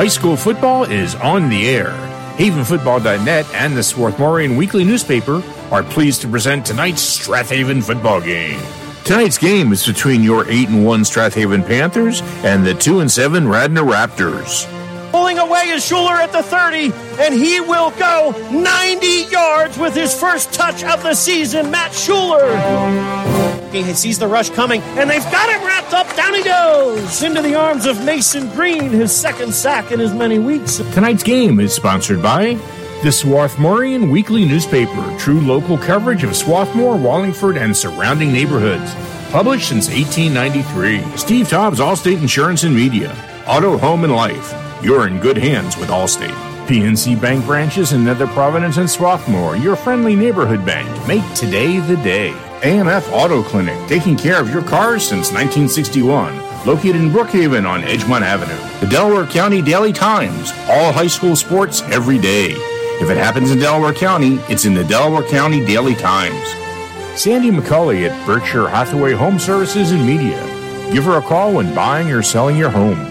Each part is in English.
High school football is on the air. HavenFootball.net and the Swarthmorean Weekly newspaper are pleased to present tonight's Strath Haven football game. Tonight's game is between your 8 and 1 Strath Haven Panthers and the 2 and 7 Radnor Raptors. Pulling away is Shuler at the 30, and he will go 90 yards with his first touch of the season. Matt Shuler. He sees the rush coming, and they've got him wrapped up. Down he goes into the arms of Mason Green, his second sack in as many weeks. Tonight's game is sponsored by the Swarthmorean Weekly Newspaper, true local coverage of Swarthmore, Wallingford, and surrounding neighborhoods. Published since 1893. Steve Tobbs, Allstate Insurance and Media. Auto, Home, and Life. You're in good hands with Allstate. PNC Bank branches in Nether Providence and Swarthmore, your friendly neighborhood bank. Make today the day. AMF Auto Clinic, taking care of your cars since 1961. Located in Brookhaven on Edgemont Avenue. The Delaware County Daily Times, all high school sports every day. If it happens in Delaware County, it's in the Delaware County Daily Times. Sandy McCauley at Berkshire Hathaway Home Services and Media. Give her a call when buying or selling your home.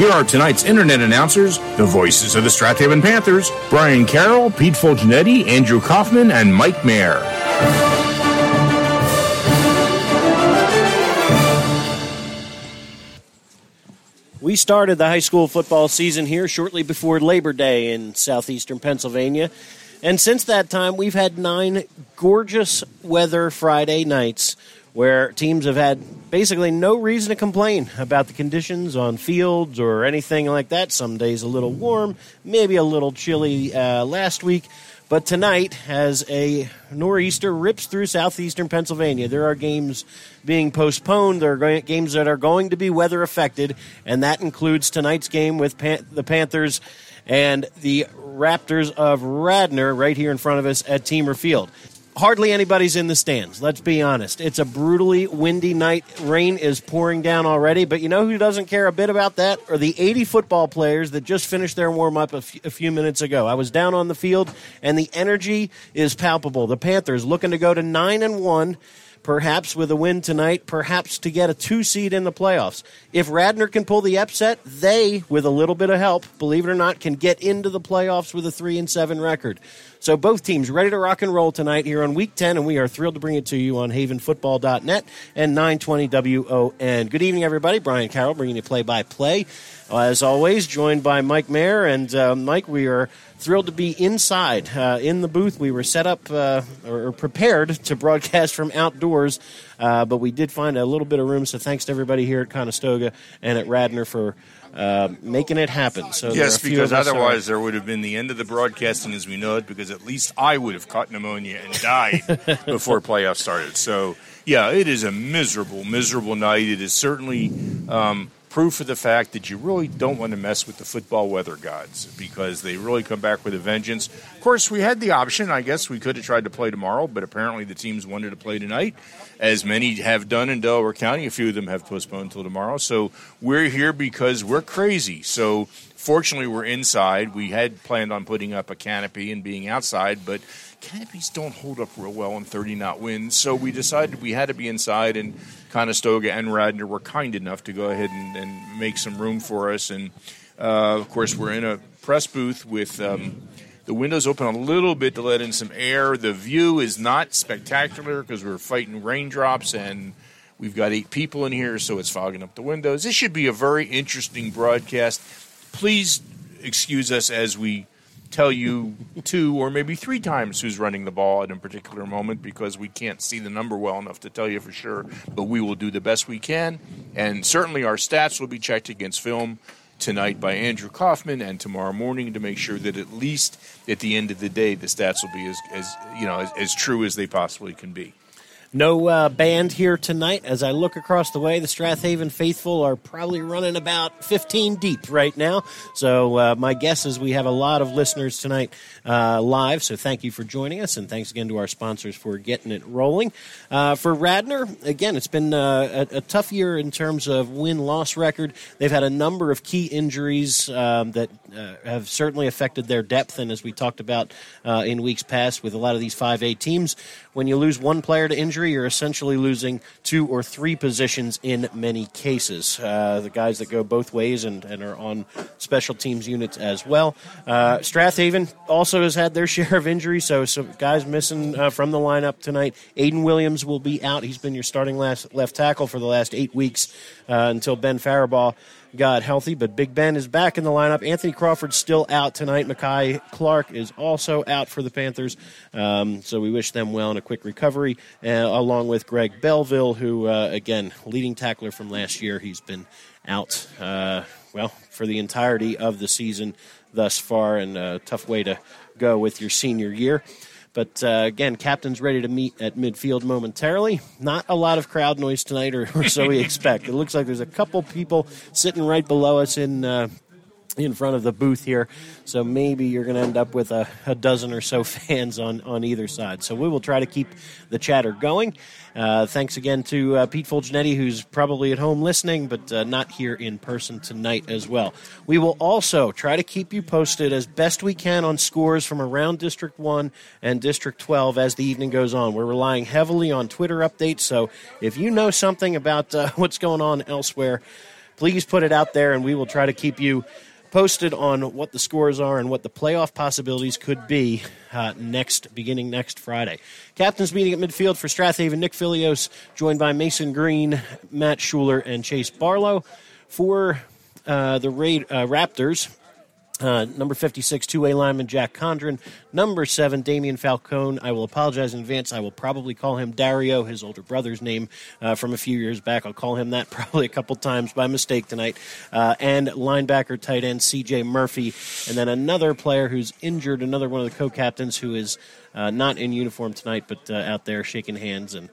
Here are tonight's internet announcers, the voices of the Strath Haven Panthers, Brian Carroll, Pete Fulgenetti, Andrew Kaufman, and Mike Mayer. We started the high school football season here shortly before Labor Day in southeastern Pennsylvania. And since that time, we've had nine gorgeous weather Friday nights where teams have had basically no reason to complain about the conditions on fields or anything like that. Some days a little warm, maybe a little chilly uh, last week. But tonight, as a nor'easter rips through southeastern Pennsylvania, there are games being postponed. There are games that are going to be weather affected, and that includes tonight's game with Pan- the Panthers and the Raptors of Radnor right here in front of us at Teamer Field hardly anybody's in the stands. Let's be honest. It's a brutally windy night. Rain is pouring down already, but you know who doesn't care a bit about that? Are the 80 football players that just finished their warm up a, f- a few minutes ago. I was down on the field, and the energy is palpable. The Panthers looking to go to 9 and 1 perhaps with a win tonight, perhaps to get a two seed in the playoffs. If Radnor can pull the upset, they, with a little bit of help, believe it or not, can get into the playoffs with a three and seven record. So both teams ready to rock and roll tonight here on Week 10, and we are thrilled to bring it to you on havenfootball.net and 920 WON. Good evening, everybody. Brian Carroll bringing you play-by-play. As always, joined by Mike Mayer. And uh, Mike, we are thrilled to be inside uh, in the booth. We were set up uh, or prepared to broadcast from outdoors, uh, but we did find a little bit of room. So thanks to everybody here at Conestoga and at Radnor for uh, making it happen. So yes, because otherwise there would have been the end of the broadcasting as we know it. Because at least I would have caught pneumonia and died before playoffs started. So yeah, it is a miserable, miserable night. It is certainly. Um, proof of the fact that you really don't want to mess with the football weather gods because they really come back with a vengeance. Of course, we had the option. I guess we could have tried to play tomorrow, but apparently the teams wanted to play tonight, as many have done in Delaware County. A few of them have postponed until tomorrow. So we're here because we're crazy. So fortunately, we're inside. We had planned on putting up a canopy and being outside, but canopies don't hold up real well in 30 knot winds. So we decided we had to be inside, and Conestoga and Radnor were kind enough to go ahead and, and make some room for us. And uh, of course, we're in a press booth with. Um, the windows open a little bit to let in some air. The view is not spectacular because we're fighting raindrops and we've got eight people in here, so it's fogging up the windows. This should be a very interesting broadcast. Please excuse us as we tell you two or maybe three times who's running the ball at a particular moment because we can't see the number well enough to tell you for sure. But we will do the best we can, and certainly our stats will be checked against film tonight by Andrew Kaufman and tomorrow morning to make sure that at least at the end of the day the stats will be as, as you know as, as true as they possibly can be. No uh, band here tonight. As I look across the way, the Strath Haven faithful are probably running about 15 deep right now. So uh, my guess is we have a lot of listeners tonight uh, live. So thank you for joining us, and thanks again to our sponsors for getting it rolling. Uh, for Radnor, again, it's been uh, a, a, tough year in terms of win-loss record. They've had a number of key injuries um, that uh, have certainly affected their depth, and as we talked about in weeks past with a lot of these 5A teams, when you lose one player to injury injury, you're essentially losing two or three positions in many cases. Uh, the guys that go both ways and, and are on special teams units as well. Uh, Strath Haven also has had their share of injuries, so some guys missing uh, from the lineup tonight. Aiden Williams will be out. He's been your starting last, left tackle for the last eight weeks uh, until Ben Faribaugh got healthy, but Big Ben is back in the lineup. Anthony Crawford's still out tonight. Makai Clark is also out for the Panthers. Um, so we wish them well and a quick recovery, uh, along with Greg Belville, who, uh, again, leading tackler from last year. He's been out, uh, well, for the entirety of the season thus far, and a tough way to go with your senior year. But uh, again, captain's ready to meet at midfield momentarily. Not a lot of crowd noise tonight, or, or so we expect. It looks like there's a couple people sitting right below us in uh, in front of the booth here. So maybe you're going to end up with a, a, dozen or so fans on, on either side. So we will try to keep the chatter going. Uh, thanks again to uh, Pete Fulgenetti, who's probably at home listening, but uh, not here in person tonight as well. We will also try to keep you posted as best we can on scores from around District 1 and District 12 as the evening goes on. We're relying heavily on Twitter updates, so if you know something about uh, what's going on elsewhere, please put it out there, and we will try to keep you posted on what the scores are and what the playoff possibilities could be uh, next, beginning next Friday. Captains meeting at midfield for Strath Haven, Nick Filios, joined by Mason Green, Matt Shuler, and Chase Barlow. For uh, the Ra- uh, Raptors, uh, number 56, two way lineman Jack Condren. Number seven, Damian Falcone. I will apologize in advance. I will probably call him Dario, his older brother's name uh, from a few years back. I'll call him that probably a couple times by mistake tonight. Uh, and linebacker, tight end CJ Murphy. And then another player who's injured, another one of the co captains who is uh, not in uniform tonight, but uh, out there shaking hands and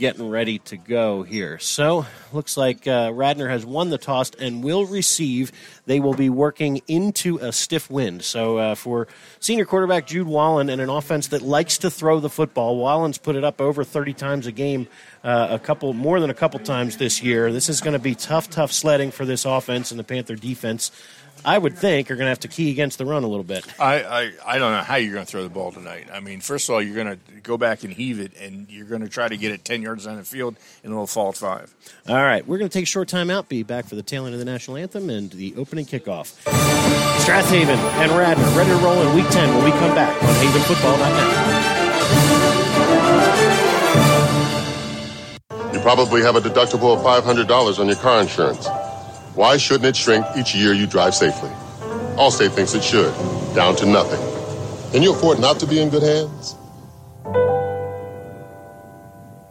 getting ready to go here. So, looks like uh, Radnor has won the toss and will receive. They will be working into a stiff wind. So, uh, for senior quarterback Jude Wallen and an offense that likes to throw the football, Wallen's put it up over 30 times a game, uh, a couple more than a couple times this year. This is going to be tough, tough sledding for this offense and the Panther defense. I would think are going to have to key against the run a little bit. I, I, I don't know how you're going to throw the ball tonight. I mean, first of all, you're going to go back and heave it, and you're going to try to get it 10 yards down the field, and it'll fall at five. All right, we're going to take a short time out, be back for the tail end of the national anthem and the opening kickoff. Strath Haven and Radnor ready to roll in week 10 when we come back on havenfootball.net. You probably have a deductible of $500 on your car insurance. Why shouldn't it shrink each year you drive safely? Allstate thinks it should, down to nothing. Can you afford not to be in good hands?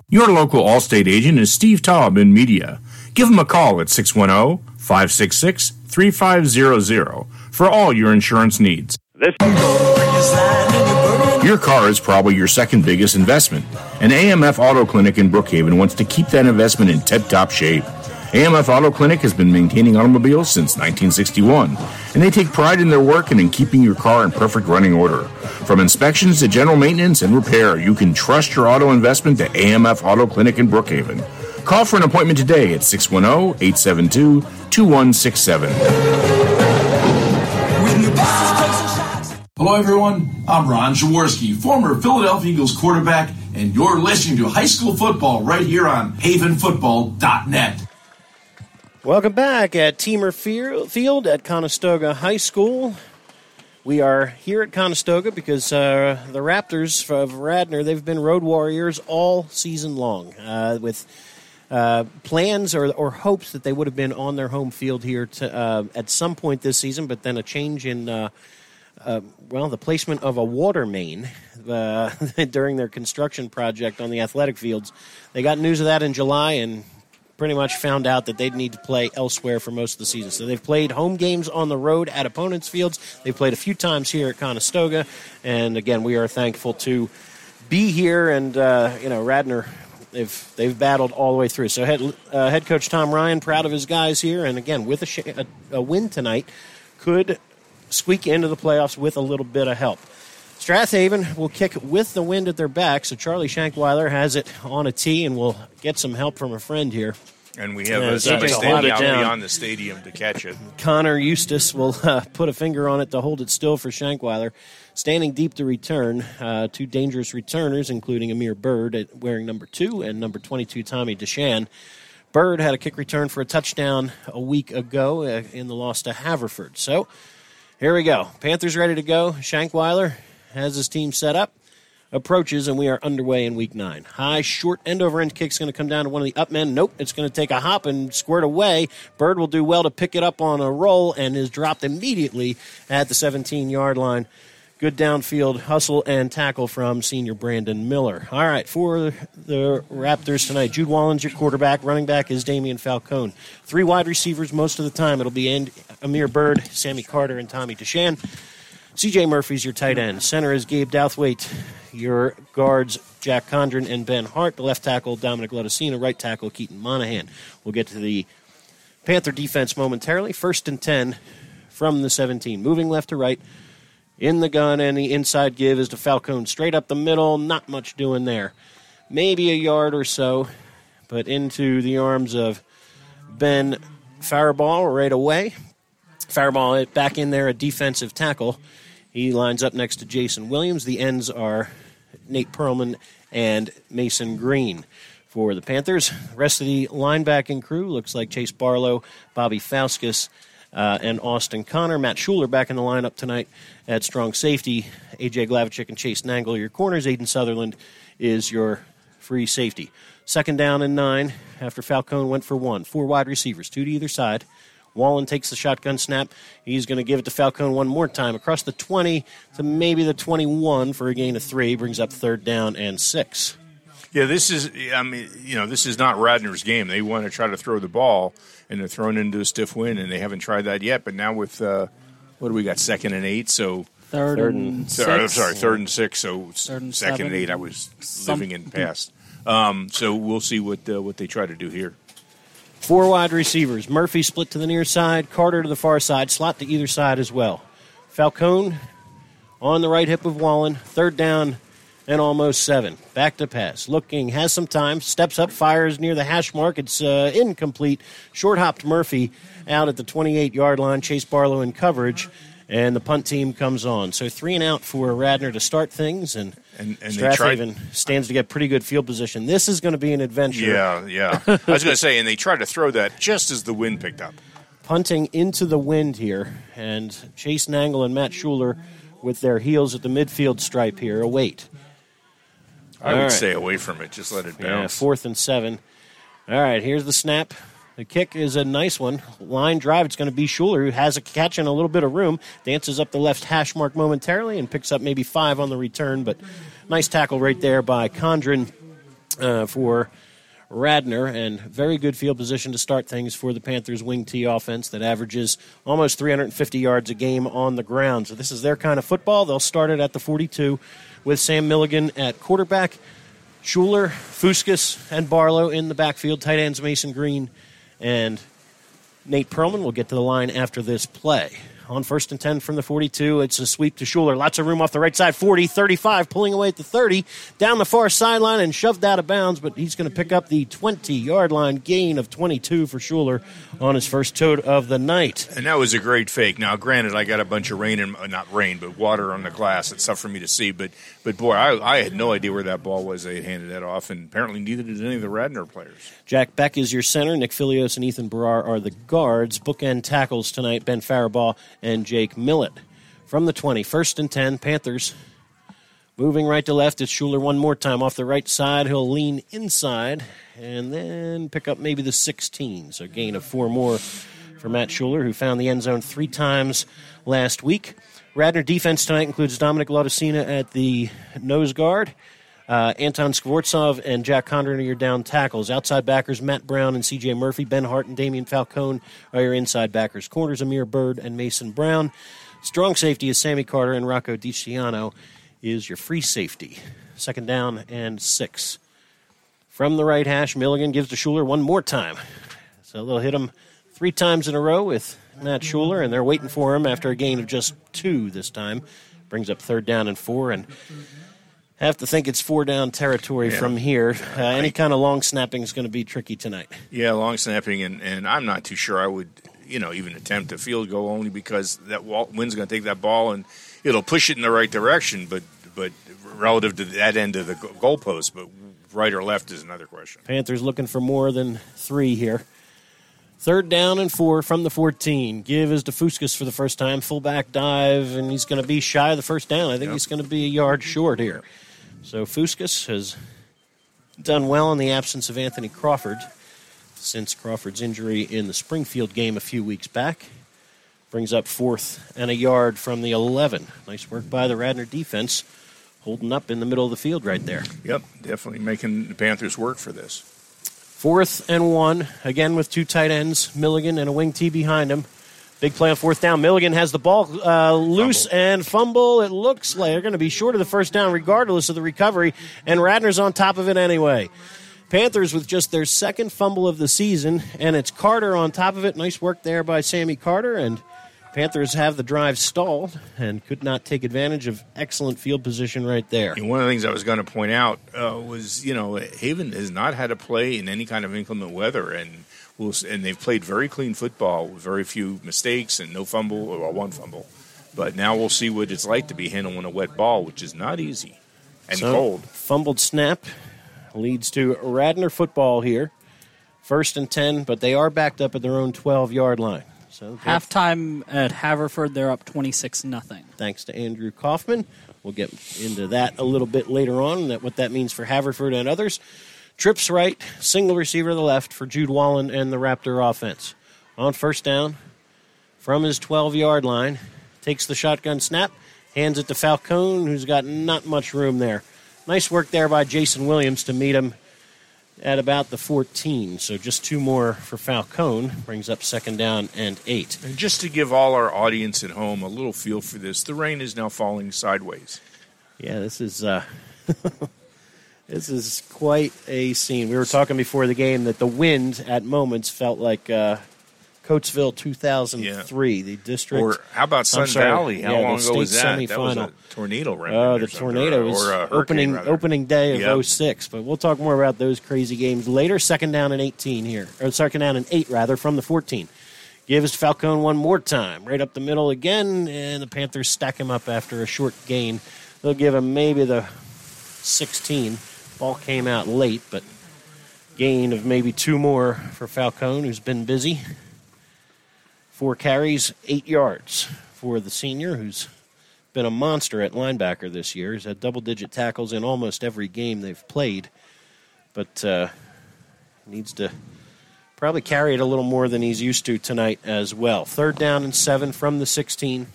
Your local Allstate agent is Steve Taub in media. Give him a call at 610 566 3500 for all your insurance needs. This your car is probably your second biggest investment, and AMF Auto Clinic in Brookhaven wants to keep that investment in tip top shape. AMF Auto Clinic has been maintaining automobiles since 1961, and they take pride in their work and in keeping your car in perfect running order. From inspections to general maintenance and repair, you can trust your auto investment to AMF Auto Clinic in Brookhaven. Call for an appointment today at 610 872 2167. Hello, everyone. I'm Ron Jaworski, former Philadelphia Eagles quarterback, and you're listening to high school football right here on havenfootball.net. Welcome back at Teamer Field at Conestoga High School. We are here at Conestoga because uh, the Raptors of Radnor, they've been road warriors all season long uh, with uh, plans or, or, hopes that they would have been on their home field here to, uh, at some point this season, but then a change in, uh, uh, well, the placement of a water main during their construction project on the athletic fields. They got news of that in July and pretty much found out that they'd need to play elsewhere for most of the season. So they've played home games on the road at opponents' fields. They've played a few times here at Conestoga, and again, we are thankful to be here. And uh, you know, Radnor, they've they've battled all the way through. So head uh, head coach Tom Ryan, proud of his guys here, and again with a, sh- a, a win tonight, could squeak into the playoffs with a little bit of help. Strathaven will kick with the wind at their back, so Charlie Shankweiler has it on a tee and will get some help from a friend here. And we have Yeah, a, AJ a standing out down. beyond the stadium to catch it. Connor Eustace will uh, put a finger on it to hold it still for Shankweiler. Standing deep to return, uh, two dangerous returners, including Amir Bird at wearing number two and number 22 Tommy Deshan. Bird had a kick return for a touchdown a week ago uh, in the loss to Haverford. So here we go. Panthers ready to go. Shankweiler has his team set up approaches, and we are underway in week nine. High, short, end over end kick's going to come down to one of the up men. Nope, it's going to take a hop and squirt away. Bird will do well to pick it up on a roll and is dropped immediately at the 17 yard line. Good downfield hustle and tackle from senior Brandon Miller. All right, for the Raptors tonight, Jude Wallen's your quarterback. Running back is Damian Falcone. Three wide receivers most of the time. It'll be Amir Bird, Sammy Carter, and Tommy Deshan. CJ Murphy's your tight end. Center is Gabe Douthwaite. Your guards, Jack Condren and Ben Hart. The left tackle, Dominic Laudicina. Right tackle, Keaton Monahan. We'll get to the Panther defense momentarily. First and 10 from the 17. Moving left to right. In the gun, and the inside give is to Falcone. Straight up the middle. Not much doing there. Maybe a yard or so, but into the arms of Ben Faraball right away. Faraball back in there, a defensive tackle. He lines up next to Jason Williams. The ends are Nate Perlman and Mason Green for the Panthers. The rest of the linebacking crew looks like Chase Barlow, Bobby Fauskus, uh, and Austin Connor. Matt Shuler back in the lineup tonight at strong safety. AJ Glavachik and Chase Nangle, are your corners. Aiden Sutherland is your free safety. Second down and nine after Falcone went for one. Four wide receivers, two to either side. Wallen takes the shotgun snap. He's going to give it to Falcone one more time across the 20 to maybe the 21 for a gain of three. Brings up third down and six. Yeah, this is. I mean, you know, this is not Radnor's game. They want to try to throw the ball, and they're thrown into a stiff wind, and they haven't tried that yet. But now with uh, what do we got? Second and eight. So Third, Third and and- six. I'm sorry, third and six. So Third and second seven. and eight. I was living in past. Um, so we'll see what uh, what they try to do here. Four wide receivers. Murphy split to the near side, Carter to the far side, slot to either side as well. Falcone on the right hip of Wallen, third down and almost seven. Back to pass. Looking, has some time, steps up, fires near the hash mark. It's uh, incomplete. Short hopped Murphy out at the 28 yard line. Chase Barlow in coverage, and the punt team comes on. So three and out for Radnor to start things, and, And- and they tried- stands to get pretty good field position. This is going to be an adventure. Yeah, yeah. I was going to say, and they tried to throw that just as the wind picked up. punting into the wind here, and Chase Nangle and Matt Shuler with their heels at the midfield stripe here await. I All would right. stay away from it. Just let it Yeah, bounce. fourth and seven. All right, here's the snap. The kick is a nice one. Line drive. It's going to be Shuler, who has a catch and a little bit of room. Dances up the left hash mark momentarily and picks up maybe five on the return. But nice tackle right there by Condren uh, for Radnor, and very good field position to start things for the Panthers' wing T offense that averages almost 350 yards a game on the ground. So this is their kind of football. They'll start it at the 42 with Sam Milligan at quarterback. Shuler, Fuskus, and Barlow in the backfield. Tight ends Mason Green and Nate Perlman will get to the line after this play. On first and 10 from the 42, it's a sweep to Shuler. Lots of room off the right side. 40, 35, pulling away at the 30, down the far sideline and shoved out of bounds, but he's going to pick up the 20 yard line gain of 22 for Shuler on his first tote of the night. And that was a great fake. Now, granted, I got a bunch of rain and uh, not rain, but water on the glass. It's tough for me to see. But but boy, I, I had no idea where that ball was. They handed that off, and apparently neither did any of the Radnor players. Jack Beck is your center. Nick Filios and Ethan Barrar are the guards. Bookend tackles tonight Ben Faribault and Jake Millett. From the 20, first and 10, Panthers. Moving right to left, it's Shuler one more time off the right side. He'll lean inside and then pick up maybe the 16. So gain of four more for Matt Shuler, who found the end zone three times last week. Radnor defense tonight includes Dominic Laudicina at the nose guard. Uh, Anton Skvortsov and Jack Condren are your down tackles. Outside backers, Matt Brown and CJ Murphy. Ben Hart and Damian Falcone are your inside backers. Corners, Amir Bird and Mason Brown. Strong safety is Sammy Carter and Rocco DiCiano is your free safety. Second down and six. From the right hash, Milligan gives to Shuler one more time. So they'll hit him three times in a row with Matt Shuler, and they're waiting for him after a gain of just two this time. Brings up third down and four, and I have to think it's four down territory Yeah. from here. Uh, any kind of long snapping is going to be tricky tonight. Yeah, long snapping, and, and I'm not too sure I would, you know, even attempt a field goal only because that wind's going to take that ball and it'll push it in the right direction, but but relative to that end of the goalpost, but right or left is another question. Panthers looking for more than three here. Third down and four from the 14. Give is to Fuskas for the first time. Fullback dive, and he's going to be shy of the first down. I think Yep. he's going to be a yard short here. So Fuskas has done well in the absence of Anthony Crawford since Crawford's injury in the Springfield game a few weeks back. Brings up fourth and a yard from the 11. Nice work by the Radnor defense, holding up in the middle of the field right there. Yep, definitely making the Panthers work for this. Fourth and one, again with two tight ends, Milligan and a wing T behind him. Big play on fourth down. Milligan has the ball uh, loose Fumble. and fumble. It looks like they're going to be short of the first down regardless of the recovery, and Radnor's on top of it anyway. Panthers with just their second fumble of the season, and it's Carter on top of it. Nice work there by Sammy Carter, and Panthers have the drive stalled and could not take advantage of excellent field position right there. And one of the things I was going to point out uh, was, you know, Haven has not had to play in any kind of inclement weather, and we'll, and they've played very clean football with very few mistakes and no fumble or one fumble. But now we'll see what it's like to be handling a wet ball, which is not easy and So, cold. Fumbled snap leads to Radnor football here. First and 10, but they are backed up at their own 12 yard line. So Halftime at Haverford, they're up 26 nothing. thanks to Andrew Kaufman. We'll get into that a little bit later on, that what that means for Haverford and others. Trips right, single receiver to the left for Jude Wallen and the Raptor offense. On first down, from his 12 yard line, takes the shotgun snap, hands it to Falcone, who's got not much room there. Nice work there by Jason Williams to meet him at about the 14. So just two more for Falcone, brings up second down and eight. And just to give all our audience at home a little feel for this, the rain is now falling sideways. Yeah, this is uh, this is quite a scene. We were talking before the game that the wind at moments felt like uh, Coatesville 2003, the district. Or how about Sun sorry, Valley? How yeah, long ago was state that? That was a semifinal. tornado uh, remnant. Oh, or the tornado or- was opening rather. opening day of Yep. 06. But we'll talk more about those crazy games later. Second down and 18 here, or second down and eight rather from the 14. Gives Falcone one more time, right up the middle again, and the Panthers stack him up after a short gain. They'll give him maybe the 16. Ball came out late, but gain of maybe two more for Falcone, who's been busy. Four carries, eight yards for the senior, who's been a monster at linebacker this year. He's had double digit tackles in almost every game they've played, but uh, needs to probably carry it a little more than he's used to tonight as well. Third down and seven from the 16.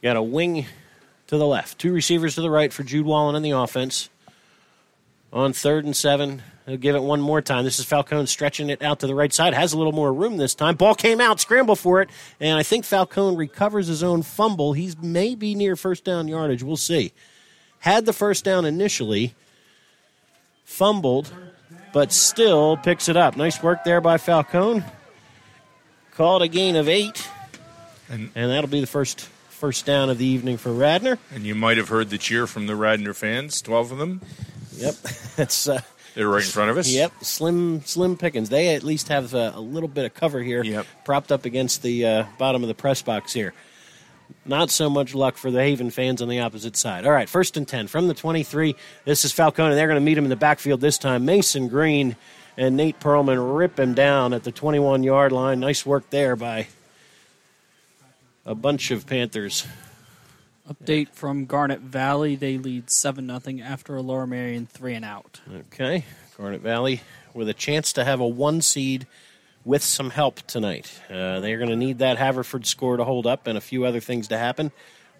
Got a wing to the left, two receivers to the right for Jude Wallen in the offense. On third and seven, he'll give it one more time. This is Falcone stretching it out to the right side. Has a little more room this time. Ball came out, scramble for it, and I think Falcone recovers his own fumble. He's maybe near first down yardage. We'll see. Had the first down initially, fumbled, but still picks it up. Nice work there by Falcone. Called a gain of eight, And- and that'll be the first first down of the evening for Radnor. And you might have heard the cheer from the Radnor fans, 12 of them. Yep, that's. Uh, They're right in front of us. Yep, slim slim pickings. They at least have a, a little bit of cover here, Yep. propped up against the uh, bottom of the press box here. Not so much luck for the Haven fans on the opposite side. All right, first and ten from the twenty-three. This is Falcone. They're going to meet him in the backfield this time. Mason Green and Nate Perlman rip him down at the twenty-one yard line. Nice work there by a bunch of Panthers. Update from Garnet Valley. They lead 7 nothing after a Lower Merion 3 and out. Okay, Garnet Valley with a chance to have a one seed with some help tonight. Uh, they're going to need that Haverford score to hold up and a few other things to happen.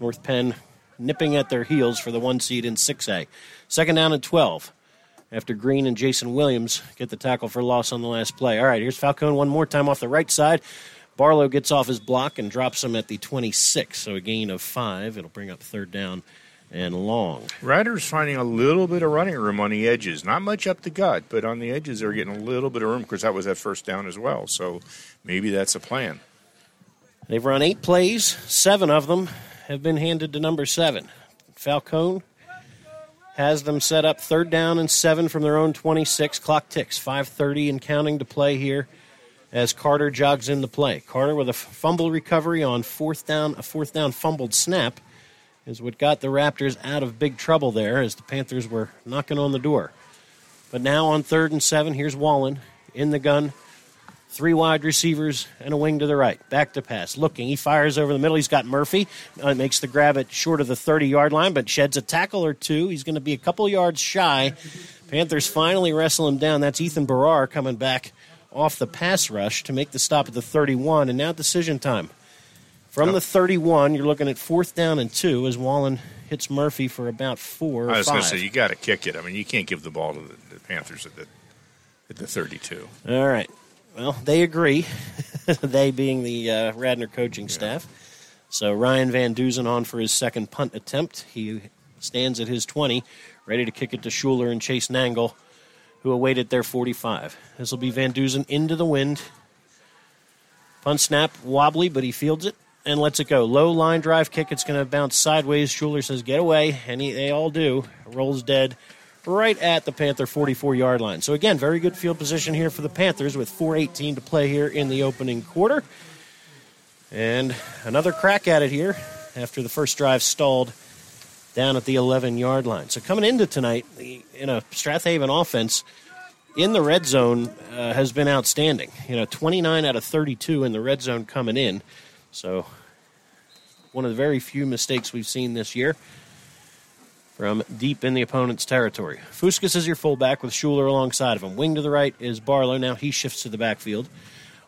North Penn nipping at their heels for the one seed in 6A. Second down and 12 after Green and Jason Williams get the tackle for loss on the last play. All right, here's Falcone one more time off the right side. Barlow gets off his block and drops him at the 26, so a gain of five. It'll bring up third down and long. Radnor's finding a little bit of running room on the edges. Not much up the gut, but on the edges they're getting a little bit of room because that was that first down as well. So maybe that's a plan. They've run eight plays, seven of them have been handed to number seven. Falcone has them set up third down and seven from their own 26. Clock ticks, 5:30 and counting to play here as Carter jogs in the play. Carter with a fumble recovery on fourth down, a fourth down fumbled snap is what got the Raptors out of big trouble there as the Panthers were knocking on the door. But now on third and seven, here's Wallen in the gun. Three wide receivers and a wing to the right. Back to pass. Looking. He fires over the middle. He's got Murphy. Uh, makes the grab at short of the 30 yard line, but sheds a tackle or two. He's going to be a couple yards shy. Panthers finally wrestle him down. That's Ethan Barrar coming back off the pass rush to make the stop at the 31. And now decision time. From the 31, you're looking at fourth down and two as Wallen hits Murphy for about four. I was going to say you got to kick it. I mean, you can't give the ball to the, the Panthers at the at the 32. All right. Well, they agree. they being the uh, Radnor coaching staff. So Ryan Van Duzen on for his second punt attempt. He stands at his 20, ready to kick it to Shuler and Chase Nangle, who awaited their 45. This will be Van Duzen into the wind. Punt snap wobbly, but he fields it and lets it go. Low line drive kick. It's going to bounce sideways. Shuler says, get away. And he, they all do. Rolls dead right at the Panther 44 yard line. So, again, very good field position here for the Panthers with 4.18 to play here in the opening quarter. And another crack at it here after the first drive stalled down at the 11 yard line. So, coming into tonight, in a Strath Haven offense, in the red zone uh, has been outstanding. You know, 29 out of 32 in the red zone coming in. So, one of the very few mistakes we've seen this year from deep in the opponent's territory. Fuscus is your fullback with Shuler alongside of him. Wing to the right is Barlow. Now he shifts to the backfield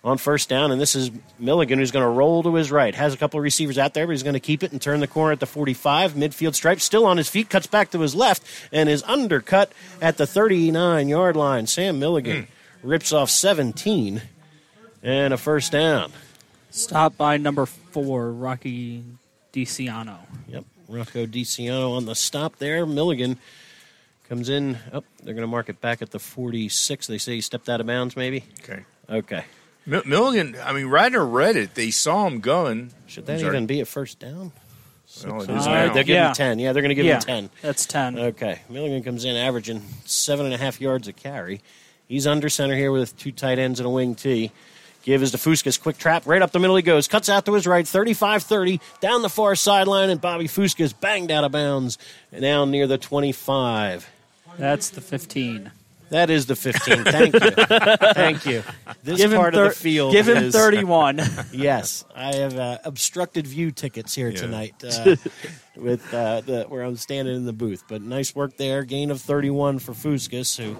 on first down, and this is Milligan who's going to roll to his right. Has a couple of receivers out there, but he's going to keep it and turn the corner at the 45. Midfield stripe, still on his feet, cuts back to his left, and is undercut at the 39 yard line. Sam Milligan mm. rips off 17 and a first down. Stop by number four, Rocky DiCiano. Yep, Rocco DiCiano on the stop there. Milligan comes in. Oh, they're going to mark it back at the 46. They say he stepped out of bounds, maybe? Okay. Okay. M- Milligan, I mean, Radnor read it. They saw him going. Should that even be a first down? Well, it Uh, is they're giving Yeah. him 10. Yeah, they're going to give yeah, him 10. that's 10. Okay. Milligan comes in averaging seven and a half yards a carry. He's under center here with two tight ends and a wing T. Give is to Fuscus. Quick trap. Right up the middle he goes. Cuts out to his right. 35 30. Down the far sideline. And Bobby Fuscus banged out of bounds. And now near the 25. That's the 15. That is the 15. Thank you. Thank you. This Give part thir- of the field. give him is- 31. Yes, I have uh, obstructed view tickets here tonight uh, with uh, the, where I'm standing in the booth. But nice work there. Gain of 31 for Fuscus, who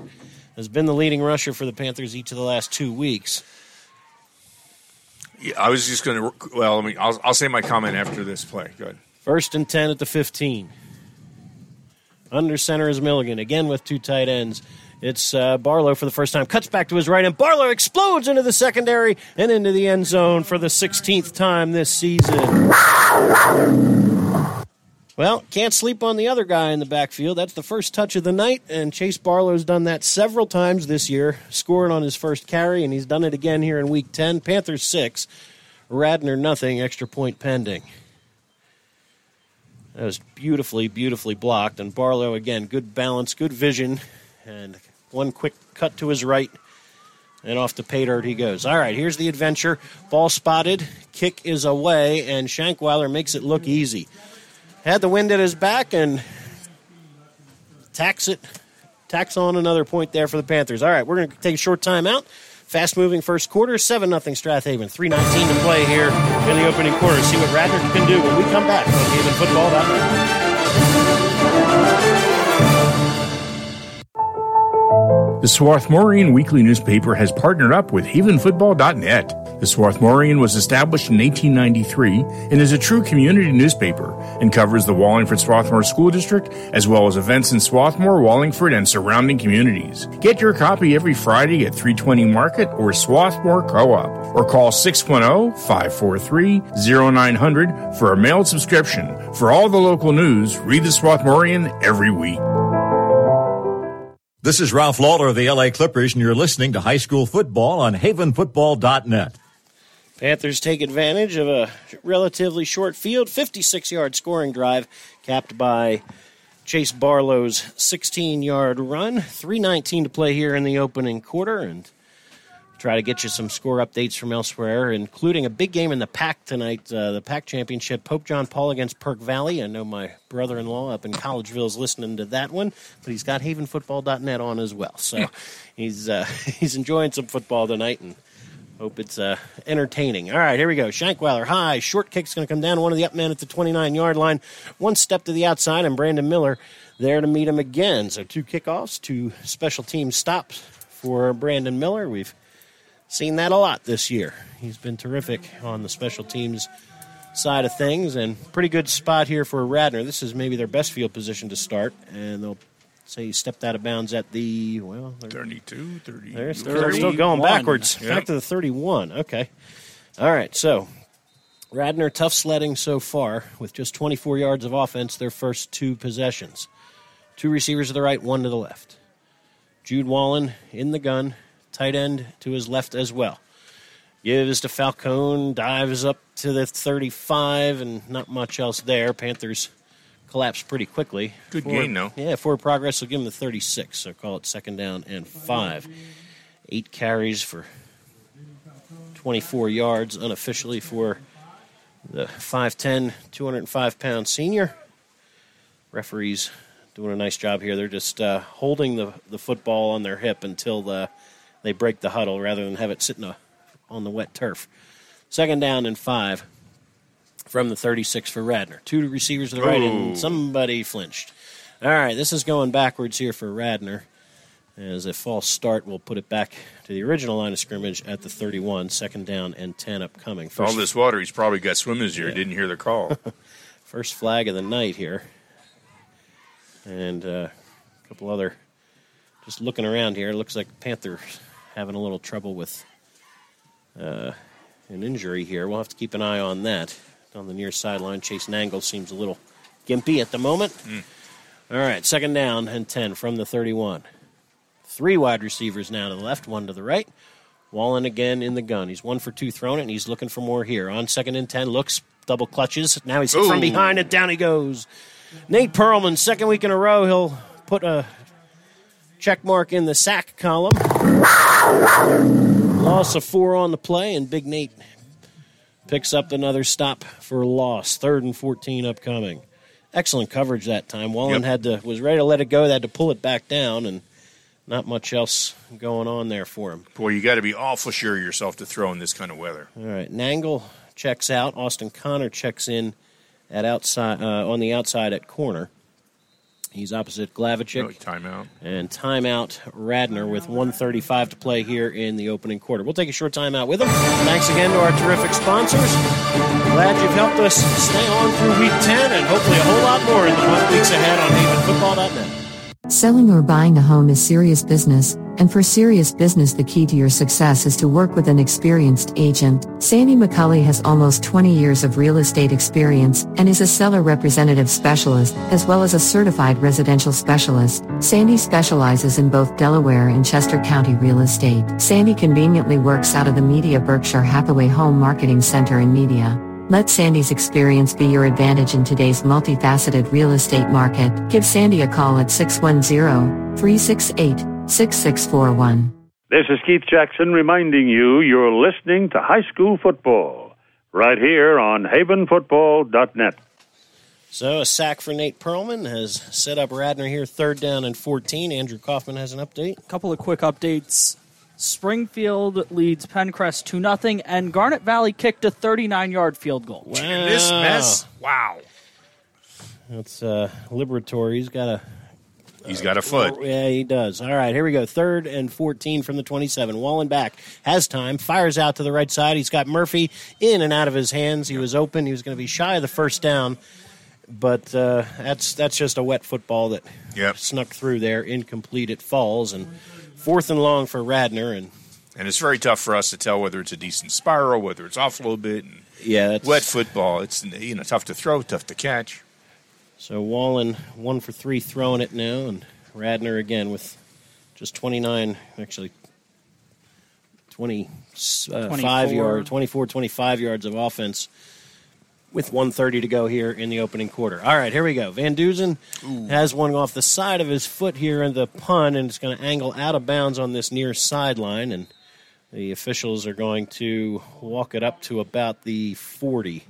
has been the leading rusher for the Panthers each of the last two weeks. Yeah, I was just going to. Well, I mean, I'll, I'll say my comment after this play. Good. First and 10 at the 15. Under center is Milligan, again with two tight ends. It's uh, Barlow for the first time. Cuts back to his right, and Barlow explodes into the secondary and into the end zone for the 16th time this season. Well, can't sleep on the other guy in the backfield. That's the first touch of the night, and Chase Barlow's done that several times this year, scoring on his first carry, and he's done it again here in Week 10. Panthers 6, Radnor nothing, extra point pending. That was beautifully, beautifully blocked. And Barlow, again, good balance, good vision, and one quick cut to his right, and off to pay dirt he goes. All right, here's the adventure. Ball spotted, kick is away, and Shankweiler makes it look easy. Had the wind at his back and tacks it, tacks on another point there for the Panthers. All right, we're going to take a short time out. Fast moving first quarter, 7 0 Strath Haven. 3.19 to play here in the opening quarter. See what Radnor can do when we come back on HavenFootball.net. The Swarthmorean Weekly newspaper has partnered up with HavenFootball.net. The Swarthmorean was established in 1893 and is a true community newspaper and covers the Wallingford Swarthmore School District as well as events in Swarthmore, Wallingford, and surrounding communities. Get your copy every Friday at 320 Market or Swarthmore Co-op or call 610-543-0900 for a mailed subscription. For all the local news, read the Swarthmorean every week. This is Ralph Lawler of the LA Clippers, and you're listening to high school football on havenfootball.net. Panthers take advantage of a relatively short field, 56 yard scoring drive, capped by Chase Barlow's 16 yard run. 3.19 to play here in the opening quarter, and try to get you some score updates from elsewhere, including a big game in the PAC tonight, uh, the PAC championship. Pope John Paul against Perk Valley. I know my brother in law up in Collegeville is listening to that one, but he's got havenfootball.net on as well. So he's, uh, he's enjoying some football tonight and Hope it's uh, entertaining. All right, here we go. Shankweiler high. Short kick's going to come down. One of the up men at the 29 yard line. One step to the outside, and Brandon Miller there to meet him again. So two kickoffs, two special team stops for Brandon Miller. We've seen that a lot this year. He's been terrific on the special teams side of things, and pretty good spot here for Radnor. This is maybe their best field position to start, and they'll say he stepped out of bounds at the well 32 30 they're, they're still going backwards Yep. back to the 31 okay. All right so radnor tough sledding so far with just 24 yards of offense their first two possessions. Two receivers to the right one to the left. Jude wallen in the gun tight end to his left as well gives to falcone dives up to the 35 and not much else there panthers collapse pretty quickly. Good Forward- gain, though. Yeah, forward progress will give him the 36, so call it second down and five. Eight carries for 24 yards unofficially for the 5'10, 205 pound senior. Referees doing a nice job here. They're just uh, holding the, the football on their hip until the, they break the huddle rather than have it sitting on the wet turf. Second down and five from the 36 for Radnor. Two receivers to the right, Oh. and somebody flinched. All right, this is going backwards here for Radnor. As a false start, we'll put it back to the original line of scrimmage at the 31. Second down and 10 upcoming. all this water he's probably got swimmers here didn't hear the call first flag of the night here. And uh, a couple other. Just looking around here, it looks like Panthers having a little trouble with uh, an injury here. We'll have to keep an eye on that. On the near sideline, Chase Nangle seems a little gimpy at the moment. All right, second down and 10 from the 31. Three wide receivers now to the left, one to the right. Wallen again in the gun. He's one for two thrown it, and he's looking for more here. On second and 10, looks, double clutches. Now he's hit from behind, and down he goes. Nate Perlman, second week in a row, he'll put a check mark in the sack column. Loss of four on the play, and Big Nate picks up another stop for a loss. Third and 14 upcoming. Excellent coverage that time. Wallen Yep. had to was ready to let it go. They had to pull it back down, and not much else going on there for him. boy you got to be awful sure of yourself to throw in this kind of weather All right, Nangle checks out. Austin Connor checks in at outside uh, on the outside at corner. He's opposite Glavachik. No, timeout And timeout Radnor with 135 to play here in the opening quarter. We'll take a short timeout with him. Thanks again to our terrific sponsors. Glad you've helped us stay on through week 10 and hopefully a whole lot more in the weeks ahead on havenfootball.net. Selling or buying a home is serious business, and for serious business, the key to your success is to work with an experienced agent. Sandy McCulley has almost 20 years of real estate experience and is a seller representative specialist, as well as a certified residential specialist. Sandy specializes in both Delaware and Chester County real estate. Sandy conveniently works out of the Media Berkshire Hathaway Home Marketing Center in Media. Let Sandy's experience be your advantage in today's multifaceted real estate market. Give Sandy a call at 610-368-6641. This is Keith Jackson reminding you you're listening to high school football right here on havenfootball.net. So a sack for Nate Perlman has set up Radnor here third down and 14. Andrew Kaufman has an update. A couple of quick updates. Springfield leads Penncrest 2 0, and Garnet Valley kicked a 39 yard field goal. Wow. this mess wow That's uh, Liberatory. He's got a he's got a foot Yeah, he does. All right, here we go. Third and 14 from the 27. Wallen back. Has time. Fires out to the right side. He's got Murphy in and out of his hands. He was open. He was going to be shy of the first down. But uh, that's that's just a wet football that Yep. snuck through there. Incomplete. It falls. And fourth and long for Radnor. And and it's very tough for us to tell whether it's a decent spiral whether it's off a little bit and yeah, that's wet football it's you know tough to throw tough to catch So Wallen one for three throwing it now, and Radnor again with just 29, actually 25 uh, 24. yards, 24, 25 yards of offense with 130 to go here in the opening quarter. All right, here we go. Van Duzen has one off the side of his foot here in the punt, and it's going to angle out of bounds on this near sideline, and the officials are going to walk it up to about the 40.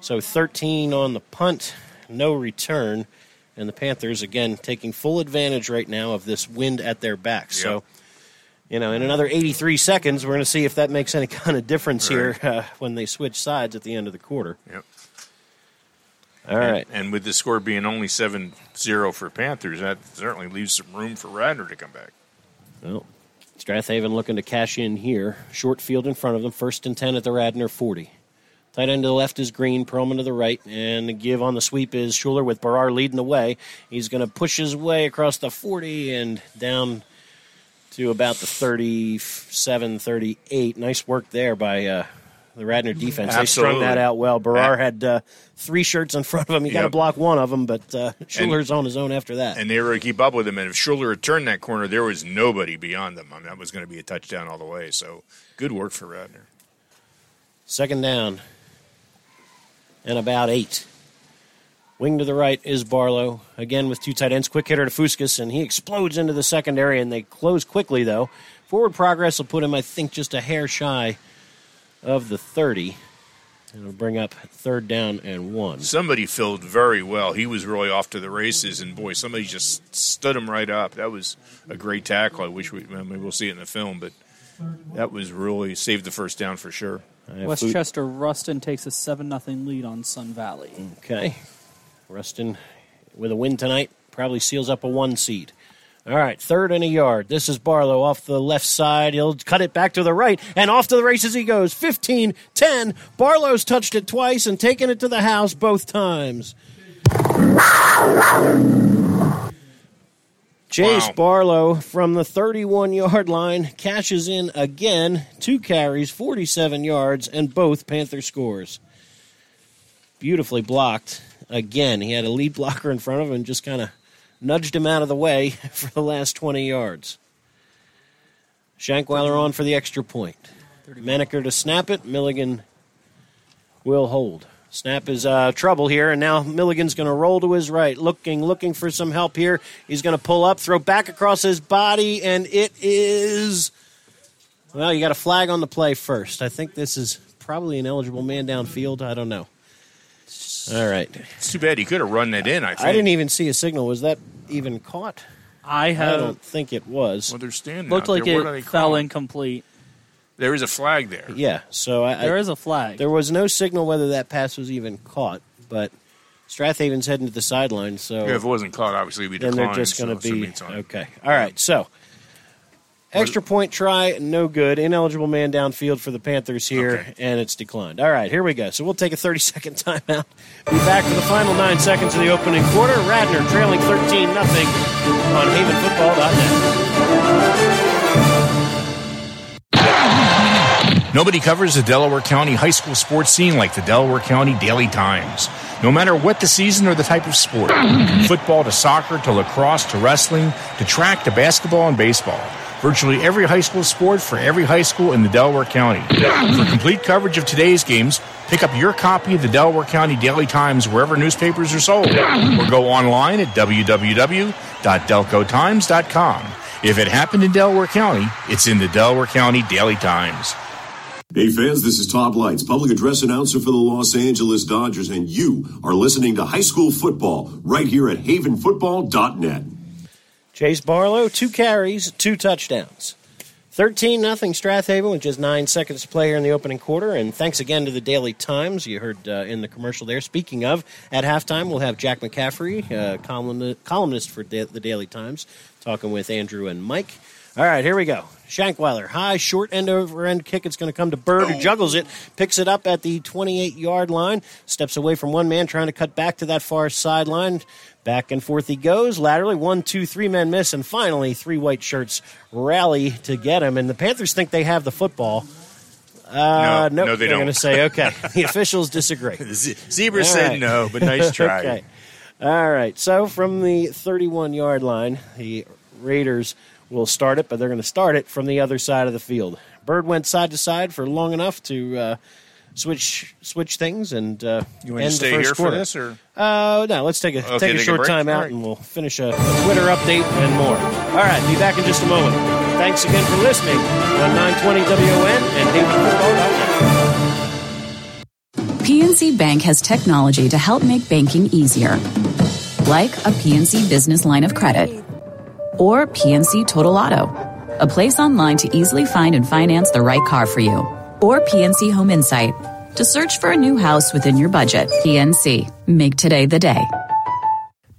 So 13 on the punt, no return, and the Panthers, again, taking full advantage right now of this wind at their back. So you know, in another 83 seconds, we're going to see if that makes any kind of difference here uh, when they switch sides at the end of the quarter. Yep. All right. And with the score being only 7 0 for Panthers, that certainly leaves some room for Radnor to come back. Well, Strath Haven looking to cash in here. Short field in front of them. First and 10 at the Radnor 40. Tight end to the left is Green, Perlman to the right, and the give on the sweep is Shuler with Barrar leading the way. He's going to push his way across the 40 and down to about the 37, 38. Nice work there by uh, the Radnor defense. They strung that out well. Barrar had uh, three shirts in front of him. He got to block one of them, but uh, Shuler's on his own after that. And they were to keep up with him. And if Shuler had turned that corner, there was nobody beyond them. I mean, that was going to be a touchdown all the way. So good work for Radnor. Second down and about eight. Wing to the right is Barlow. Again with two tight ends. Quick hitter to Fuskas, and he explodes into the secondary, and they close quickly, though. Forward progress will put him, I think, just a hair shy of the 30. It'll bring up third down and one. Somebody filled very well. He was really off to the races, and boy, somebody just stood him right up. That was a great tackle. I wish we I mean, we'll see it in the film, but that was really saved the first down for sure. I have Fu- Westchester Ruston takes a 7 0 lead on Sun Valley. Okay. Rustin, with a win tonight, probably seals up a one seed. All right, third and a yard. This is Barlow off the left side. He'll cut it back to the right, and off to the races he goes. 15 10. Barlow's touched it twice and taken it to the house both times. Chase Wow. Barlow from the 31 yard line cashes in again. Two carries, 47 yards, and both Panther scores. Beautifully blocked again. He had a lead blocker in front of him and just kind of nudged him out of the way for the last 20 yards. Shankweiler on for the extra point. Maneker to snap it. Milligan will hold. Snap is uh, trouble here, and now Milligan's going to roll to his right, looking, looking for some help here. He's going to pull up, throw back across his body, and it is. Well, you got a flag on the play first. I think this is probably an eligible man downfield. I don't know. All right. It's too bad he could have run that in. I think. I didn't even see a signal. Was that even caught? I have. I don't think it was. Well, they're standing. looked out like there. What are they it fell calling? incomplete. There is a flag there. Yeah, so I, There I, is a flag. there was no signal whether that pass was even caught, but Strath Haven's heading to the sideline, so Yeah, if it wasn't caught, obviously we then declined. they're just going to so- so be it's okay. All right, so extra point try, no good. Ineligible man downfield for the Panthers here, Okay. and it's declined. All right, here we go. So we'll take a 30 second timeout. Be back for the final nine seconds of the opening quarter. Radnor trailing 13 nothing on HavenFootball.net. Nobody covers the Delaware County high school sports scene like the Delaware County Daily Times. No matter what the season or the type of sport football to soccer to lacrosse to wrestling to track to basketball and baseball. Virtually every high school sport for every high school in the Delaware County. For complete coverage of today's games, pick up your copy of the Delaware County Daily Times wherever newspapers are sold, or go online at www.delcotimes.com. If it happened in Delaware County, it's in the Delaware County Daily Times. Hey fans, this is Todd Leitz, public address announcer for the Los Angeles Dodgers, and you are listening to high school football right here at havenfootball.net. Chase Barlow, two carries, two touchdowns. 13 nothing Strath Haven with just nine seconds to play here in the opening quarter. And thanks again to the Daily Times. You heard uh, in the commercial there. Speaking of, at halftime, we'll have Jack McCaffery, uh, column- columnist for da- the Daily Times, talking with Andrew and Mike. All right, here we go. Shankweiler, high, short end over end kick. It's going to come to Bird, who juggles it, picks it up at the 28 yard line, steps away from one man, trying to cut back to that far sideline. Back and forth he goes laterally. One, two, three men miss, and finally three white shirts rally to get him. And the Panthers think they have the football. Uh, No, nope, no, they they're don't. going to say okay. the officials disagree. Zebra All said right. no, but nice try. okay. All right. So from the 31 yard line, the Raiders will start it, but they're going to start it from the other side of the field. Bird went side to side for long enough to uh, switch switch things and uh, You want to end stay the first here quarter. for this, or Uh, no, let's take a Okay, take a take a short break? time out All right. and we'll finish a, a Twitter update and more. All right, be back in just a moment. Thanks again for listening on 920 WON and HavenFootball.net. PNC Bank has technology to help make banking easier. Like a PNC business line of credit or PNC Total Auto, a place online to easily find and finance the right car for you. Or PNC Home Insight to search for a new house within your budget. PNC, make today the day.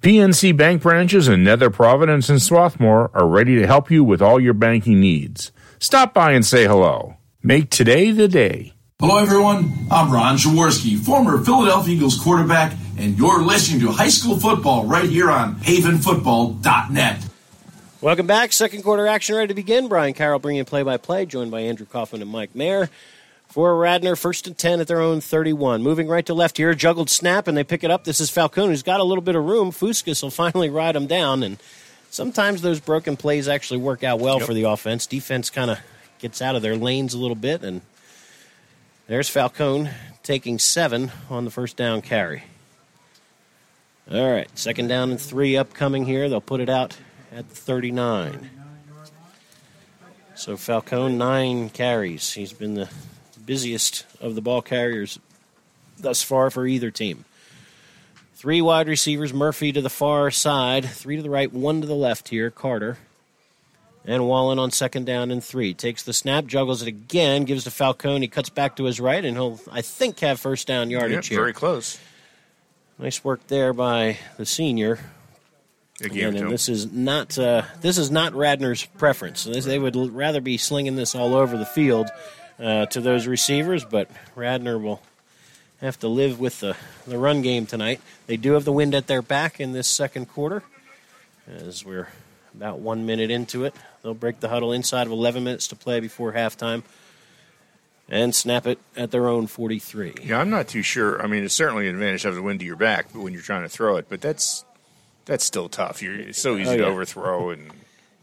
PNC Bank branches in Nether Providence and Swarthmore are ready to help you with all your banking needs. Stop by and say hello. Make today the day. Hello, everyone. I'm Ron Jaworski, former Philadelphia Eagles quarterback, and you're listening to high school football right here on havenfootball.net. Welcome back. Second quarter action ready to begin. Brian Carroll bringing play by play, joined by Andrew Kaufman and Mike Mayer. For Radnor, first and 10 at their own 31. Moving right to left here, juggled snap, and they pick it up. This is Falcone, who's got a little bit of room. Fuskas will finally ride him down, and sometimes those broken plays actually work out well for the offense. Defense kind of gets out of their lanes a little bit, and there's Falcone taking seven on the first down carry. All right, second down and three upcoming here. They'll put it out at the 39. So Falcone, nine carries. He's been the busiest of the ball carriers thus far for either team. Three wide receivers, Murphy to the far side, three to the right, one to the left here, Carter. And Wallen on second down and three. Takes the snap, juggles it again, gives to Falcone. He cuts back to his right, and he'll, I think, have first down yardage Yep, here. very close. Nice work there by the senior. They gave it Again, and this is not uh, this is not Radnor's preference. This- They would rather be slinging this all over the field uh, to those receivers, but Radnor will have to live with the, the run game tonight. They do have the wind at their back in this second quarter, as we're about one minute into it. They'll break the huddle inside of 11 minutes to play before halftime and snap it at their own 43. Yeah, I'm not too sure. I mean, it's certainly an advantage to have the wind to your back but when you're trying to throw it, but that's that's still tough. You're, it's so easy Oh, to overthrow, and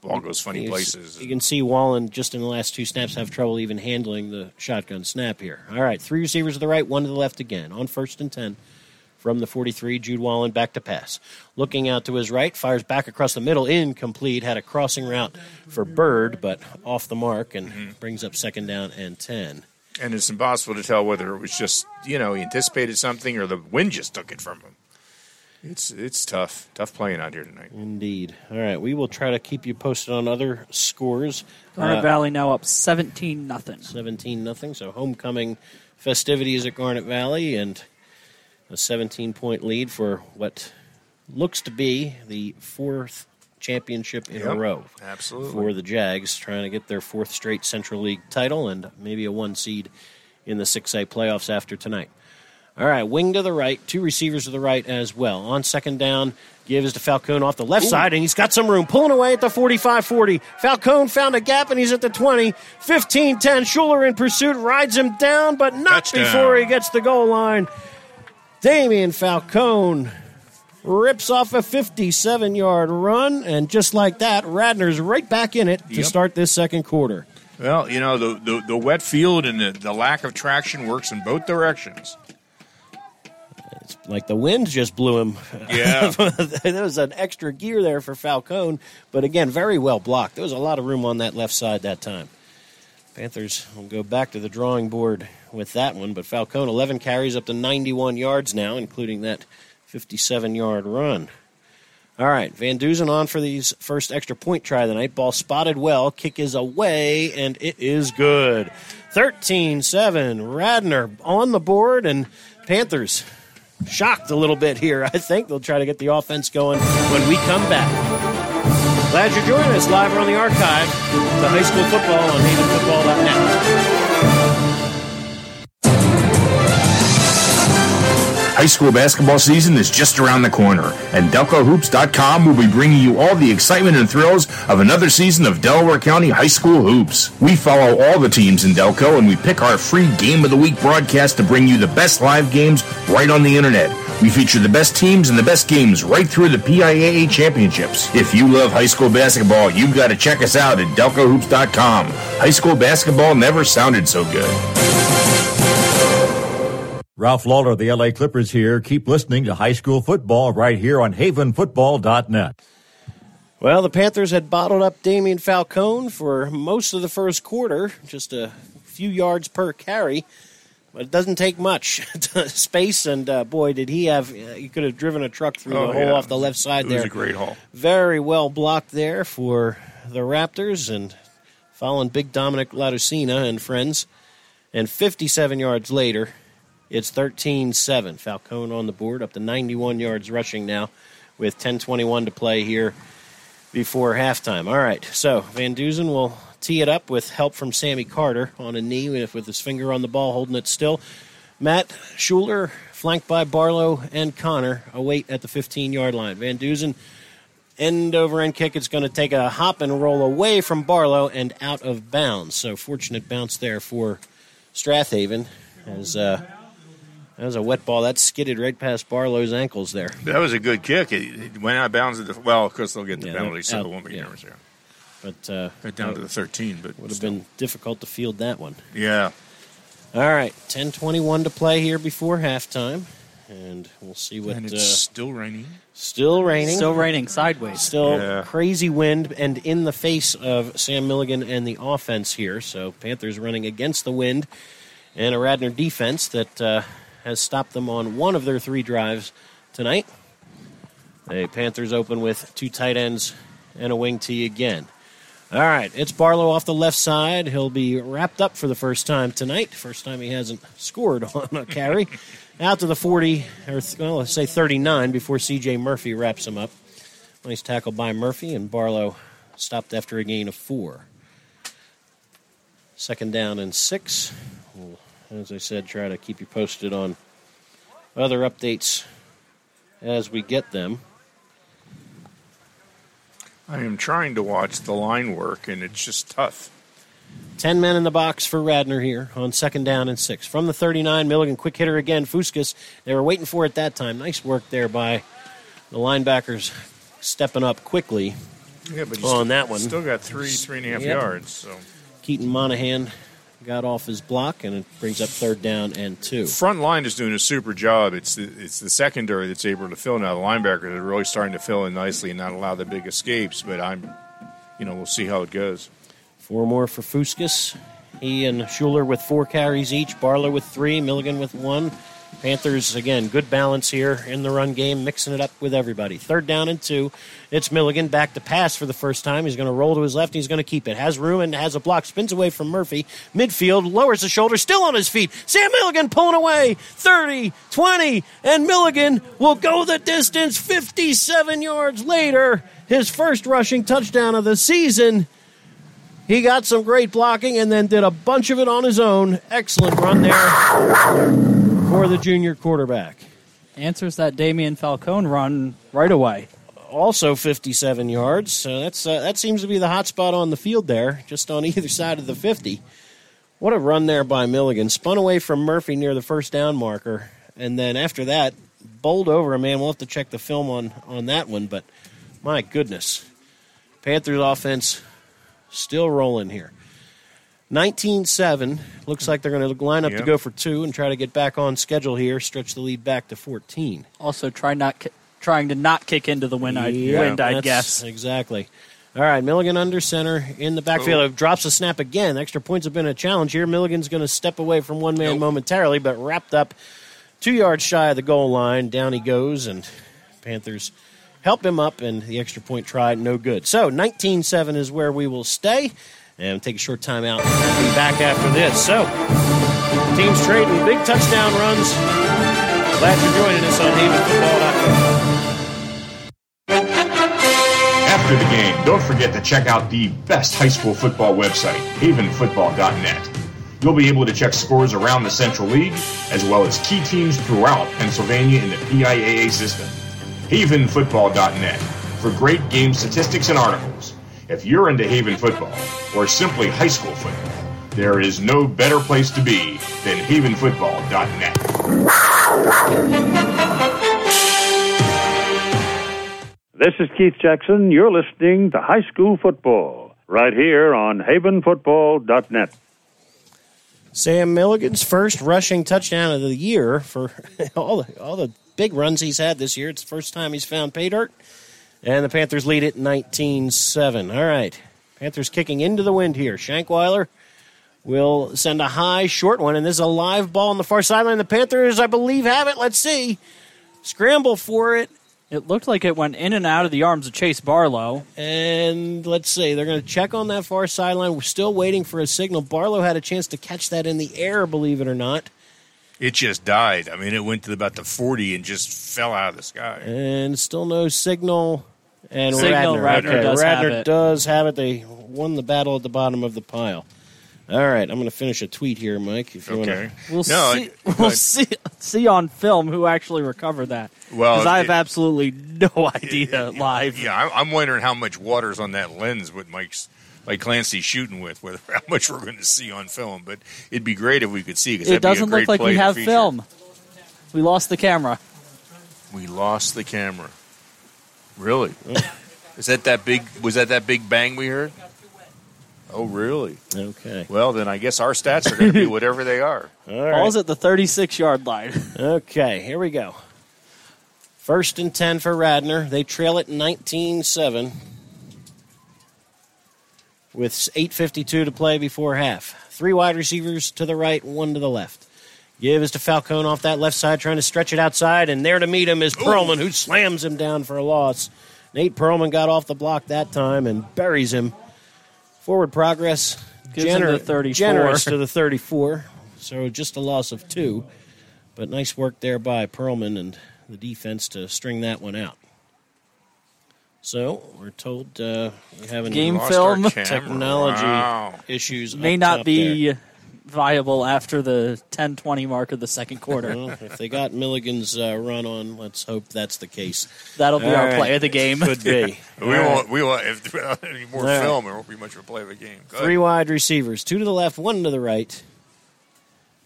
ball goes funny You places. You can see Wallen just in the last two snaps have trouble even handling the shotgun snap here. All right, three receivers to the right, one to the left again. On first and 10 from the 43, Jude Wallen back to pass. Looking out to his right, fires back across the middle, incomplete. Had a crossing route for Bird, but off the mark and Mm-hmm. brings up second down and 10. and it's impossible to tell whether it was just you know he anticipated something or the wind just took it from him. It's it's tough, tough playing out here tonight. Indeed. All right, we will try to keep you posted on other scores. Garnet Uh, Valley now up 17 nothing. 17 nothing. So homecoming festivities at Garnet Valley and a 17 point lead for what looks to be the fourth championship in a row absolutely. for the Jags, trying to get their fourth straight Central League title and maybe a one seed in the 6A playoffs after tonight. All right, wing to the right, two receivers to the right as well. On second down, gives to Falcone off the left side, and he's got some room. Pulling away at the 45 40. Falcone found a gap, and he's at the 20. 15 10. Shuler in pursuit, rides him down, but not Touchdown. before he gets the goal line. Damian Falcone rips off a 57 yard run, and just like that, Radnor's right back in it to Yep. start this second quarter. Well, you know the the, the wet field and the, the lack of traction works in both directions. It's like the wind just blew him. Yeah. there was an extra gear there for Falcone, but again, very well blocked. There was a lot of room on that left side that time. Panthers will go back to the drawing board with that one, but Falcone 11 carries up to 91 yards now, including that 57 yard run. All right, Van Duzen on for these first extra point try of the night. Ball spotted well, kick is away, and it is good. 13 7. Radnor on the board, and Panthers shocked a little bit here. I think they'll try to get the offense going when we come back. Glad you're joining us live on the archive to high school football on havenfootball.net. High school basketball season is just around the corner, and DelcoHoops.com will be bringing you all the excitement and thrills of another season of Delaware County High School Hoops. We follow all the teams in Delco, and we pick our free Game of the Week broadcast to bring you the best live games right on the internet. We feature the best teams and the best games right through the PIAA championships. If you love high school basketball, you've got to check us out at delcohoops.com. High school basketball never sounded so good. Ralph Lawler of the LA Clippers here. Keep listening to high school football right here on havenfootball.net. Well, the Panthers had bottled up Damian Falcone for most of the first quarter, just a few yards per carry. But it doesn't take much space, and uh, boy, did he have! Uh, he could have driven a truck through Oh, the hole yeah. off the left side It there. was a great haul. Very well blocked there for the Raptors, and following big Dominic Laudicina and friends. And 57 yards later, it's 13-7. Falcone on the board, up to 91 yards rushing now, with 10:21 to play here before halftime. All right, so Van Duzen will tee it up with help from Sammy Carter on a knee with, his finger on the ball, holding it still. Matt Shuler, flanked by Barlow and Connor, await at the 15 yard line. Van Duzen, end over end kick. It's going to take a hop and roll away from Barlow and out of bounds. So, fortunate bounce there for Strath Haven. As uh, that was a wet ball that skidded right past Barlow's ankles there. That was a good kick. It, it went out of bounds. At the, well, of course they'll get the Yeah, penalty, so out- it won't be yeah. numbers there. But uh, Got down to the 13, but it would have still. been difficult to field that one. Yeah. All right, 10:21 to play here before halftime, and we'll see what. And it's uh, still raining. still raining. Still raining sideways. Still Yeah. crazy wind and in the face of Sam Milligan and the offense here. So Panthers running against the wind and a Radnor defense that uh, has stopped them on one of their three drives tonight. The Panthers open with two tight ends and a wing T again. All right, it's Barlow off the left side. He'll be wrapped up for the first time tonight. First time he hasn't scored on a carry. Out to the 40, or well, let's say 39 before C.J. Murphy wraps him up. Nice tackle by Murphy, and Barlow stopped after a gain of four. Second down and six. As I said, try to keep you posted on other updates as we get them. I am trying to watch the line work, and it's just tough. Ten men in the box for Radnor here on second down and six. From the 39, Milligan, quick hitter again. Fuskas, they were waiting for it that time. Nice work there by the linebackers stepping up quickly Yeah, but on still, that one. Still got three, three and a half Yep. yards. So Keaton Monahan got off his block, and it brings up third down and two. front line is doing a super job. It's the, it's the secondary that's able to fill now. The linebackers are really starting to fill in nicely and not allow the big escapes. But I'm, you know, we'll see how it goes. Four more for Fuskas. He and Shuler with four carries each. Barlow with three. Milligan with one. Panthers, again, good balance here in the run game, mixing it up with everybody. Third down and two. It's Milligan back to pass for the first time. He's going to roll to his left. He's going to keep it. Has room and has a block. Spins away from Murphy. Midfield, lowers the shoulder, still on his feet. Sam Milligan pulling away. 30, 20, and Milligan will go the distance 57 yards later. His first rushing touchdown of the season. He got some great blocking and then did a bunch of it on his own. Excellent run there for the junior quarterback. Answers that Damian Falcone run right away. Also 57 yards. So that's uh, that seems to be the hot spot on the field there, just on either side of the 50. What a run there by Milligan. Spun away from Murphy near the first down marker. And then after that, bowled over a man. We'll have to check the film on, on that one, but my goodness. Panthers offense still rolling here. 19 7. Looks like they're going to line up to go for two and try to get back on schedule here, stretch the lead back to 14. Also, try not ki- trying to not kick into the wind. I, Yeah, wind, I that's- guess. Exactly. All right, Milligan under center in the backfield. Oh. Drops a snap again. Extra points have been a challenge here. Milligan's going to step away from one man momentarily, but wrapped up two yards shy of the goal line. Down he goes, and Panthers help him up, and the extra point try, no good. So 19 7 is where we will stay. And take a short time out. We'll be back after this. So, teams trading big touchdown runs. Glad you're joining us on HavenFootball.com. After the game, don't forget to check out the best high school football website, havenfootball.net. You'll be able to check scores around the Central League, as well as key teams throughout Pennsylvania in the PIAA system. Havenfootball.net for great game statistics and articles. If you're into Haven football, or simply high school football, there is no better place to be than havenfootball.net. This is Keith Jackson. You're listening to High School Football right here on havenfootball.net. Sam Milligan's first rushing touchdown of the year for all the all the big runs he's had this year. It's the first time he's found pay dirt. And the Panthers lead it 19-7. All right. Panthers kicking into the wind here. Shankweiler will send a high short one, and this is a live ball on the far sideline. The Panthers, I believe, have it. Let's see. Scramble for it. It looked like it went in and out of the arms of Chase Barlow. And let's see, they're going to check on that far sideline. We're still waiting for a signal. Barlow had a chance to catch that in the air, believe it or not. It just died. I mean, it went to about the 40 and just fell out of the sky. And still no signal. And Signal, Radnor, Radnor okay, does Radnor have it. does have it. They won the battle at the bottom of the pile. All right, I'm going to finish a tweet here, Mike. If you Okay. want We'll No, see. I- we'll see. See on film who actually recovered that. Well, because I have it- absolutely no idea live. Yeah, I'm- I'm wondering how much water's on that lens with Mike's Mike Clancy shooting with, whether how much we're going to see on film. But it'd be great if we could see. 'cause It that'd be a doesn't great look like we have film. We lost the camera. We lost the camera. Really? Is that that big? Was that that big bang we heard? Oh, really? Okay. Well, then I guess our stats are going to be whatever they are. All right. Ball's at the 36 yard line. Okay, here we go. First and 10 for Radnor. They trail it 19 7 with 8.52 to play before half. Three wide receivers to the right, one to the left. Give is to Falcone off that left side, trying to stretch it outside, and there to meet him is Perlman, who slams him down for a loss. Nate Perlman got off the block that time and buries him. Forward progress. Gives him the 34. Generous to the 34. So just a loss of two. But nice work there by Perlman and the defense to string that one out. So we're told uh, we're having Game film. technology Wow. issues. May up not top be viable after the 10 20 mark of the second quarter. Well, if they got Milligan's uh, run on, let's hope that's the case. That'll be All our right. play of the game. Could be. We All right. won't. We won't. If without any more All right. film, it won't be much of a play of the game. Go ahead. Three wide receivers, two to the left, one to the right.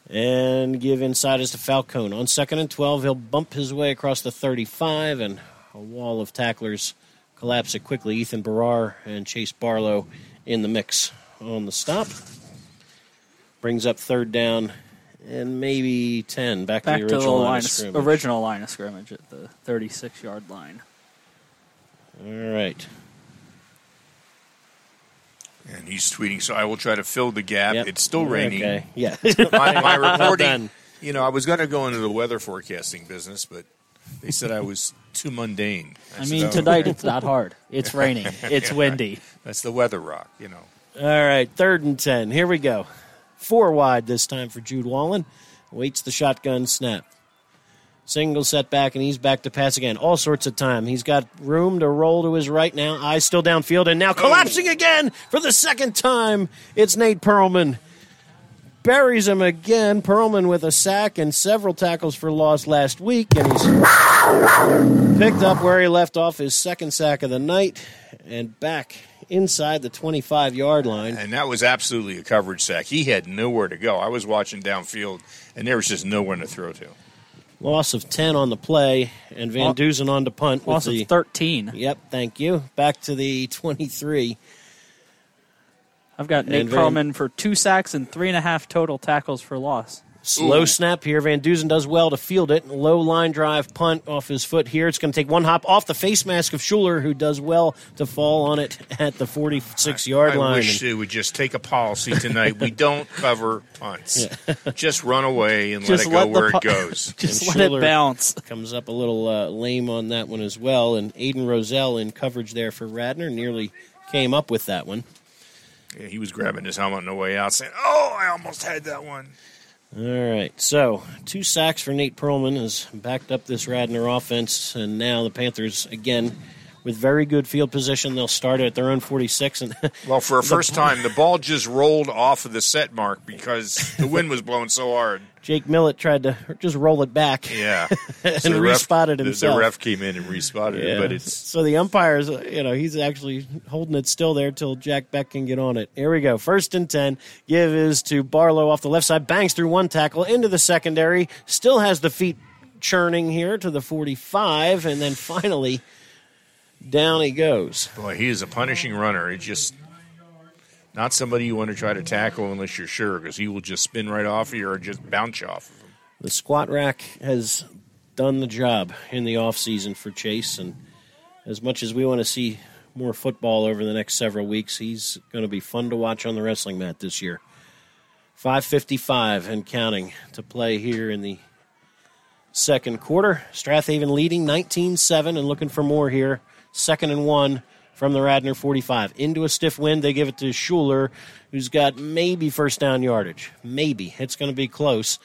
And give inside is to Falcone. On second and 12, he'll bump his way across the 35, and a wall of tacklers collapse it quickly. Ethan Barrar and Chase Barlow in the mix on the stop. Brings up third down and maybe 10. Back, Back to to the the original line, line of of, scrimmage. original line of scrimmage at the 36 yard line. All right. And he's tweeting. So I will try to fill the gap. Yep. It's still raining. Okay. Yeah. My, my reporting. done. you know, I was going to go into the weather forecasting business, but they said I was too mundane. I said, mean, "Oh, tonight it's not hard. It's raining. It's windy. That's the weather rock. You know. All right, third and 10. Here we go. Four wide this time for Jude Wallen. Waits the shotgun snap. Single setback, and he's back to pass again. All sorts of time. He's got room to roll to his right now. Eyes still downfield, and now oh. collapsing again for the second time. It's Nate Perlman. Buries him again. Perlman with a sack and several tackles for loss last week, and he's picked up where he left off his second sack of the night and back inside the 25 yard line. And that was absolutely a coverage sack. He had nowhere to go. I was watching downfield, and there was just nowhere to throw to. Loss of 10 on the play, and Van Lo- Dusen on to punt. Loss with the, of 13. Yep, thank you. Back to the 23. I've got Nate And Van- Perlman for two sacks and three and a half total tackles for loss. Slow Ooh. snap here. Van Dusen does well to field it. Low line drive punt off his foot here. It's going to take one hop off the face mask of Shuler, who does well to fall on it at the 46 yard line. I line. wish they would just take a policy tonight. we don't cover punts. Just run away and Just let it go let where pu- it goes. Just And let Shuler- it bounce. Comes up a little uh, lame on that one as well. And Aiden Roselle in coverage there for Radnor nearly came up with that one. Yeah, he was grabbing his helmet on the way out, saying, "Oh, I almost had that one." All right, so two sacks for Nate Perlman has backed up this Radnor offense, and now the Panthers again with very good field position. They'll start at their own 46, and Well, for a first time, the ball just rolled off of the set mark because the wind was blowing so hard. Jake Millett tried to just roll it back. Yeah, And ref- respotted the- himself. The ref came in and respotted it, but it's so the umpires, you know, he's actually holding it still there till Jack Beck can get on it. Here we go. First and 10. Give is to Barlow off the left side. Bangs through one tackle into the secondary. Still has the feet churning here to the 45. And then finally Down he goes. Boy, he is a punishing runner. It's just not somebody you want to try to tackle unless you're sure, because he will just spin right off of you or just bounce off of him. The squat rack has done the job in the off season for Chase, and as much as we want to see more football over the next several weeks, he's going to be fun to watch on the wrestling mat this year. 555 and counting to play here in the second quarter. Strath Haven leading 19-7 and looking for more here. Second and one from the Radnor 45. Into a stiff wind, they give it to Shuler, who's got maybe first down yardage. Maybe. It's going to be close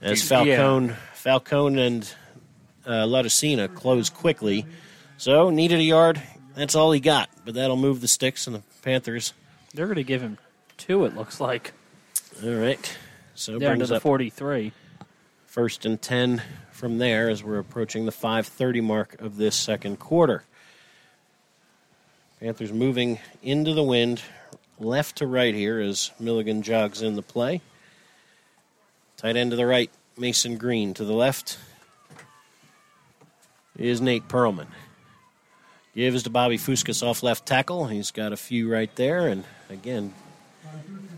as Falcone, Falcone and uh, Laudicina close quickly. So needed a yard. That's all he got, but that'll move the sticks and the Panthers. They're going to give him two. It looks like All right. So down to the up forty-three. first and 10 from there as we're approaching the 5:30 mark of this second quarter. Panthers moving into the wind, left to right here as Milligan jogs in the play. Tight end to the right, Mason Green to the left is Nate Perlman. Gives to Bobby Fuskas off left tackle. He's got a few right there, and again,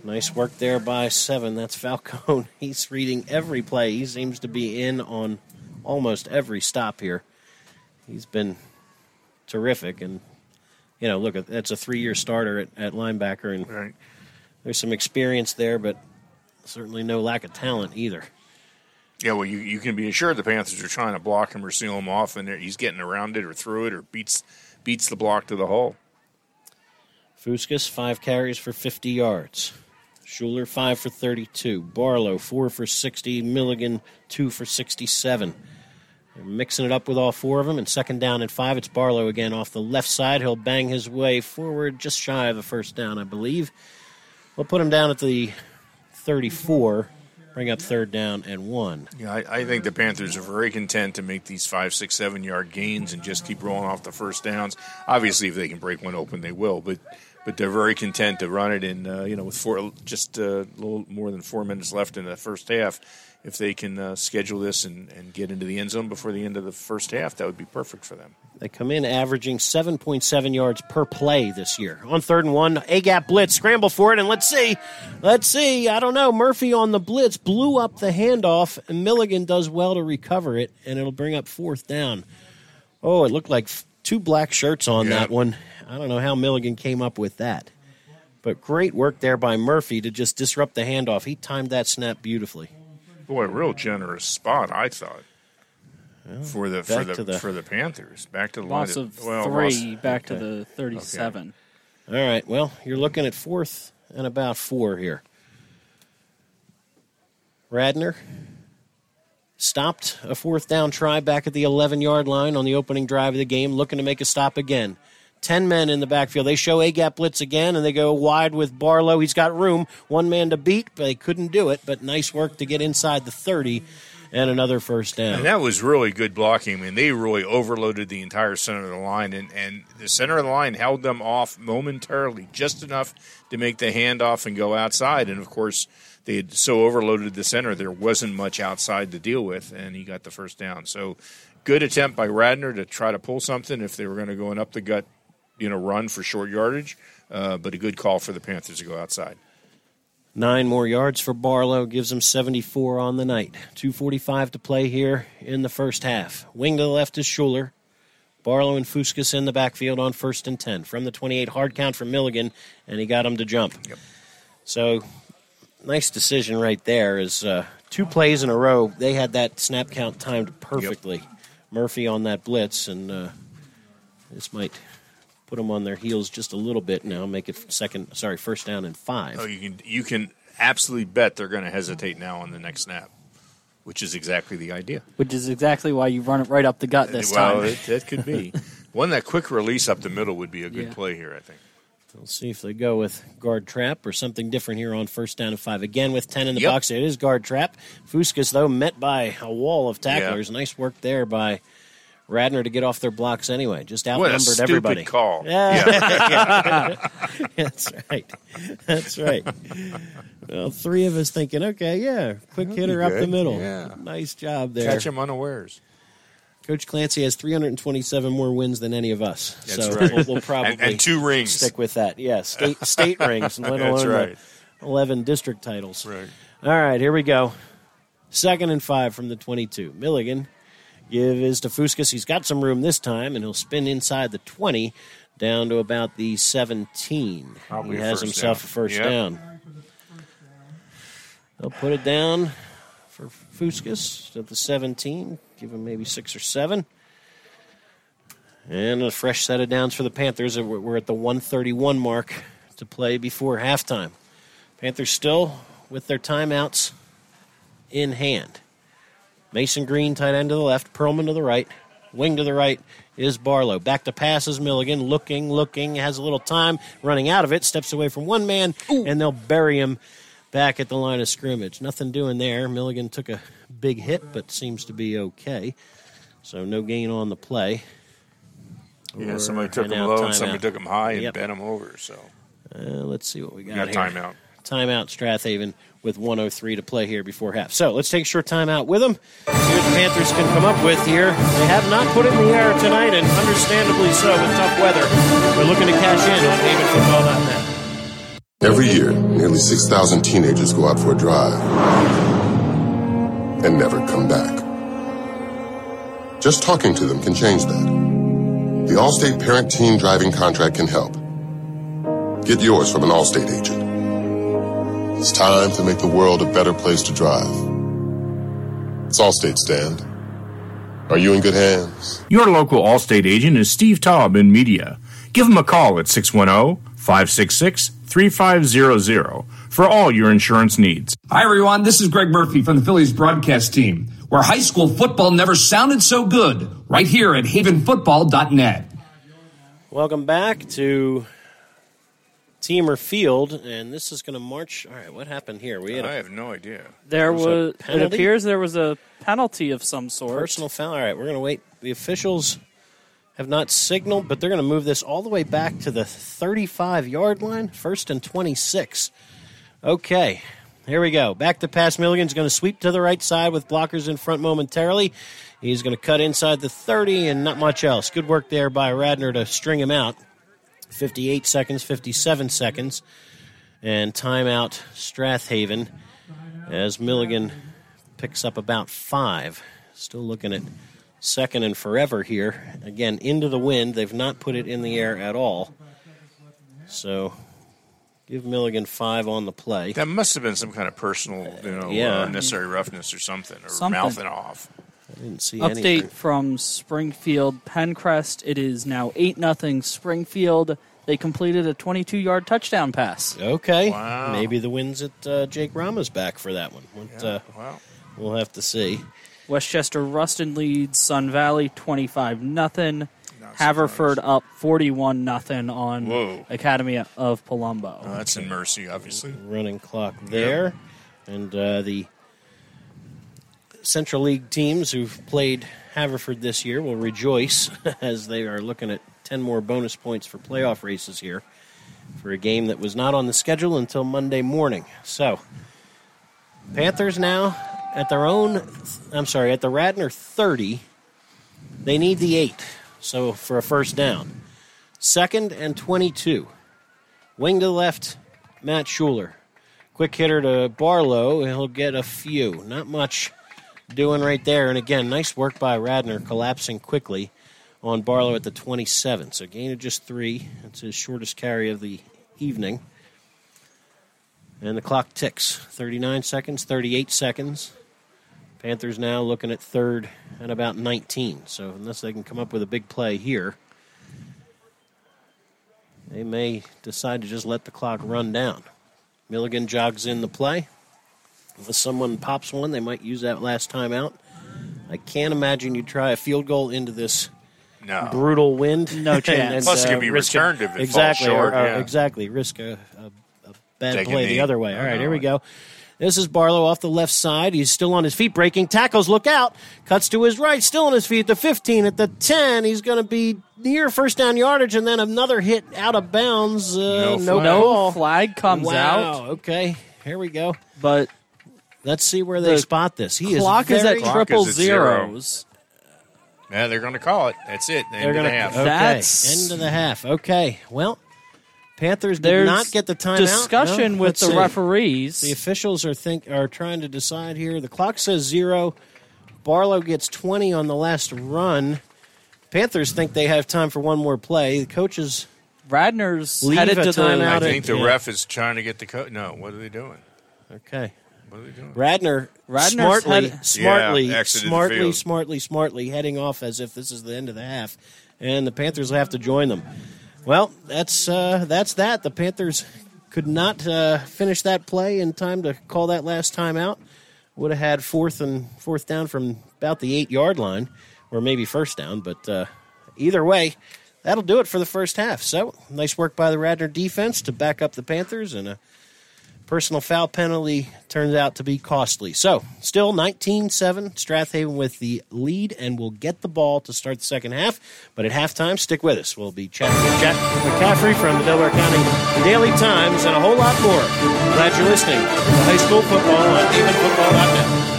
Nice work there by seven. That's Falcone. He's reading every play. He seems to be in on almost every stop here. He's been terrific, and you know, look, that's a three-year starter at, at linebacker, and Right. there's some experience there, but certainly no lack of talent either. Yeah, well, you, you can be assured the Panthers are trying to block him or seal him off, and he's getting around it or through it or beats beats the block to the hole. Fuskas, five carries for 50 yards. Shuler, five for 32. Barlow, four for 60. Milligan, two for 67. They're mixing it up with all four of them. And second down and five, it's Barlow again off the left side. He'll bang his way forward just shy of a first down, I believe. We'll put him down at the 34, bring up third down and one. Yeah, I, I think the Panthers are very content to make these five, six, seven yard gains and just keep rolling off the first downs. Obviously, if they can break one open, they will. But but they're very content to run it in. Uh, you know, with four, just uh, a little more than four minutes left in the first half. If they can uh, schedule this and, and get into the end zone before the end of the first half, that would be perfect for them. They come in averaging 7.7 yards per play this year. On third and one, A gap blitz, scramble for it, and let's see. Let's see. I don't know. Murphy on the blitz blew up the handoff, and Milligan does well to recover it, and it'll bring up fourth down. Oh, it looked like two black shirts on Yeah. that one. I don't know how Milligan came up with that. But great work there by Murphy to just disrupt the handoff. He timed that snap beautifully. Boy, real generous spot, I thought. for the for the, the- for the Panthers, back to the Loss line. of well, three loss- back to the thirty-seven. All right. Well, you're looking at fourth and about four here. Radnor stopped a fourth down try back at the 11 yard line on the opening drive of the game, looking to make a stop again. 10 men in the backfield. They show A gap blitz again, and they go wide with Barlow. He's got room, one man to beat, but they couldn't do it. But nice work to get inside the 30 and another first down. And that was really good blocking. I mean, they really overloaded the entire center of the line, and, and the center of the line held them off momentarily, just enough to make the handoff and go outside. And of course, they had so overloaded the center, there wasn't much outside to deal with, and he got the first down. So, good attempt by Radnor to try to pull something if they were going to go an up the gut, you know, run for short yardage. Uh, but a good call for the Panthers to go outside. Nine more yards for Barlow gives him 74 on the night. 2.45 to play here in the first half. Wing to the left is Shuler. Barlow and Fuskas in the backfield on first and 10. From the 28, hard count for Milligan, and he got him to jump. Yep. So, nice decision right there. Is uh, two plays in a row, they had that snap count timed perfectly. Murphy on that blitz, and uh, this might put them on their heels just a little bit now, make it second, sorry, first down and five. Oh, you can you can absolutely bet they're going to hesitate now on the next snap, which is exactly the idea. which is exactly why you run it right up the gut this well, time. it, that could be one that quick release up the middle would be a good Yeah. play here. I think. We'll see if they go with guard trap or something different here on first down and five. Again with 10 in the Yep. box. It is guard trap. Fuskas, though, met by a wall of tacklers. Nice work there by Radnor to get off their blocks anyway. Just outnumbered What a outnumbered stupid everybody. call. Yeah. That's right. That's right. Well, three of us thinking, okay, yeah, quick hitter up the middle. Yeah. Nice job there. Catch him unawares. Coach Clancy has 327 more wins than any of us. That's so right. we'll, we'll probably And- and two rings. Stick with that. Yeah, state state rings, let alone right. 11 district titles. Right. All right, here we go. Second and five from the 22. Milligan give is to Fuskas. He's got some room this time, and he'll spin inside the 20 down to about the 17. Probably he has himself down. a first Yep. down. They'll put it down for Fuskas at the 17. Give him maybe six or seven. And a fresh set of downs for the Panthers. Uh, we're we're at the 131 mark to play before halftime. Panthers still with their timeouts in hand. Mason Green, tight end to the left. Perlman to the right. Wing to the right is Barlow. Back to passes Milligan. Looking, looking. Has a little time. Running out of it. Steps away from one man. And they'll bury him back at the line of scrimmage. Nothing doing there. Milligan took a big hit, but seems to be okay. So no gain on the play. Yeah, Or somebody took him low and somebody took him high and Yep. bent him over. So Uh, let's see what we got, You got here. timeout. Timeout Strath Haven with 103 to play here before half. So let's take a short timeout with them. See what the Panthers can come up with here. They have not put it in the air tonight, and understandably so with tough weather. We're looking to cash in on HavenFootball.net. Every year, nearly 6,000 teenagers go out for a drive and never come back. Just talking to them can change that. The Allstate Parent Teen Driving Contract can help. Get yours from an Allstate agent. It's time to make the world a better place to drive. It's Allstate stand. Are you in good hands? Your local Allstate agent is Steve Taub in media. Give him a call at 610 566 3500 for all your insurance needs. Hi, everyone. This is Greg Murphy from the Phillies broadcast team, where high school football never sounded so good, right here at havenfootball.net. Welcome back to Teamer Field, and this is going to march. All right, what happened here? We had I a have no idea. There Was a was. It penalty? appears there was a penalty of some sort. personal foul. All right, we're going to wait. The officials have not signaled, but they're going to move this all the way back to the 35 yard line, first and 26. Okay, here we go. Back to pass. Milligan's going to sweep to the right side with blockers in front momentarily. He's going to cut inside the 30 and not much else. Good work there by Radnor to string him out. 58 seconds, 57 seconds, and timeout Strath Haven as Milligan picks up about five. Still looking at second and forever here. Again, into the wind. They've not put it in the air at all. So give Milligan five on the play. That must have been some kind of personal, you know, Yeah. uh, unnecessary roughness or something, or Something. mouthing off. I didn't see Update anything. from Springfield Penncrest. It is now 8 nothing Springfield. They completed a 22 yard touchdown pass. Okay. Wow. Maybe the wind's at uh, Jake Rama's back for that one. What, uh, Wow. we'll have to see. West Chester Rustin leads Sun Valley 25 nothing. Haverford up 41 nothing on Whoa. Academy of Palumbo. Uh, that's in Mercy, obviously. running clock there. And uh, the Central League teams who've played Haverford this year will rejoice as they are looking at 10 more bonus points for playoff races here for a game that was not on the schedule until Monday morning. So, Panthers now at their own, I'm sorry, at the Radnor 30. They need the eight, so for a first down. Second and 22. Wing to the left, Matt Shuler. Quick hitter to Barlow. He'll get a few. Not much doing right there. And again, nice work by Radnor collapsing quickly on Barlow at the 27. So gain of just three. That's his shortest carry of the evening. And the clock ticks 39 seconds, 38 seconds. Panthers now looking at third at about 19. So unless they can come up with a big play here, they may decide to just let the clock run down. Milligan jogs in the play. If someone pops one, they might use that last time out. I can't imagine you try a field goal into this No. brutal wind. No chance. Plus it can be risk a- returned if it falls exactly, short, or- or yeah. Exactly, risk a, a, a bad Take play the knee. other way. All right, I here we go. This is Barlow off the left side. He's still on his feet, breaking tackles. Look out! Cuts to his right, still on his feet. at The 15 at the 10. He's going to be near first down yardage, and then another hit out of bounds. Uh, No no, flag. no flag comes wow. out, Okay, here we go. but Let's see where they The spot this. He clock is is at Clock triple is at zero. zeros. Yeah, they're going to call it. That's it. The They're end of gonna the half. okay. That's- end of the half. Okay, well, Panthers did There's not get the timeout. discussion No? with the see. referees. The officials are think are trying to decide here. The clock says zero. Barlow gets twenty on the last run. Panthers think they have time for one more play. The coaches Radnor's leave headed a to the timeout. I think the Yeah. ref is trying to get the coach. No, what are they doing? Okay. What are they doing? Radnor, Radnor's smartly, head- smartly, Yeah, smartly, smartly, smartly heading off as if this is the end of the half, and the Panthers will have to join them. Well, that's uh, that's that. The Panthers could not uh, finish that play in time to call that last timeout. Would have had fourth and fourth down from about the eight yard line, or maybe first down. But uh, either way, that'll do it for the first half. So nice work by the Radnor defense to back up the Panthers, and a personal foul penalty turns out to be costly. So, still 19 7, Strath Haven with the lead, and will get the ball to start the second half. But at halftime, stick with us. We'll be chatting with Jack McCaffery from the Delaware County Daily Times and a whole lot more. Glad you're listening to high school football on havenfootball.net.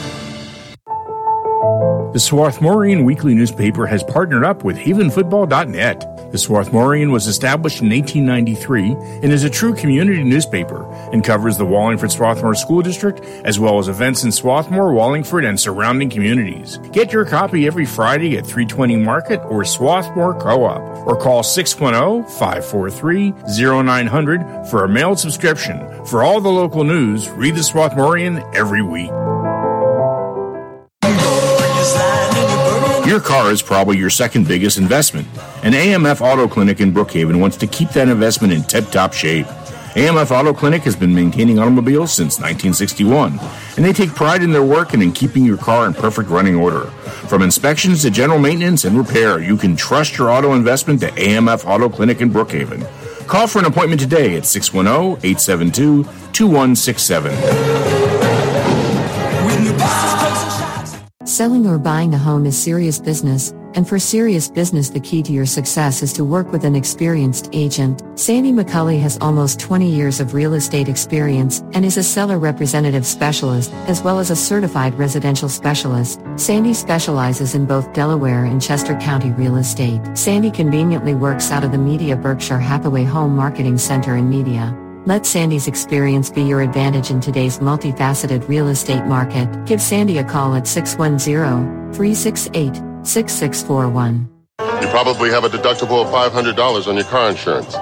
The Swarthmorean Weekly newspaper has partnered up with havenfootball.net. The Swarthmorean was established in 1893 and is a true community newspaper and covers the Wallingford Swarthmore School District as well as events in Swarthmore, Wallingford, and surrounding communities. Get your copy every Friday at 320 Market or Swarthmore Co-op or call 610-543-0900 for a mailed subscription. For all the local news, read the Swarthmorean every week. Your car is probably your second biggest investment. An AMF Auto Clinic in Brookhaven wants to keep that investment in tip top shape. AMF Auto Clinic has been maintaining automobiles since 1961, and they take pride in their work and in keeping your car in perfect running order. From inspections to general maintenance and repair, you can trust your auto investment to AMF Auto Clinic in Brookhaven. Call for an appointment today at 610 872 2167. Selling or buying a home is serious business, and for serious business, the key to your success is to work with an experienced agent. Sandy McCulley has almost 20 years of real estate experience and is a seller representative specialist, as well as a certified residential specialist. Sandy specializes in both Delaware and Chester County real estate. Sandy conveniently works out of the Media Berkshire Hathaway Home Marketing Center in Media. Let Sandy's experience be your advantage in today's multifaceted real estate market. Give Sandy a call at 610-368-6641. You probably have a deductible of $500 on your car insurance.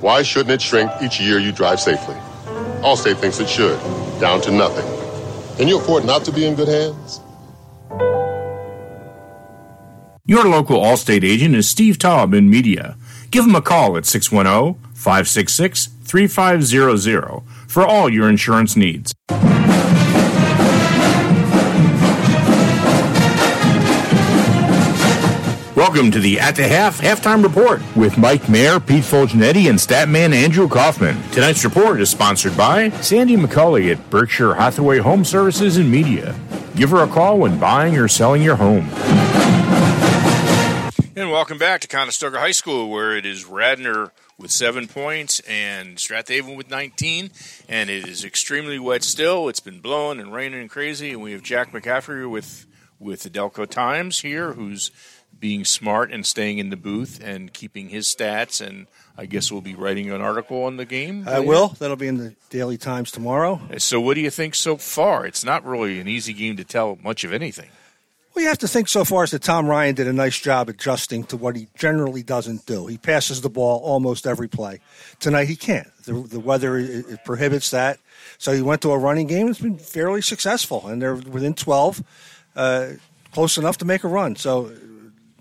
Why shouldn't it shrink each year you drive safely? Allstate thinks it should, down to nothing. Can you afford not to be in good hands? Your local Allstate agent is Steve Taub in media. Give him a call at 610 566 3500 for all your insurance needs. Welcome to the At the Half Halftime Report with Mike Mayer, Pete Fulgenetti, and Statman Andrew Kaufman. Tonight's report is sponsored by Sandy McCulley at Berkshire Hathaway Home Services and Media. Give her a call when buying or selling your home. And welcome back to Conestoga High School, where it is Radnor with seven points and Strath Haven with 19. And it is extremely wet still. It's been blowing and raining and crazy. And we have Jack McCaffery with, with the Delco Times here, who's being smart and staying in the booth and keeping his stats. And I guess we'll be writing an article on the game. I will. That'll be in the Daily Times tomorrow. So, what do you think so far? It's not really an easy game to tell much of anything. Well, you have to think so far as that Tom Ryan did a nice job adjusting to what he generally doesn't do. He passes the ball almost every play. Tonight he can't. The, the weather it, it prohibits that. So he went to a running game. It's been fairly successful, and they're within 12, uh, close enough to make a run. So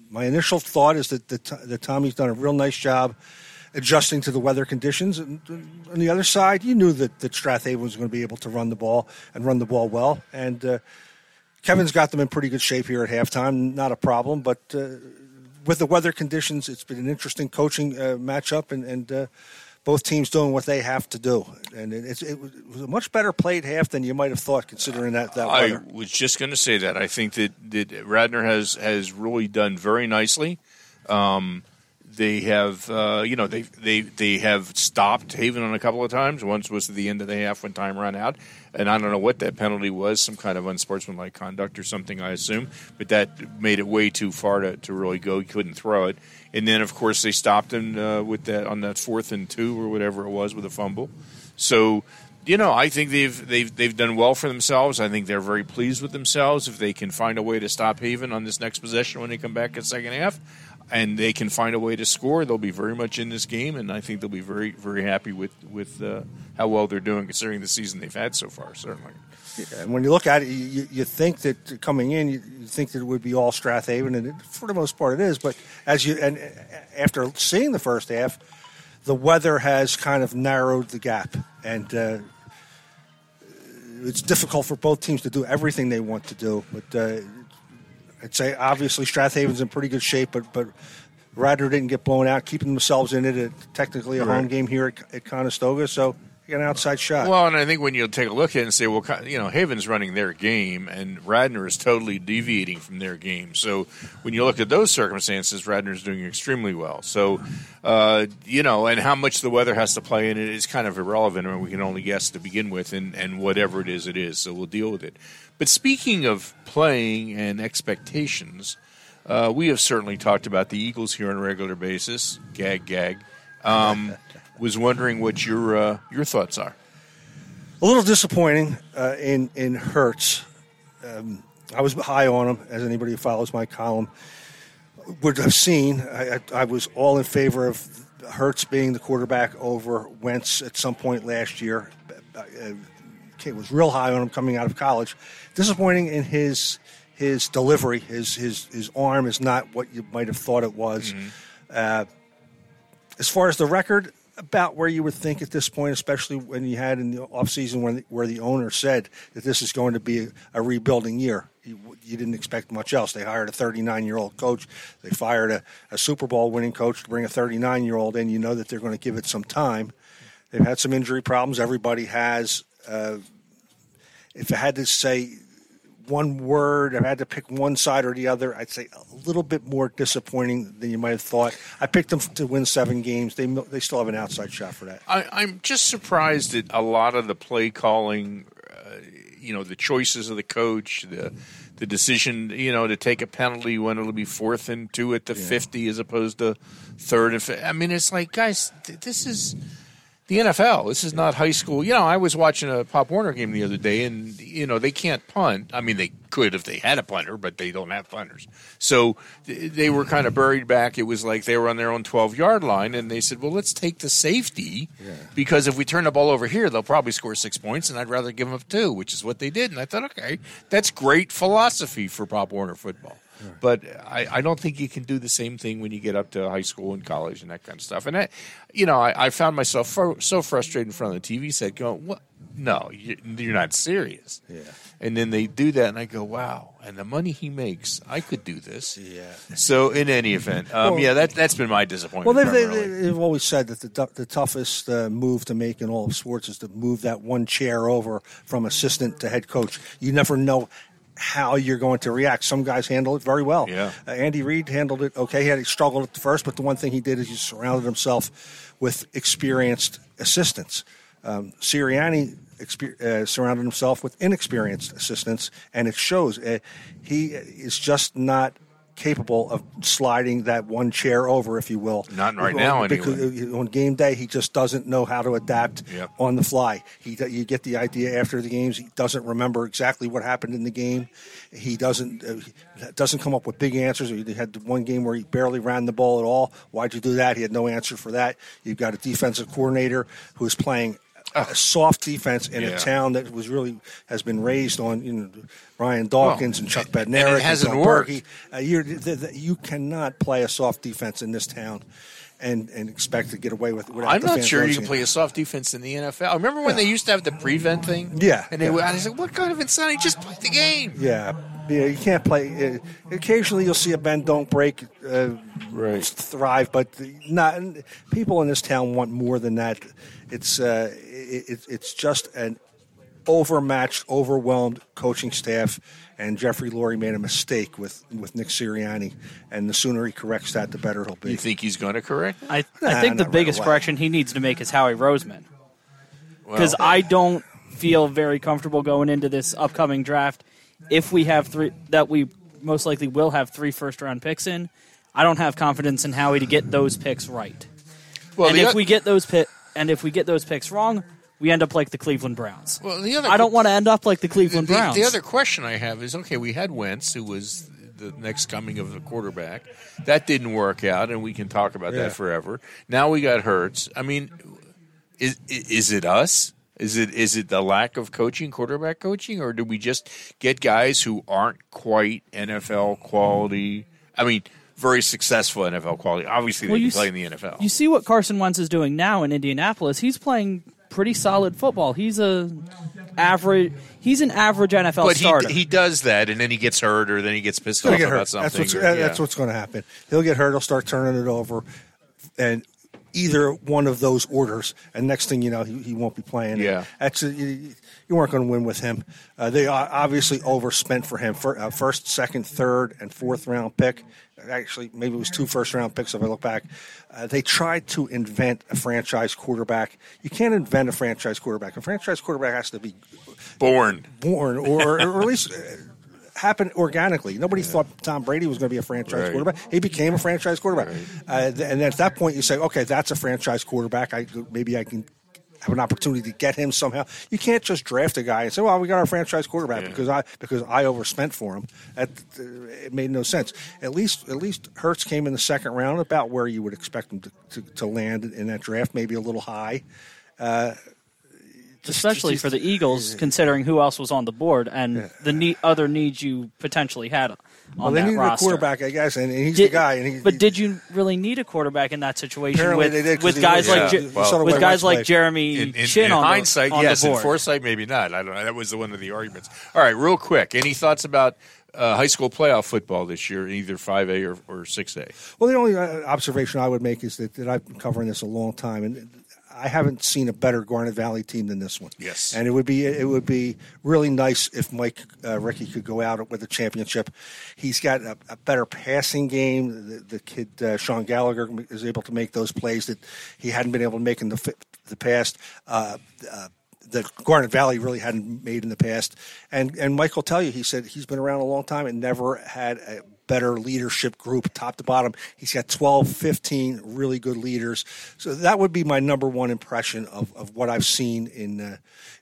my initial thought is that, that, that Tommy's done a real nice job adjusting to the weather conditions. And on the other side, you knew that, that Strath Haven was going to be able to run the ball and run the ball well. And uh, Kevin's got them in pretty good shape here at halftime. Not a problem, but uh, with the weather conditions, it's been an interesting coaching uh, matchup, and, and uh, both teams doing what they have to do. And it, it's, it was a much better played half than you might have thought, considering that that I was just going to say that. I think that, that Radnor has has really done very nicely. Um, they have, uh, you know, they they they have stopped Haven on a couple of times. Once was at the end of the half when time ran out, and I don't know what that penalty was, some kind of unsportsmanlike conduct or something, I assume. But that made it way too far to, to really go. He couldn't throw it, and then of course they stopped him uh, with that on that fourth and two or whatever it was with a fumble. So you know, I think they've they've they've done well for themselves. I think they're very pleased with themselves if they can find a way to stop Haven on this next possession when they come back in second half, and they can find a way to score. They'll be very much in this game, and I think they'll be very very happy with with uh, how well they're doing considering the season they've had so far. Certainly. Yeah, and when you look at it, you, you think that coming in, you, you think that it would be all Strath Haven, and it, for the most part, it is. But as you and after seeing the first half, the weather has kind of narrowed the gap, and uh, it's difficult for both teams to do everything they want to do. But uh, I'd say obviously Strath Haven's in pretty good shape, but but Radnor didn't get blown out, keeping themselves in it. technically a Right. home game here at, at Conestoga, so an outside shot. Well, and I think when you take a look at it and say, well, you know, Haven's running their game, and Radnor is totally deviating from their game. So when you look at those circumstances, Radnor's doing extremely well. So, uh, you know, and how much the weather has to play in it is kind of irrelevant. I mean, we can only guess to begin with, and, and whatever it is, it is. So we'll deal with it. But speaking of playing and expectations, uh, we have certainly talked about the Eagles here on a regular basis. Gag, gag. Um, was wondering what your uh, your thoughts are. a little disappointing uh, in in Hurts. Um, I was high on him, as anybody who follows my column would have seen. I, I, I was all in favor of Hurts being the quarterback over Wentz at some point last year. Uh, okay, was real high on him coming out of college. Disappointing in his his delivery. His his his arm is not what you might have thought it was. Uh, as far as the record, about where you would think at this point, especially when you had in the offseason when where the owner said that this is going to be a, rebuilding year. You, you didn't expect much else. They hired a 39 year old coach. They fired a, a Super Bowl winning coach to bring a 39 year old in. You know that they're going to give it some time. They've had some injury problems. Everybody has. Uh, if I had to say one word, if I had to pick one side or the other, I'd say a little bit more disappointing than you might have thought. I picked them to win seven games. They they still have an outside shot for that. I, I'm just surprised at a lot of the play calling. Uh, you know, the choices of the coach, the the decision, you know, to take a penalty when it'll be fourth and two at the fifty as opposed to third and. Fi- I mean, it's like, guys, th- this is the NFL. This is not high school. You know, I was watching a Pop Warner game the other day, and you know they can't punt. I mean, they could if they had a punter, but they don't have punters. So they were kind of buried back. It was like they were on their own twelve yard line, and they said, "Well, let's take the safety because if we turn the ball over here, they'll probably score six points, and I'd rather give them two, which is what they did. And I thought, okay, that's great philosophy for Pop Warner football. But I, I don't think you can do the same thing when you get up to high school and college and that kind of stuff. And I, you know, I, I found myself fro- so frustrated in front of the TV set, going, "What? No, you- you're not serious." Yeah. And then they do that, and I go, "Wow!" And the money he makes, I could do this. Yeah. So in any event, um, Well- yeah, that that's been my disappointment. Well, they've, they, they've always said that the, the toughest uh, move to make in all of sports is to move that one chair over from assistant to head coach. You never know how you're going to react. Some guys handle it very well. Yeah. Uh, Andy Reid handled it okay. He had he struggled at the first, but the one thing he did is he surrounded himself with experienced assistants. Um, Sirianni exper- uh, surrounded himself with inexperienced assistants, and it shows. Uh, he is just not capable of sliding that one chair over, if you will. Not right now, Because uh, on game day, he just doesn't know how to adapt Yep. on the fly. He, you get the idea after the games. He doesn't remember exactly what happened in the game. He doesn't uh, doesn't come up with big answers. He had one game where he barely ran the ball at all. Why'd you do that? He had no answer for that. You've got a defensive coordinator who is playing a soft defense in Yeah. a town that was really has been raised on you know Brian Dawkins Well, and Chuck and- Bednarik and it hasn't Bill worked. Uh, you're, th- th- you cannot play a soft defense in this town and, and expect to get away with it. I'm not sure you can play a soft defense in the NFL. I Remember when they used to have the prevent thing? Yeah, and they yeah. would, I said, "What kind of insanity? Just play the game." Yeah, yeah, you can't play. Uh, occasionally, you'll see a bend don't break uh, Right. thrive, but not people in this town want more than that. It's uh, it, it's just an overmatched, overwhelmed coaching staff, and Jeffrey Lurie made a mistake with, with Nick Sirianni. And the sooner he corrects that, the better he'll be. You think he's going to correct? I, Nah, I think the not right biggest correction he needs to make is Howie Roseman. Because Well- I don't feel very comfortable going into this upcoming draft if we have three that we most likely will have three first round picks in. I don't have confidence in Howie to get those picks right. Well, and if oth- we get those pi- and if we get those picks wrong, we end up like the Cleveland Browns. Well, the other I don't want to end up like the Cleveland the, Browns. the other question I have is okay, we had Wentz, who was the next coming of the quarterback. That didn't work out, and we can talk about Yeah. that forever. Now we got Hurts. I mean, is is it us? Is it is it the lack of coaching, quarterback coaching, or do we just get guys who aren't quite NFL quality? I mean, very successful NFL quality. Obviously, Well, they you can play s- in the NFL. You see what Carson Wentz is doing now in Indianapolis. He's playing pretty solid football. He's a average. He's an average NFL but starter. he he does that, and then he gets hurt, or then he gets pissed He'll off get about hurt. something. That's what's, or- yeah. what's going to happen. He'll get hurt. He'll start turning it over, and either one of those orders, and next thing you know, he, he won't be playing. Yeah. that's you, you weren't going to win with him. Uh, they obviously overspent for him. For, uh, first, second, third, and fourth round pick. Actually, maybe it was two first round picks if I look back. Uh, they tried to invent a franchise quarterback. You can't invent a franchise quarterback. A franchise quarterback has to be born, born, or, or at least uh, happen organically. Nobody thought Tom Brady was going to be a franchise Right. quarterback. He became a franchise quarterback, uh, th- and at that point, you say, okay, that's a franchise quarterback. I maybe I can have an opportunity to get him somehow. You can't just draft a guy and say, "Well, we got our franchise quarterback because I because I overspent for him." That uh, it made no sense. At least at least Hurts came in the second round, about where you would expect him to, to, to land in that draft, maybe a little high. Uh, especially for the Eagles, considering who else was on the board and the ne- other needs you potentially had on well, they that needed roster. a quarterback, I guess, and, and he's Did- the guy. And he, but did you really need a quarterback in that situation with, they did, 'cause with guys was- like yeah. Je- You saw with guys like played. Jeremy in, in, Chin in on the- hindsight, on yes. the In foresight, maybe not. I don't know. That was one of the arguments. All right, real quick. Any thoughts about uh, high school playoff football this year, either five A or or six A? Well, the only uh, observation I would make is that, that I've been covering this a long time, and I haven't seen a better Garnet Valley team than this one. Yes. and it would be it would be really nice if Mike uh, Ricci could go out with a championship. He's got a, a better passing game. The, the kid uh, Sean Gallagher is able to make those plays that he hadn't been able to make in the the past. Uh, uh, that Garnet Valley really hadn't made in the past, and and Mike will tell you, he said he's been around a long time and never had a better leadership group top to bottom. He's got 12, 15 really good leaders. So that would be my number one impression of, of what I've seen in uh,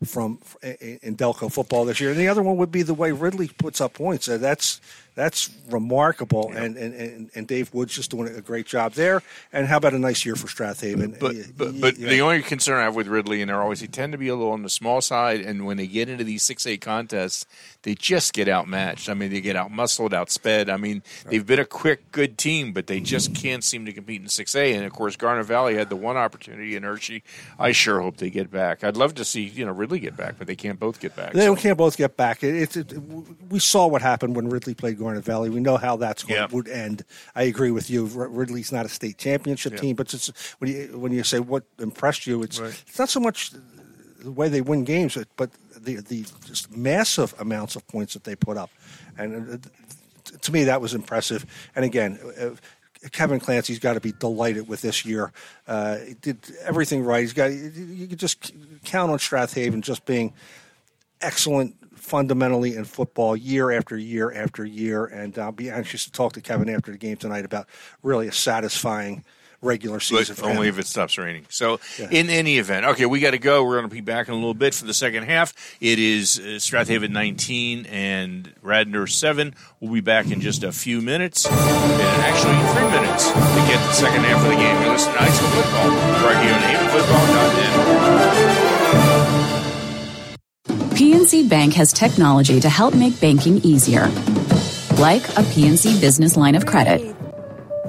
from in, Delco football this year. And the other one would be the way Ridley puts up points. Uh, that's that's remarkable. And, and, and, and Dave Woods just doing a great job there. And how about a nice year for Strath Haven? But but, but yeah. the only concern I have with Ridley and they're always they tend to be a little on the small side, and when they get into these six A contests, they just get outmatched. I mean, they get out muscled, outsped. I mean, they've been a quick, good team, but they just can't seem to compete in six A. And of course, Garnet Valley had the one opportunity in Hershey. I sure hope they get back. I'd love to see you know Ridley get back, but they can't both get back. They so. can't both get back. It, it, it, we saw what happened when Ridley played Garnet Valley. We know how that's going Yeah. would end. I agree with you. Ridley's not a state championship Yeah. team, but it's when you when you say what impressed you, it's Right. it's not so much the way they win games, but the the just massive amounts of points that they put up, and uh, to me that was impressive. And again. Uh, Kevin Clancy's got to be delighted with this year. Uh, he did everything right. He's got. You you could just count on Strath Haven just being excellent fundamentally in football year after year after year. And I'll be anxious to talk to Kevin after the game tonight about really a satisfying regular season. But only him. if it stops raining. So, Yeah. in any event, okay, we got to go. We're going to be back in a little bit for the second half. It is uh, Strath Haven 19 and Radnor 7. We'll be back in just a few minutes, actually three minutes to get the second half of the game. You're listening to High School Football right here on havenfootball.net. PNC Bank has technology to help make banking easier. Like a PNC business line of credit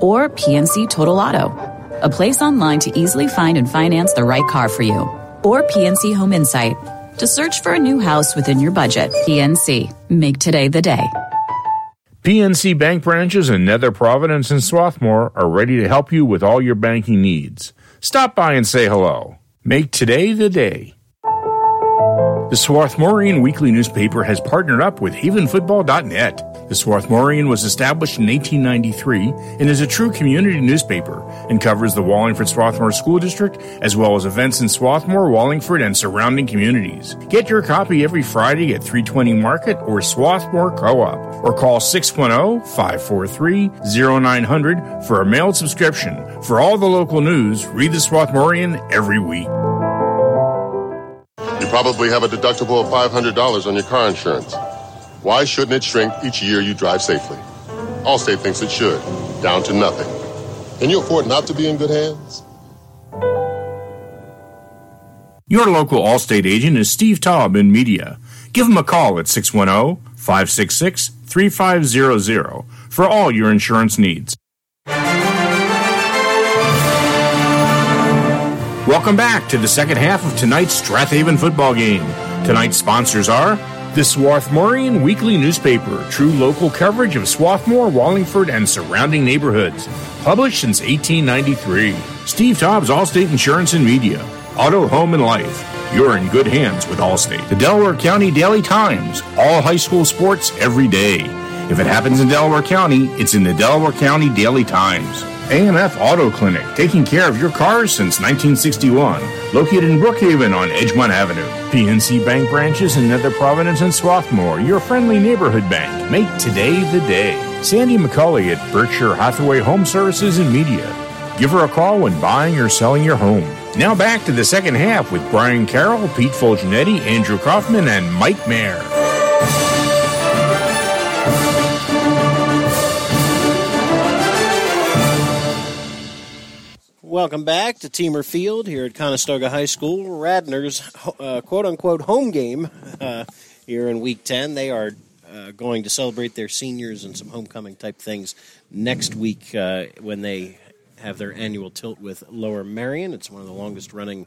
or PNC Total Auto, a place online to easily find and finance the right car for you. Or PNC Home Insight to search for a new house within your budget. PNC, make today the day. PNC Bank branches in Nether Providence and Swarthmore are ready to help you with all your banking needs. Stop by and say hello. Make today the day. The Swarthmorean Weekly newspaper has partnered up with HavenFootball.net. The Swarthmorean was established in 1893 and is a true community newspaper and covers the Wallingford Swarthmore School District as well as events in Swarthmore, Wallingford, and surrounding communities. Get your copy every Friday at 320 Market or Swarthmore Co-op or call 610-543-0900 for a mailed subscription. For all the local news, read the Swarthmorean every week. Probably have a deductible of $500 on your car insurance. Why shouldn't it shrink each year you drive safely? Allstate thinks it should, down to nothing. Can you afford not to be in good hands? Your local Allstate agent is Steve Taub in media. Give him a call at 610 566 3500 for all your insurance needs. Welcome back to the second half of tonight's Strath Haven football game. Tonight's sponsors are the Swarthmorean Weekly Newspaper, true local coverage of Swarthmore, Wallingford, and surrounding neighborhoods. Published since 1893. Steve Taub's Allstate Insurance and Media. Auto, Home, and Life. You're in good hands with Allstate. The Delaware County Daily Times. All high school sports every day. If it happens in Delaware County, it's in the Delaware County Daily Times. AMF Auto Clinic, taking care of your cars since 1961. Located in Brookhaven on Edgemont Avenue. PNC Bank branches in Nether Providence and Swarthmore, your friendly neighborhood bank. Make today the day. Sandy McCulley at Berkshire Hathaway Home Services and Media. Give her a call when buying or selling your home. Now back to the second half with Brian Carroll, Pete Fulgenetti, Andrew Kaufman, and Mike Mayer. Welcome back to Teamer Field here at Conestoga High School. Radnor's uh, quote unquote home game uh, here in week 10. They are uh, going to celebrate their seniors and some homecoming type things next week uh, when they have their annual tilt with Lower Merion. It's one of the longest running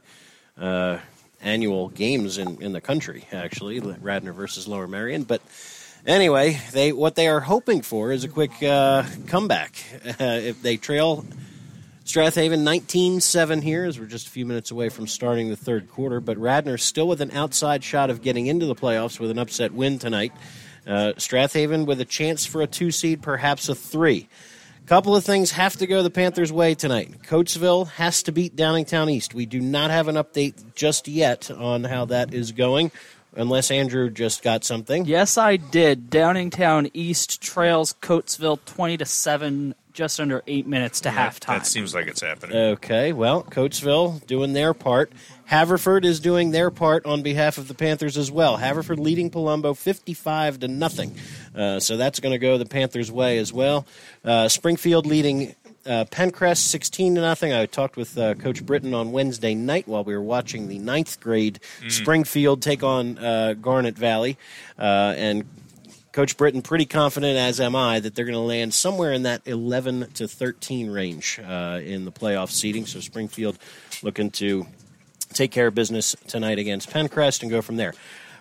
uh, annual games in, in the country, actually, Radnor versus Lower Merion. But anyway, they what they are hoping for is a quick uh, comeback. if they trail Strath Haven 19 7 here as we're just a few minutes away from starting the third quarter, but Radnor still with an outside shot of getting into the playoffs with an upset win tonight. Uh, Strath Haven with a chance for a two seed, perhaps a three. Couple of things have to go the Panthers' way tonight. Coatesville has to beat Downingtown East. We do not have an update just yet on how that is going, unless Andrew just got something. Yes, I did. Downingtown East trails Coatesville 20 to 7 just under eight minutes to Yeah, halftime. That seems like it's happening. Okay, well, Coatesville doing their part. Haverford is doing their part on behalf of the Panthers as well. Haverford leading Palumbo 55 to nothing. Uh, so that's going to go the Panthers' way as well. Uh, Springfield leading uh, Penncrest 16 to nothing. I talked with uh, Coach Britton on Wednesday night while we were watching the ninth grade Mm. Springfield take on uh, Garnet Valley, uh, and Coach Britton pretty confident, as am I, that they're going to land somewhere in that 11 to 13 range uh, in the playoff seating. So Springfield looking to take care of business tonight against Penncrest and go from there.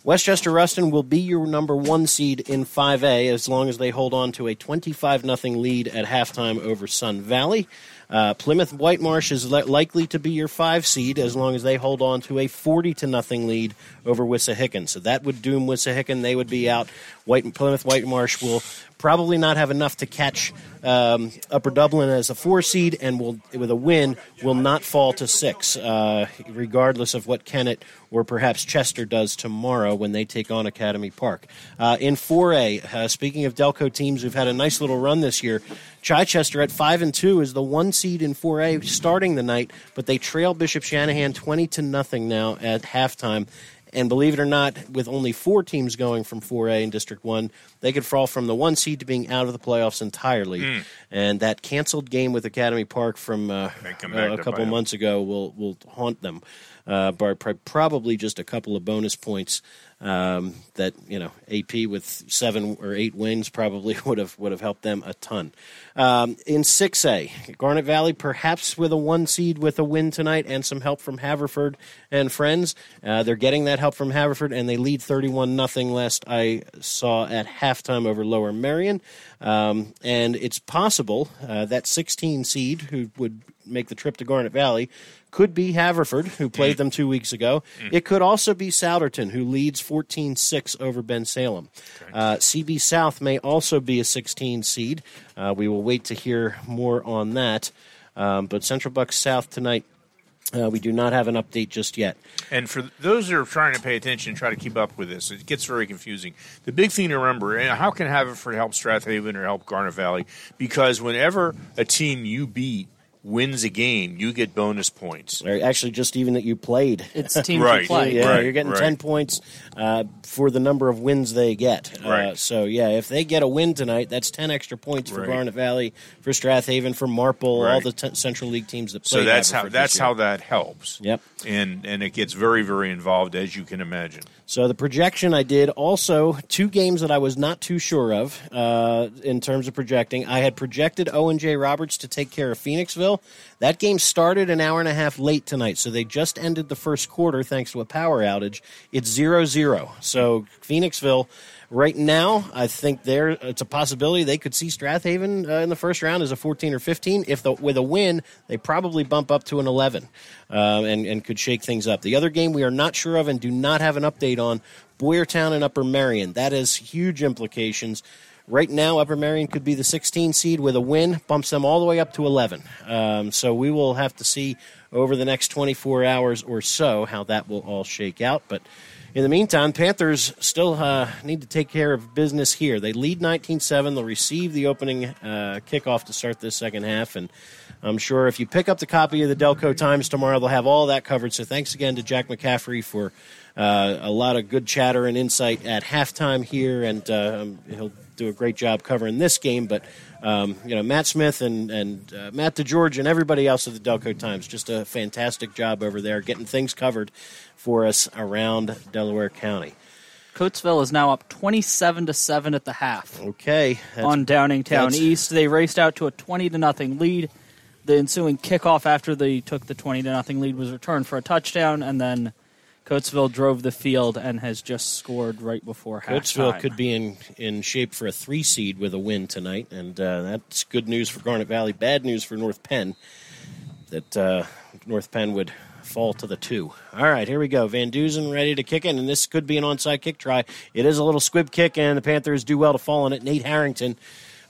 West Chester Rustin will be your number one seed in 5A as long as they hold on to a 25 0 lead at halftime over Sun Valley. Uh, Plymouth Whitemarsh is li- likely to be your five seed as long as they hold on to a 40 to nothing lead over Wissahickon. So that would doom Wissahickon. They would be out. White, Plymouth Whitemarsh will probably not have enough to catch um, Upper Dublin as a four seed, and will with a win will not fall to six, uh, regardless of what Kennett or perhaps Chester does tomorrow when they take on Academy Park. Uh, in 4A, uh, speaking of Delco teams who've had a nice little run this year, Chichester at five and two is the one seed in 4A starting the night, but they trail Bishop Shanahan 20 to nothing now at halftime. And believe it or not, with only four teams going from 4A in District 1, they could fall from the one seed to being out of the playoffs entirely. Hmm. And that canceled game with Academy Park from uh, uh, a couple months ago will, will haunt them. Uh, by by probably just a couple of bonus points um, that you know AP with seven or eight wins probably would have would have helped them a ton. Um, in six A, Garnet Valley perhaps with a one seed with a win tonight and some help from Haverford and friends. Uh, they're getting that help from Haverford and they lead thirty one nothing. Last I saw at halftime over Lower Merion, um, and it's possible uh, that sixteen seed who would make the trip to Garnet Valley. Could be Haverford, who played them two weeks ago. It could also be Souderton, who leads 14 6 over Bensalem. Uh, CB South may also be a 16 seed. Uh, we will wait to hear more on that. Um, but Central Bucks South tonight, uh, we do not have an update just yet. And for those that are trying to pay attention and try to keep up with this, it gets very confusing. The big thing to remember, and how can Haverford help Strath Haven or help Garnet Valley? Because whenever a team you beat wins a game, you get bonus points. Or actually, just even that you played. It's team Right, play. Yeah, Right, you're getting right. 10 points uh, for the number of wins they get. Uh, Right. so, yeah, if they get a win tonight, that's 10 extra points for Right. Garnet Valley, for Strath Haven, for Marple, all the t- Central League teams that play. So that's how Haverford this that's year. how that helps. Yep. And and it gets very very involved as you can imagine. So the projection I did also two games that I was not too sure of uh, in terms of projecting. I had projected Owen J. Roberts to take care of Phoenixville. That game started an hour and a half late tonight, so they just ended the first quarter thanks to a power outage. It's 0-0. So Phoenixville right now, I think there it's a possibility they could see Strath Haven uh, in the first round as a 14 or 15. If the, with a win, they probably bump up to an 11 um, and, and could shake things up. The other game we are not sure of and do not have an update on Boyertown and Upper Merion. That has huge implications. Right now, Upper Merion could be the 16 seed with a win, bumps them all the way up to 11. Um, so we will have to see over the next 24 hours or so how that will all shake out. But in the meantime, Panthers still uh, need to take care of business here. They lead 19 7. They'll receive the opening uh, kickoff to start this second half. And I'm sure if you pick up the copy of the Delco Times tomorrow, they'll have all that covered. So thanks again to Jack McCaffery for uh, a lot of good chatter and insight at halftime here. And um, he'll do a great job covering this game. But, um, you know, Matt Smith and, and uh, Matt DeGeorge and everybody else at the Delco Times, just a fantastic job over there getting things covered for us around Delaware County. Coatesville is now up 27 to 7 at the half. Okay. on Downingtown East. They raced out to a 20 to nothing lead. The ensuing kickoff after they took the 20 to nothing lead was returned for a touchdown, and then Coatesville drove the field and has just scored right before Coatesville halftime. could be in, in shape for a three seed with a win tonight, and uh, that's good news for Garnet Valley. Bad news for North Penn that uh, North Penn would fall to the two. All right, here we go. Van Duzen ready to kick in, and this could be an onside kick try. It is a little squib kick, and the Panthers do well to fall on it. Nate Harrington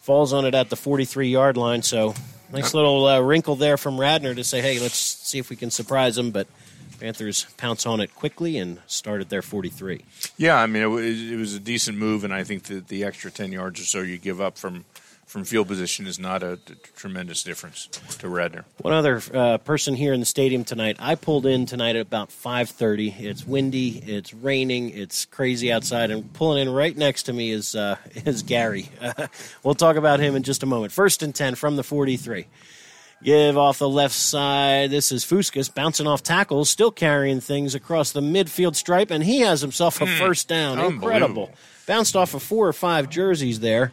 falls on it at the 43 yard line, so nice little uh, wrinkle there from Radnor to say, hey, let's see if we can surprise them, but Panthers pounce on it quickly and start at their 43. Yeah, I mean it was, it was a decent move, and I think that the extra ten yards or so you give up from from field position is not a, t- tremendous difference to Radnor. One other uh, person here in the stadium tonight. I pulled in tonight at about 5:30. It's windy, it's raining, it's crazy outside, and pulling in right next to me is uh, is Gary. we'll talk about him in just a moment. First and ten from the 43. Give off the left side. This is Fuskas bouncing off tackles, still carrying things across the midfield stripe, and he has himself a first down. Incredible. Bounced off of four or five jerseys there,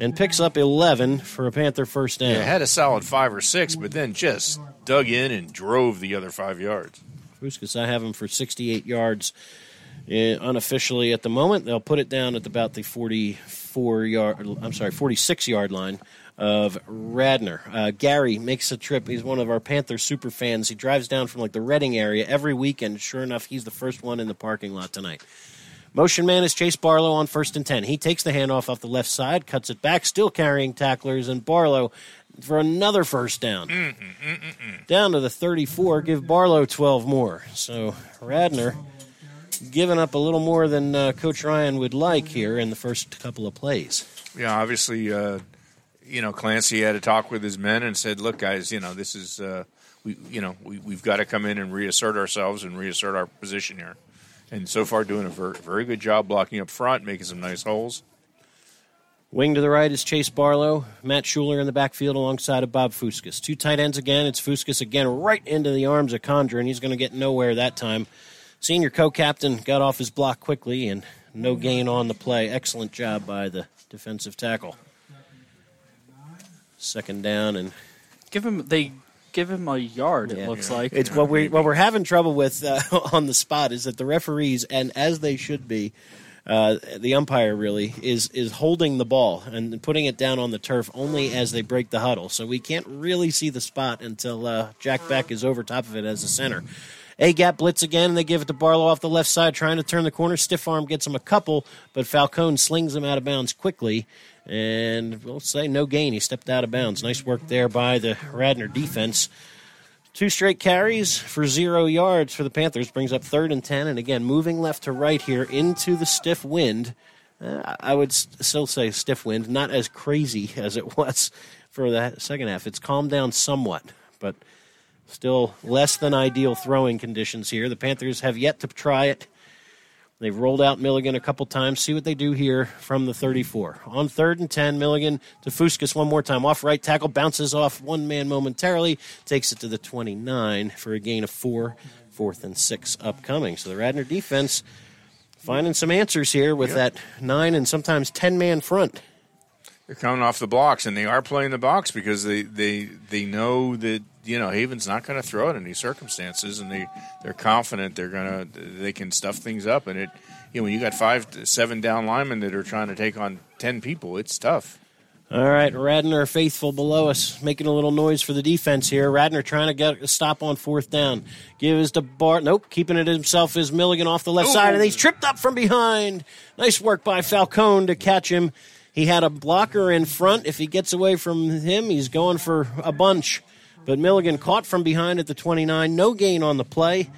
and picks up 11 for a Panther first down. Yeah, had a solid five or six, but then just dug in and drove the other five yards. Fuskas, I have him for 68 yards uh, unofficially at the moment. They'll put it down at about the 44 yard, I'm sorry, 46 yard line of Radnor. Uh, Gary makes a trip. He's one of our Panther super fans. He drives down from like the Reading area every weekend. Sure enough, he's the first one in the parking lot tonight. Motion man is Chase Barlow on first and 10. He takes the handoff off the left side, cuts it back, still carrying tacklers, and Barlow for another first down. Down to the 34, give Barlow 12 more. So Radnor giving up a little more than uh, Coach Ryan would like here in the first couple of plays. Yeah, obviously, uh, you know, Clancy had a talk with his men and said, "Look, guys, you know, this is uh, we, you know, we, we've got to come in and reassert ourselves and reassert our position here." And so far, doing a very, very good job blocking up front, making some nice holes. Wing to the right is Chase Barlow. Matt Shuler in the backfield alongside of Bob Fuskas. Two tight ends again. It's Fuskas again right into the arms of Condra, and he's going to get nowhere that time. Senior co captain got off his block quickly and no gain on the play. Excellent job by the defensive tackle. Second down and Give him they give him a yard. It Yeah. looks like It's what we what we're having trouble with uh, on the spot is that the referees and as they should be uh, the umpire really is is holding the ball and putting it down on the turf only as they break the huddle. So we can't really see the spot until uh, Jack Beck is over top of it as a center. A gap blitz again, and they give it to Barlow off the left side, trying to turn the corner. Stiff arm gets him a couple, but Falcone slings him out of bounds quickly. And we'll say no gain. He stepped out of bounds. Nice work there by the Radnor defense. Two straight carries for zero yards for the Panthers brings up third and ten. And again, moving left to right here into the stiff wind. Uh, I would still say stiff wind, not as crazy as it was for the second half. It's calmed down somewhat, but still less than ideal throwing conditions here. The Panthers have yet to try it. They've rolled out Milligan a couple times. See what they do here from the 34. On third and 10, Milligan to Fuskas one more time. Off right tackle, bounces off one man momentarily, takes it to the 29 for a gain of four. Fourth and six upcoming. So the Radnor defense finding some answers here with that nine and sometimes 10 man front. They're coming off the blocks, and they are playing the box because they, they, they know that you know Haven's not going to throw it in these circumstances, and they they're confident they're gonna they can stuff things up. And it you know when you got five seven down linemen that are trying to take on ten people, it's tough. All right, Radnor faithful below us, making a little noise for the defense here. Radnor trying to get a stop on fourth down. Gives to Bart. Nope, keeping it himself is Milligan off the left Ooh. side, and he's tripped up from behind. Nice work by Falcone to catch him. He had a blocker in front. If he gets away from him, he's going for a bunch. But Milligan caught from behind at the 29. No gain on the play.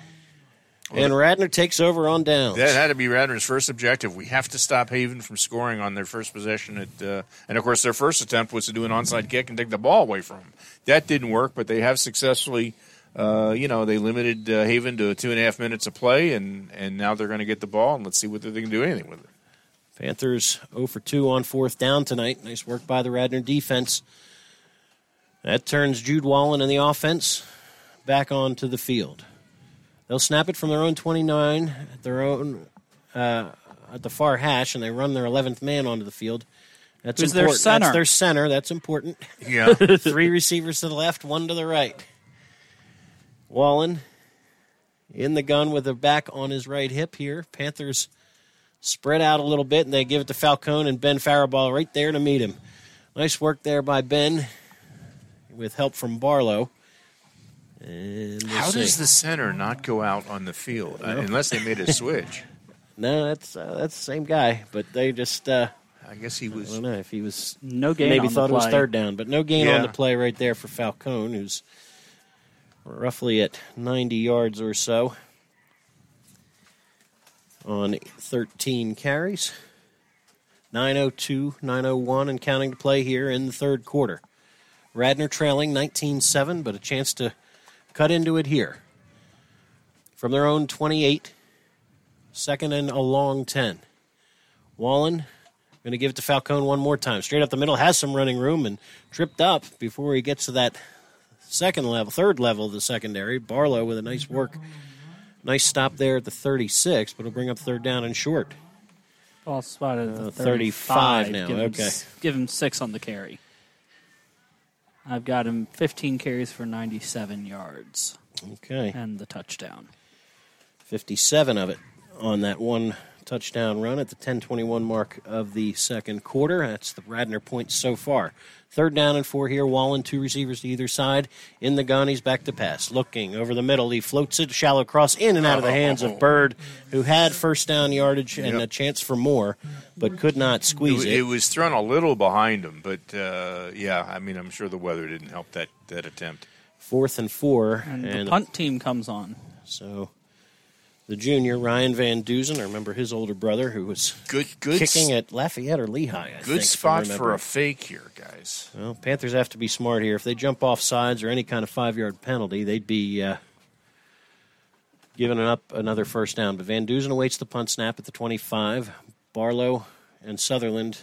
And Radnor takes over on downs. That had to be Radnor's first objective. We have to stop Haven from scoring on their first possession. At, uh, and of course, their first attempt was to do an onside kick and take the ball away from them. That didn't work, but they have successfully, uh, you know, they limited uh, Haven to two and a half minutes of play, and, and now they're going to get the ball, and let's see whether they can do anything with it. Panthers 0 for 2 on fourth down tonight. Nice work by the Radnor defense. That turns Jude Wallen and the offense back onto the field. They'll snap it from their own 29 at their own uh, at the far hash, and they run their 11th man onto the field. That's Who's important. their center? That's their center. That's important. Yeah. Three receivers to the left, one to the right. Wallen in the gun with a back on his right hip here. Panthers spread out a little bit, and they give it to Falcone and Ben Faribault right there to meet him. Nice work there by Ben with help from Barlow. We'll How see. does the center not go out on the field uh, unless they made a switch? no, that's uh, that's the same guy, but they just. Uh, I guess he was. I don't know if he was no gain. Maybe on thought the it was third down, but no gain Yeah. on the play right there for Falcone, who's roughly at 90 yards or so on 13 carries. 902, 901, and counting to play here in the third quarter. Radnor trailing 19 7, but a chance to cut into it here. From their own 28, second and a long 10. Wallen going to give it to Falcone one more time. Straight up the middle, has some running room and tripped up before he gets to that second level, third level of the secondary. Barlow with a nice work. Nice stop there at the 36, but it'll bring up third down and short. Ball spotted at the Uh, 35 now, Give okay. give him six on the carry. I've got him 15 carries for 97 yards Okay. and the touchdown. 57 of it on that one touchdown run at the 10:21 mark of the second quarter. That's the Radnor points so far. Third down and four here. Wallen, two receivers to either side. In the gun, he's back to pass. Looking over the middle, he floats it shallow cross in and out of the hands of Bird, who had first down yardage and Yep. a chance for more, but could not squeeze it, it. it was thrown a little behind him, but uh, yeah, I mean, I'm sure the weather didn't help that, that attempt. Fourth and four, And, and the punt team comes on. So the junior Ryan Van Duzen, I remember his older brother who was Good, good, kicking at Lafayette or Lehigh. I think, good I spot for a fake here, guys. Well, Panthers have to be smart here. If they jump off sides or any kind of five yard penalty, they'd be uh, giving up another first down. But Van Duzen awaits the punt snap at the 25. Barlow and Sutherland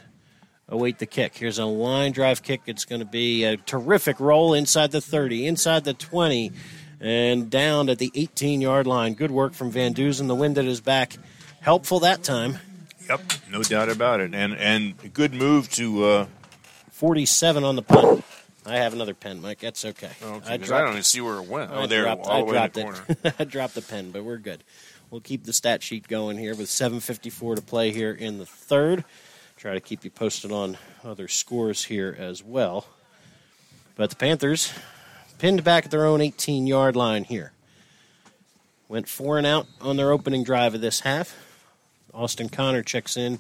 await the kick. Here's a line drive kick. It's going to be a terrific roll inside the 30, inside the 20, and down at the 18 yard line. Good work from Van Duzen. The wind at his back. Helpful that time. Yep, no doubt about it, and and a good move to. Uh, 47 on the punt. I have another pen, Mike. That's okay. oh, I I, don't even see where it went. I Oh, there, dropped, all I the way in dropped the corner. it. I dropped the pen, but we're good. We'll keep the stat sheet going here with 7.54 to play here in the third. Try to keep you posted on other scores here as well. But the Panthers pinned back at their own 18 yard line here. Went four and out on their opening drive of this half. Austin Connor checks in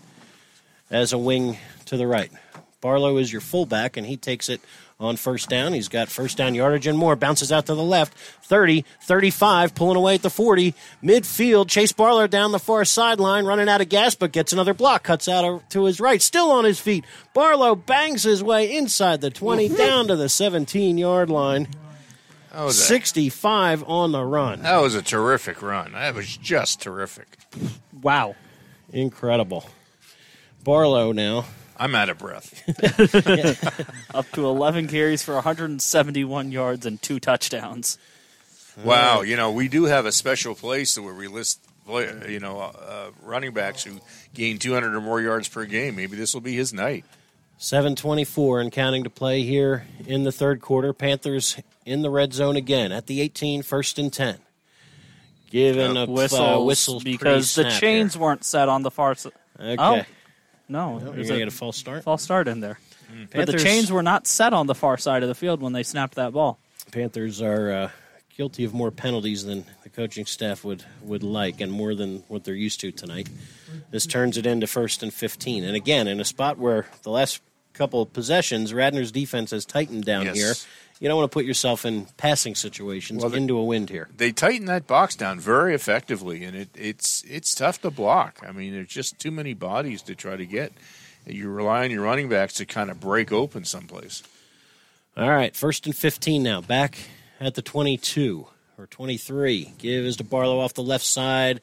as a wing to the right. Barlow is your fullback, and he takes it on first down. He's got first down yardage and more. Bounces out to the left. 30, 35, pulling away at the 40. Midfield, Chase Barlow down the far sideline, running out of gas, but gets another block. Cuts out to his right, still on his feet. Barlow bangs his way inside the 20, down to the 17 yard line. That was a- 65 on the run. That was a terrific run. That was just terrific. Wow. Incredible. Barlow now. I'm out of breath. Up to 11 carries for 171 yards and two touchdowns. Wow, you know we do have a special place where we list, you know, uh, running backs who gain 200 or more yards per game. Maybe this will be his night. 724 and counting to play here in the third quarter. Panthers in the red zone again at the 18, first and 10. Given a whistle, uh, whistles because the chains here. weren't set on the far side. Okay. Oh, no. No, you're there's gonna get a false start? False start in there. But the chains were not set on the far side of the field when they snapped that ball. Panthers are uh, guilty of more penalties than the coaching staff would, would like, and more than what they're used to tonight. This turns it into first and 15. And again, in a spot where the last couple of possessions, Radnor's defense has tightened down Yes. here. You don't want to put yourself in passing situations Well, into a wind here. They tighten that box down very effectively, and it, it's it's tough to block. I mean, there's just too many bodies to try to get. You rely on your running backs to kind of break open someplace. All right, first and 15 now. Back at the 22 or 23. Give is to Barlow off the left side.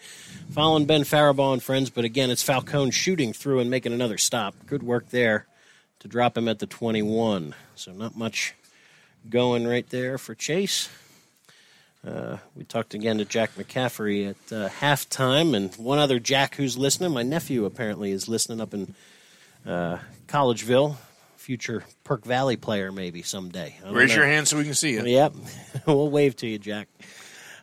Following Ben Faribaugh and friends, but again, it's Falcone shooting through and making another stop. Good work there to drop him at the 21. So not much going right there for Chase. Uh, we talked again to Jack McCaffery at uh, halftime, and one other Jack who's listening. My nephew apparently is listening up in uh, Collegeville. Future Perk Valley player, maybe someday. Raise know. your hand so we can see you. Yep. we'll wave to you, Jack.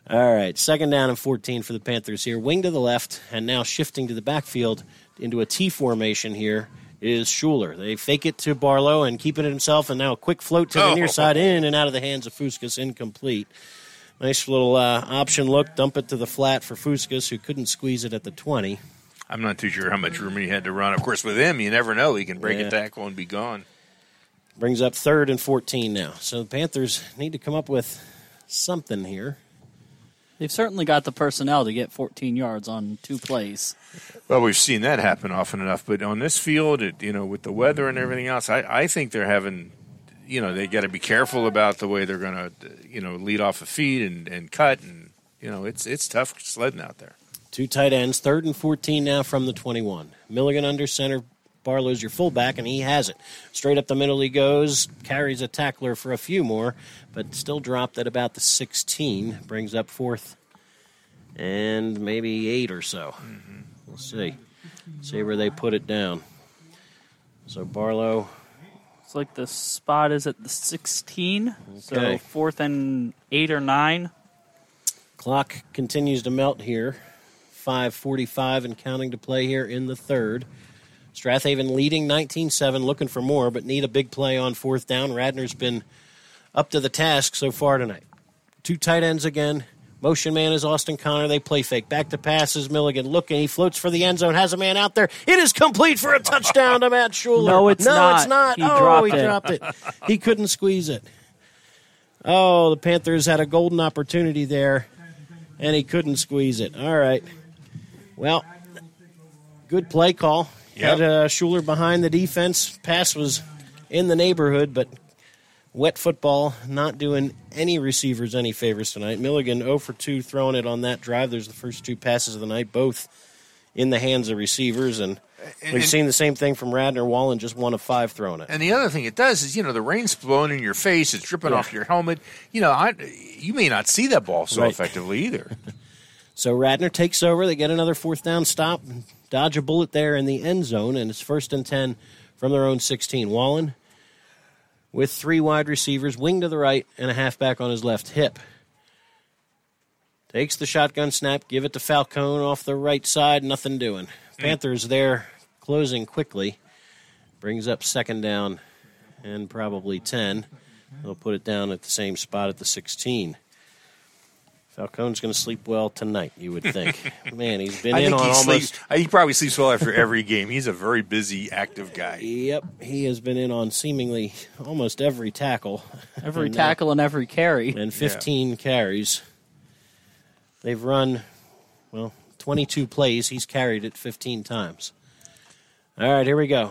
All right. Second down and 14 for the Panthers here. Wing to the left, and now shifting to the backfield into a T formation here is Shuler. They fake it to Barlow and keep it himself, and now a quick float to the Oh. near side, in and out of the hands of Fuskas, incomplete. Nice little uh, option look. Dump it to the flat for Fuskas, who couldn't squeeze it at the 20. I'm not too sure how much room he had to run. Of course, with him, you never know. He can break Yeah. a tackle and be gone. Brings up third and 14 now. So the Panthers need to come up with something here. They've certainly got the personnel to get 14 yards on two plays. Well, we've seen that happen often enough, but on this field, it, you know, with the weather and everything else, I, I think they're having, you know, they got to be careful about the way they're going to, you know, lead off the feed and, and cut, and you know, it's it's tough sledding out there. Two tight ends, third and 14 now from the 21. Milligan under center. Barlow's your fullback, and he has it. Straight up the middle he goes, carries a tackler for a few more, but still dropped at about the 16. Brings up fourth and maybe eight or so. We'll see. See where they put it down. So Barlow, It's like the spot is at the 16. So Okay. fourth and eight or nine. clock continues to melt here. 5.45 and counting to play here in the third. Strath Haven leading 19 7, looking for more, but need a big play on fourth down. Radnor's been up to the task so far tonight. Two tight ends again. Motion man is Austin Connor. They play fake. Back to passes. Milligan looking. He floats for the end zone. Has a man out there. It is complete for a touchdown to Matt Shuler. No, it's no, not. it's not. He oh, dropped he it. dropped it. He couldn't squeeze it. Oh, the Panthers had a golden opportunity there, and he couldn't squeeze it. All right. Well, good play call. Yep. Had uh, Shuler behind the defense. Pass was in the neighborhood, but wet football not doing any receivers any favors tonight. Milligan 0 for 2 throwing it on that drive. There's the first two passes of the night, both in the hands of receivers, and, we've and- seen the same thing from Radnor. Wallen just one of five throwing it. And the other thing it does is, you know, the rain's blowing in your face, it's dripping Yeah. off your helmet. You know, I, you may not see that ball so Right. effectively either. So Radnor takes over. They get another fourth down stop, dodge a bullet there in the end zone, and it's first and 10 from their own 16. Wallen with three wide receivers, wing to the right, and a halfback on his left hip. Takes the shotgun snap, give it to Falcone off the right side, nothing doing. Panthers there closing quickly. Brings up second down and probably 10. They'll put it down at the same spot at the 16. Falcone's going to sleep well tonight, you would think. Man, he's been I in on he almost. sleeps. He probably sleeps well after every game. He's a very busy, active guy. Yep, he has been in on seemingly almost every tackle. Every And, uh, tackle and every carry. and 15 carries. They've run, well, 22 plays. He's carried it 15 times. All right, here we go.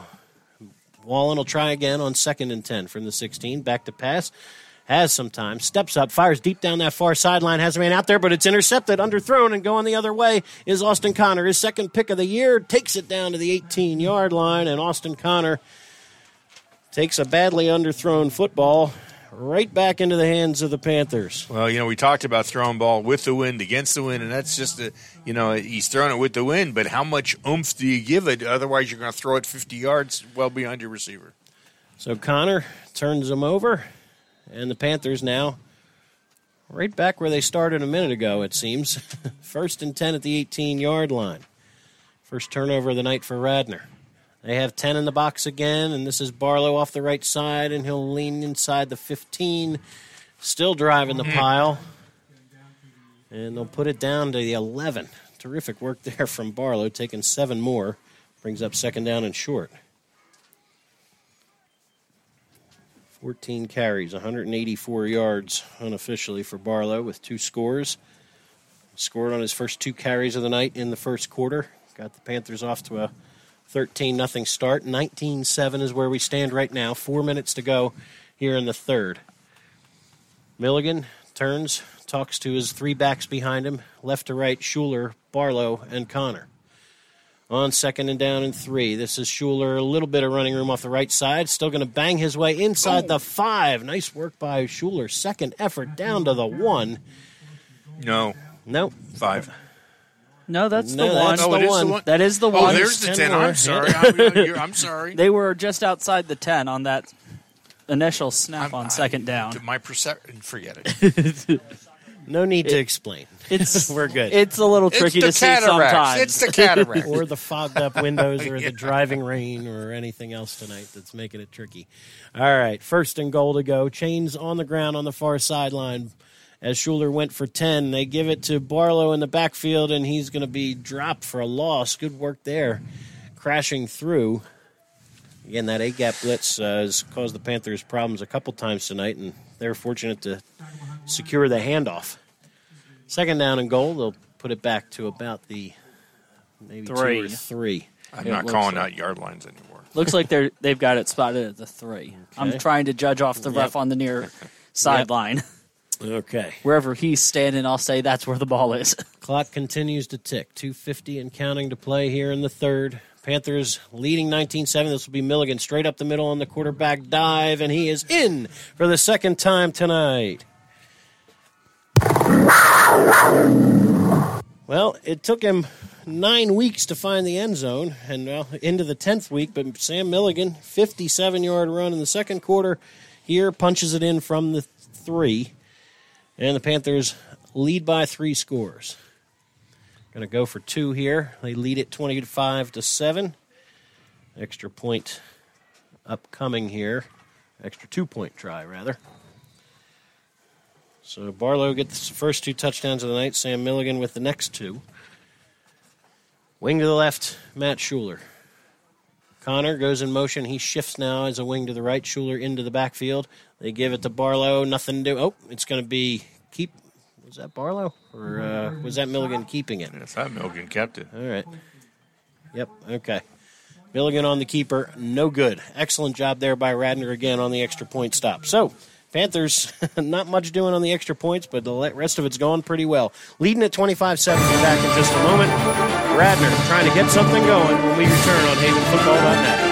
Wallen will try again on second and 10 from the 16. Back to pass. Has some time. Steps up, fires deep down that far sideline. Has a man out there, but it's intercepted, underthrown, and going the other way is Austin Connor. His second pick of the year takes it down to the 18 yard line, and Austin Connor takes a badly underthrown football right back into the hands of the Panthers. Well, you know, we talked about throwing ball with the wind, against the wind, and that's just a, you know, he's throwing it with the wind, but how much oomph do you give it? Otherwise, you're going to throw it 50 yards well behind your receiver. So Connor turns them over, and the Panthers now right back where they started a minute ago, it seems. First and 10 at the 18 yard line. First turnover of the night for Radnor. They have 10 in the box again, and this is Barlow off the right side, and he'll lean inside the 15, still driving the mm-hmm. pile. And they'll put it down to the 11. Terrific work there from Barlow, taking seven more. Brings up second down and short. 14 carries, 184 yards unofficially for Barlow with two scores. Scored on his first two carries of the night in the first quarter. Got the Panthers off to a 13 nothing start. 19 7 is where we stand right now. Four minutes to go here in the third. Milligan turns, talks to his three backs behind him left to right, Shuler, Barlow, and Connor. On second and down and three. This is Shuler, a little bit of running room off the right side. Still going to bang his way inside the five. Nice work by Shuler. Second effort down to the one. No. Nope. Five. No, that's No, the one. that's the Oh, the one. one. That is the Oh, one. there's the 10. more. I'm sorry. I'm, I'm sorry. They were just outside the 10 on that initial snap on second down. My perception, forget it. No need to explain. It's We're good. It's a little tricky the to see sometimes. It's the cataract. or the fogged up windows or the driving rain or anything else tonight that's making it tricky. All right, first and goal to go. Chains on the ground on the far sideline. As Shuler went for 10, they give it to Barlow in the backfield, and he's going to be dropped for a loss. Good work there. Crashing through. Again, that A gap blitz uh, has caused the Panthers problems a couple times tonight, and they're fortunate to secure the handoff. Second down and goal, they'll put it back to about the maybe two Three. or three. I'm It not calling like- out yard lines anymore. Looks like they're they've got it spotted at the three. I'm trying to judge off the ref on the near sideline. Okay. Wherever he's standing, I'll say that's where the ball is. Clock continues to tick. 250 and counting to play here in the third. Panthers leading 19-7. This will be Milligan straight up the middle on the quarterback dive, and he is in for the second time tonight. Well, it took him nine weeks to find the end zone, and well, into the tenth week. But Sam Milligan, fifty-seven-yard run in the second quarter, here punches it in from the three, and the Panthers lead by three scores. Going to go for two here. They lead it twenty-five to seven. Extra point upcoming here. Extra two-point try rather. So Barlow gets the first two touchdowns of the night. Sam Milligan with the next two. Wing to the left, Matt Shuler. Connor goes in motion. He shifts now as a wing to the right. Shuler into the backfield. They give it to Barlow. Nothing to do. Oh, it's going to be keep. Was that Barlow or uh, was that Milligan keeping it? Yes, that Milligan kept it. All right. Yep. Okay. Milligan on the keeper. No good. Excellent job there by Radnor again on the extra point stop. So, Panthers, not much doing on the extra points, but the rest of it's going pretty well. Leading at 25 7. Be back in just a moment. Radnor trying to get something going when we return on HavenFootball.net.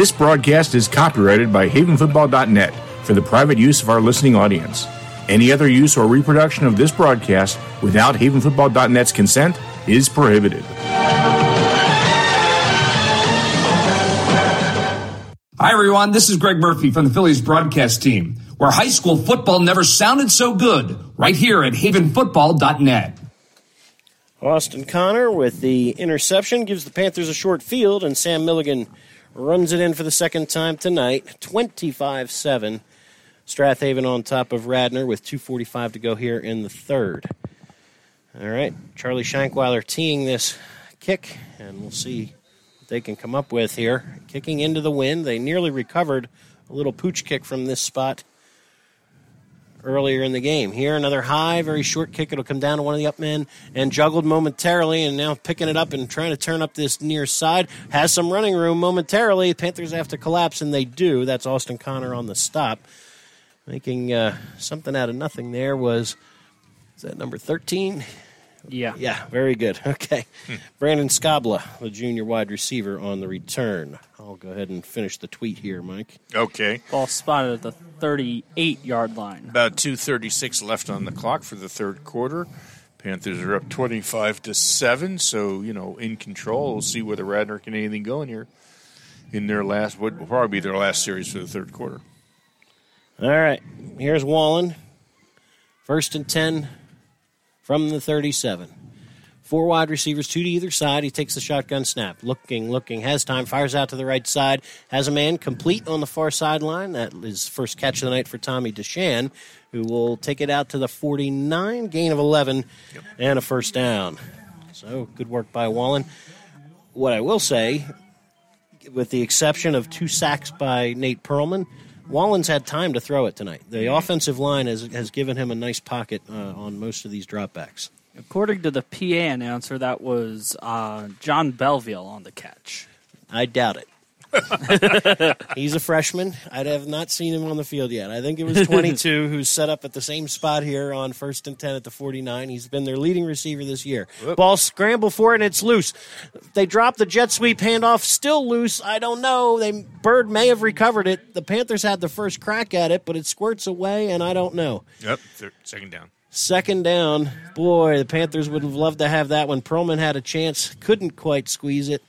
This broadcast is copyrighted by havenfootball.net for the private use of our listening audience. Any other use or reproduction of this broadcast without havenfootball.net's consent is prohibited. Hi, everyone. This is Greg Murphy from the Phillies broadcast team, where high school football never sounded so good, right here at havenfootball.net. Austin Connor with the interception gives the Panthers a short field, and Sam Milligan runs it in for the second time tonight. 25 7. Strath Haven on top of Radnor with 2.45 to go here in the third. All right, Charlie Shankweiler teeing this kick, and we'll see what they can come up with here. Kicking into the wind. They nearly recovered a little pooch kick from this spot earlier in the game. Here, another high, very short kick. It'll come down to one of the up men and juggled momentarily, and now picking it up and trying to turn up this near side. Has some running room momentarily. Panthers have to collapse, and they do. That's Austin Connor on the stop. Making uh, something out of nothing there was, is that number 13? Yeah. Yeah, very good. Okay. Brandon Scabla, the junior wide receiver, on the return. I'll go ahead and finish the tweet here, Mike. Okay. Ball spotted at the 38 yard line. About 2:36 left on the clock for the third quarter. Panthers are up 25 to seven, so you know in control. We'll see whether Radnor can anything going here in their last. What will probably be their last series for the third quarter. All right. Here's Wallen. First and 10 from the 37. Four wide receivers, two to either side. He takes the shotgun snap. Looking, looking, has time, fires out to the right side. Has a man complete on the far sideline. That is first catch of the night for Tommy DeShan, who will take it out to the 49, gain of 11, and a first down. So good work by Wallen. What I will say, with the exception of two sacks by Nate Perlman, Wallen's had time to throw it tonight. The offensive line has, has given him a nice pocket uh, on most of these dropbacks. According to the PA announcer, that was uh, John Belville on the catch. I doubt it. He's a freshman. I have not seen him on the field yet. I think it was 22 who's set up at the same spot here on first and 10 at the 49. He's been their leading receiver this year. Ball scramble for it, and it's loose. They drop the jet sweep handoff, still loose. I don't know. They Bird may have recovered it. The Panthers had the first crack at it, but it squirts away, and I don't know. Yep, third, second down. Second down. Boy, the Panthers would have loved to have that one. Perlman had a chance, couldn't quite squeeze it.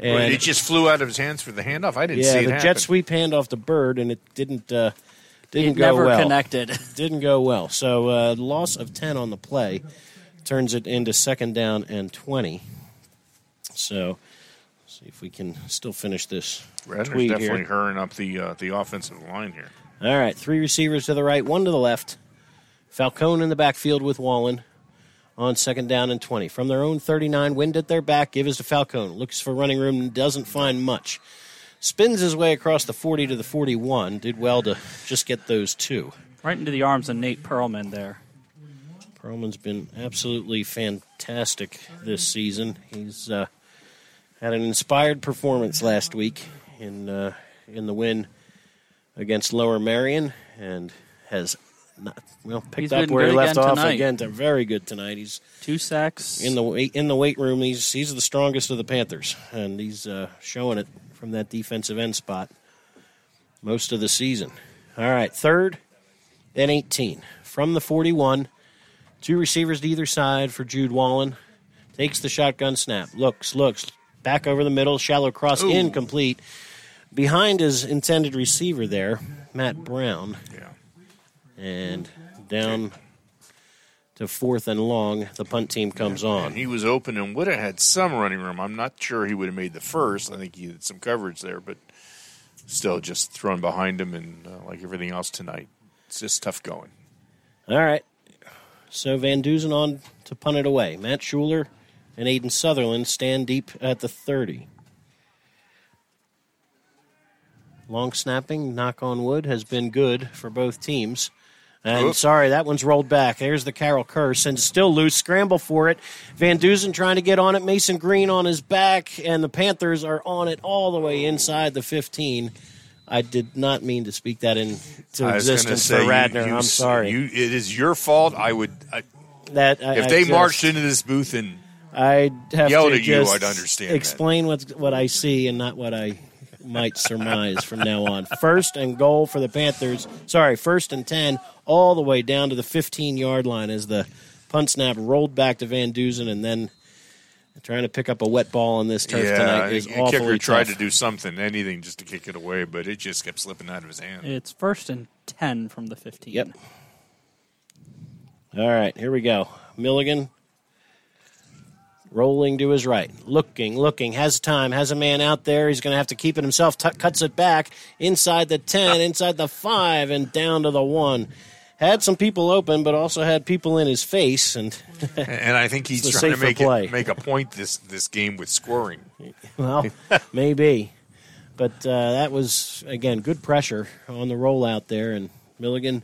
Well, it just flew out of his hands for the handoff. I didn't yeah, see it the happen. jet sweep handoff to Bird, and it didn't uh, didn't It go never well. connected. didn't go well. So uh, loss of ten on the play turns it into second down and twenty. So see if we can still finish this Radnor's tweet definitely here. hurrying up the uh, the offensive line here. All right, three receivers to the right, one to the left. Falcone in the backfield with Wallen on second down and 20. From their own 39, wind at their back, give is to Falcone. Looks for running room and doesn't find much. Spins his way across the 40 to the 41. Did well to just get those two. Right into the arms of Nate Perlman there. Perlman's been absolutely fantastic this season. He's uh, had an inspired performance last week in uh, in the win against Lower Merion, and has not, well picked He's up been where he good left again off tonight. again. To very good tonight. He's Two sacks. in the weight in the weight room. He's he's the strongest of the Panthers, and he's uh, showing it from that defensive end spot most of the season. All right, third and 18 from the 41. Two receivers to either side for Jude Wallen. Takes the shotgun snap. Looks, looks. Back over the middle. Shallow cross Ooh. incomplete. Behind his intended receiver there, Matt Brown. Yeah. And down to fourth and long, the punt team comes on. And he was open and would have had some running room. I'm not sure he would have made the first. I think he had some coverage there, but still just thrown behind him and uh, like everything else tonight. It's just tough going. All right. So Van Duzen on to punt it away. Matt Shuler and Aiden Sutherland stand deep at the 30. Long snapping, knock on wood, has been good for both teams. And Oops. sorry, that one's rolled back. There's the Carroll curse, and still loose. Scramble for it. Van Duzen trying to get on it. Mason Green on his back, and the Panthers are on it all the way inside the 15. I did not mean to speak that into I was gonna existence say, for you- you- I'm sorry. You, it is your fault. I would. I, that I, if they just- marched into this booth and I have yelled to at you, I'd understand that. Explain what's what I see and not what I might surmise from now on. First and goal for the Panthers. Sorry, first and ten, all the way down to the 15 yard line as the punt snap rolled back to Van Duzen and then Trying to pick up a wet ball on this turf yeah, tonight is the awfully kicker tried tough. to do something, anything, just to kick it away, but it just kept slipping out of his hand. It's first and 10 from the 15. Yep. All right, here we go. Milligan rolling to his right, looking, looking, has time, has a man out there. He's going to have to keep it himself. T- cuts it back inside the 10, inside the 5, and down to the 1. Had some people open, but also had people in his face. And, and I think he's trying to make it, make a point this this game with scoring. well, maybe. But uh, that was, again, good pressure on the rollout there. And Milligan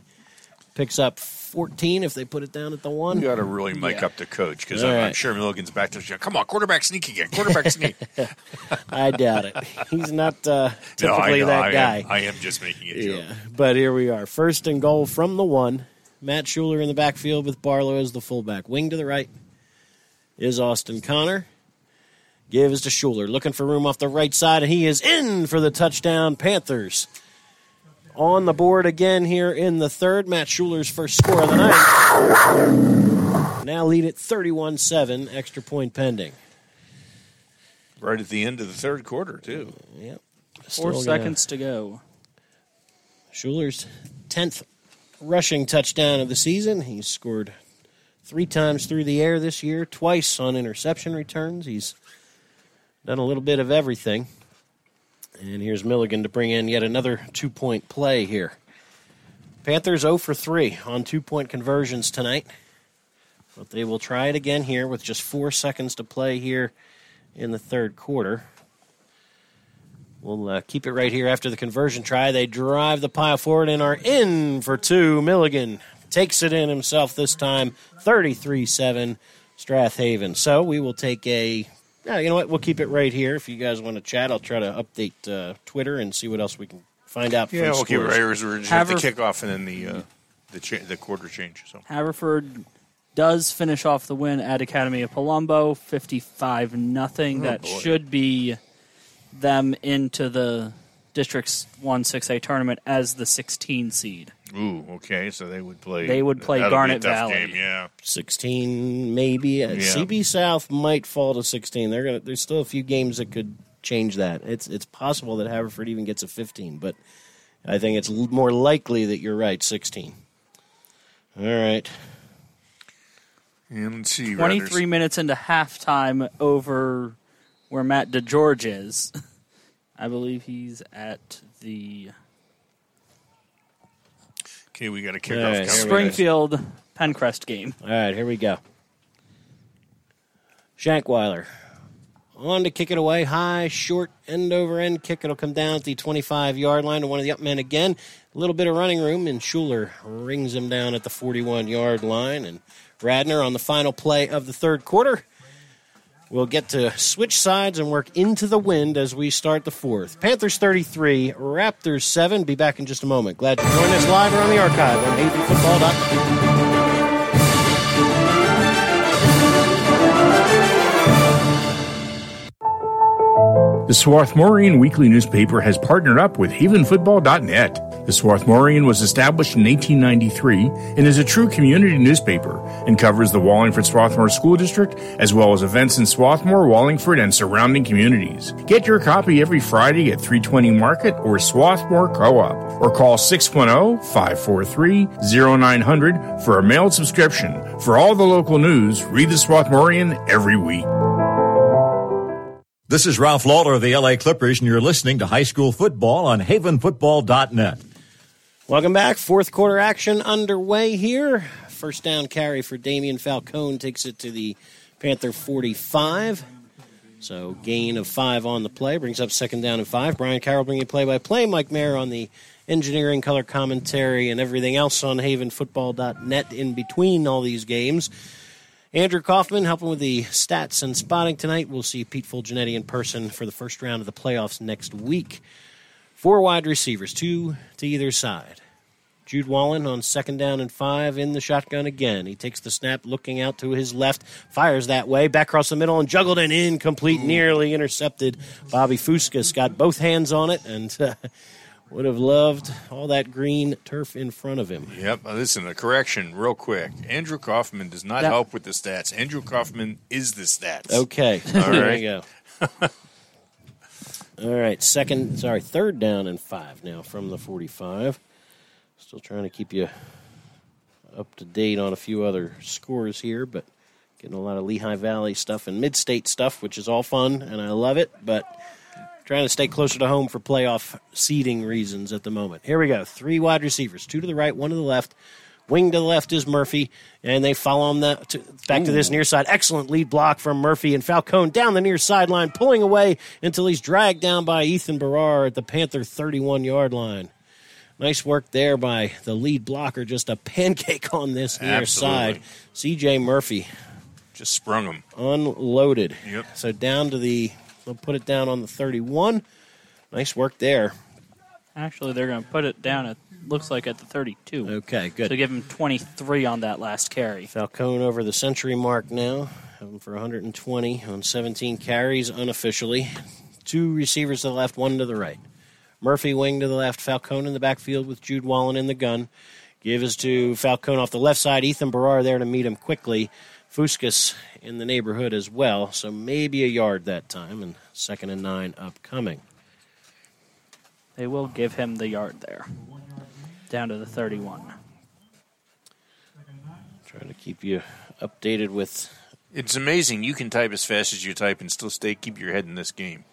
picks up 14 if they put it down at the 1. You got to really mic up the coach because I'm, I'm sure Milligan's back to the Come on, quarterback sneak again. Quarterback sneak. I doubt it. He's not uh, typically know, that I guy. Am, I am just making a joke. Yeah, but here we are. First and goal from the one. Matt Shuler in the backfield with Barlow as the fullback. Wing to the right is Austin Connor. Gives to Shuler, looking for room off the right side, and he is in for the touchdown. Panthers on the board again here in the third. Matt Shuler's first score of the night. Now lead at 31 7, extra point pending. Right at the end of the third quarter, too. Yep. Four gonna- seconds to go. Shuler's 10th rushing touchdown of the season. He's scored three times through the air this year, twice on interception returns. He's done a little bit of everything. And here's Milligan to bring in yet another two point play here. Panthers 0 for 3 on two point conversions tonight. But they will try it again here with just four seconds to play here in the third quarter. We'll uh, keep it right here after the conversion try. They drive the pile forward and are in for two. Milligan takes it in himself this time, 33 7, Strath Haven. So we will take a. Yeah, you know what? We'll keep it right here. If you guys want to chat, I'll try to update uh, Twitter and see what else we can find out. Yeah, from we'll keep it right here. 'cause We're just at the Haverf- kickoff and then the uh, the cha- the quarter change. So Haverford does finish off the win at Academy of Palumbo, 55 nothing. Oh, that boy. should be them into the District's 1 6A tournament as the 16 seed. Ooh, okay. So they would play. They would play that'll be a Garnet Valley. Game, yeah. 16 maybe. Uh, Yeah. CB South might fall to 16. They're gonna. There's still a few games that could change that. It's it's possible that Haverford even gets a 15, but I think it's more likely that you're right. 16. All right. And let's see. 23 minutes into halftime over where Matt DeGeorge is. I believe he's at the Okay, we got a kickoff. All right, coming. Springfield Penncrest game. All right, here we go. Shankweiler on to kick it away. High, short, end over end kick. It'll come down at the 25 yard line to one of the up men again. A little bit of running room, and Shuler rings him down at the 41 yard line. And Radnor on the final play of the third quarter. We'll get to switch sides and work into the wind as we start the fourth. Panthers 33, Raptors 7. Be back in just a moment. Glad to join us live or on the archive on havenfootball.com. The Swarthmorian Weekly newspaper has partnered up with HavenFootball.net. The Swarthmorian was established in 1893 and is a true community newspaper and covers the Wallingford Swarthmore School District as well as events in Swarthmore, Wallingford, and surrounding communities. Get your copy every Friday at 320 Market or Swarthmore Co-op or call 610-543-0900 for a mailed subscription. For all the local news, read the Swarthmorian every week. This is Ralph Lawler of the LA Clippers, and you're listening to high school football on havenfootball.net. Welcome back. Fourth quarter action underway here. First down carry for Damian Falcone takes it to the Panther 45. So gain of five on the play brings up second down and five. Brian Carroll bringing play by play. Mike Mayer on the engineering, color commentary, and everything else on havenfootball.net in between all these games. Andrew Kaufman helping with the stats and spotting tonight. We'll see Pete Fulgenetti in person for the first round of the playoffs next week. Four wide receivers, two to either side. Jude Wallen on second down and five in the shotgun again. He takes the snap, looking out to his left, fires that way, back across the middle, and juggled and incomplete, nearly intercepted. Bobby Fuskas got both hands on it and uh, Would have loved all that green turf in front of him. Yep. Listen, a correction, real quick. Andrew Kaufman does not That- help with the stats. Andrew Kaufman is the stats. Okay. All there you go. All right. Second, sorry, third down and five now from the 45. Still trying to keep you up to date on a few other scores here, but getting a lot of Lehigh Valley stuff and mid state stuff, which is all fun, and I love it, but trying to stay closer to home for playoff seeding reasons at the moment. Here we go. Three wide receivers, two to the right, one to the left. Wing to the left is Murphy, and they follow him that to, back to this near side. Excellent lead block from Murphy and Falcone down the near sideline, pulling away until he's dragged down by Ethan Barrar at the Panther 31 yard line. Nice work there by the lead blocker. Just a pancake on this near Absolutely. side. CJ Murphy Just sprung him. unloaded. Yep. So down to the, they'll put it down on the 31. Nice work there. Actually, they're going to put it down at looks like at the 32. Okay, good. So give him 23 on that last carry. Falcone over the century mark now. Have him for 120 on 17 carries unofficially. Two receivers to the left, one to the right. Murphy wing to the left. Falcone in the backfield with Jude Wallen in the gun. Give is to Falcone off the left side. Ethan Barrar there to meet him quickly. Fuskas in the neighborhood as well, so maybe a yard that time, and second and nine upcoming. They will give him the yard there. Down to the 31. Trying to keep you updated with It's amazing. You can type as fast as you type and still stay keep your head in this game.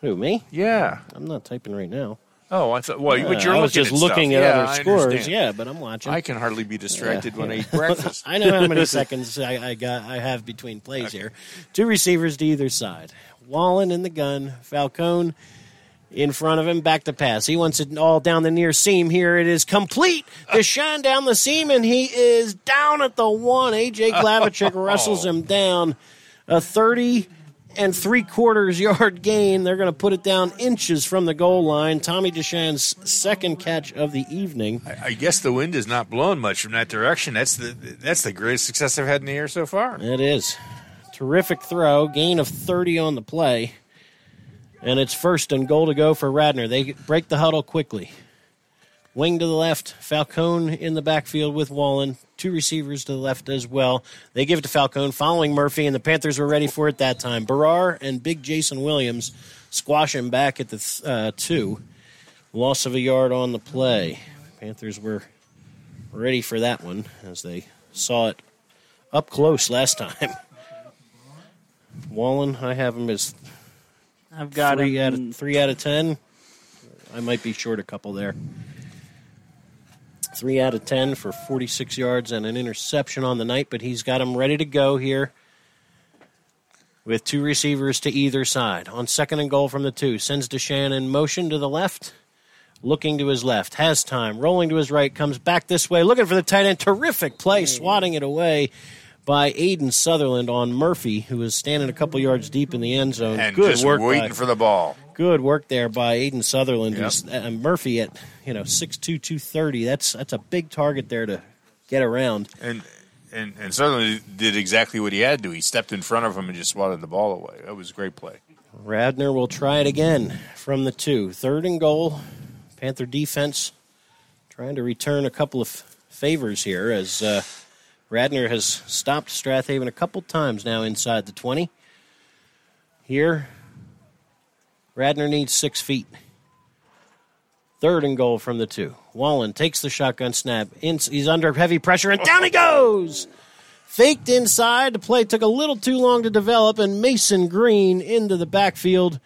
who me? Yeah. I'm not typing right now. Oh, I thought. Well, Yeah, but you're uh, I was just at looking stuff. at Yeah, other I scores. understand. Yeah, but I'm watching. I can hardly be distracted Yeah, when yeah. I eat breakfast. I know how many seconds I, I got. I have between plays here. Two receivers to either side. Wallen in the gun. Falcone in front of him. Back to pass. He wants it all down the near seam. Here it is complete. Deshaun down the seam, and he is down at the one. AJ Glavachik wrestles him down. A thirty and three quarters yard gain. They're going to put it down inches from the goal line. Tommy Deshaun's second catch of the evening. I guess the wind is not blowing much from that direction. That's the that's the greatest success I've had in the air so far. It is. Terrific throw. Gain of 30 on the play. And it's first and goal to go for Radnor. They break the huddle quickly. Wing to the left. Falcone in the backfield with Wallen. Two receivers to the left as well. They give it to Falcone following Murphy, and the Panthers were ready for it that time. Barrar and big Jason Williams squash him back at the uh, two. Loss of a yard on the play. Panthers were ready for that one as they saw it up close last time. Wallen, I have him as I've got three him out of three out of ten. I might be short a couple there. Three out of ten for 46 yards and an interception on the night, but he's got him ready to go here with two receivers to either side. On second and goal from the two, sends Deshaun in motion to the left, looking to his left, has time, rolling to his right, comes back this way, looking for the tight end. Terrific play, swatting it away by Aiden Sutherland on Murphy, who was standing a couple yards deep in the end zone. And Good just work waiting by- for the ball. Good work there by Aiden Sutherland. Yep. who's- uh, Murphy at you know 6'2", 230. That's that's a big target there to get around. And and and Sutherland did exactly what he had to. He stepped in front of him and just swatted the ball away. That was a great play. Radnor will try it again from the two. Third and goal. Panther defense trying to return a couple of favors here as uh, Radnor has stopped Strath Haven a couple times now inside the 20. Here, Radnor needs six feet. Third and goal from the two. Wallen takes the shotgun snap. He's under heavy pressure, and down he goes! Faked inside. The play took a little too long to develop, and Mason Green into the backfield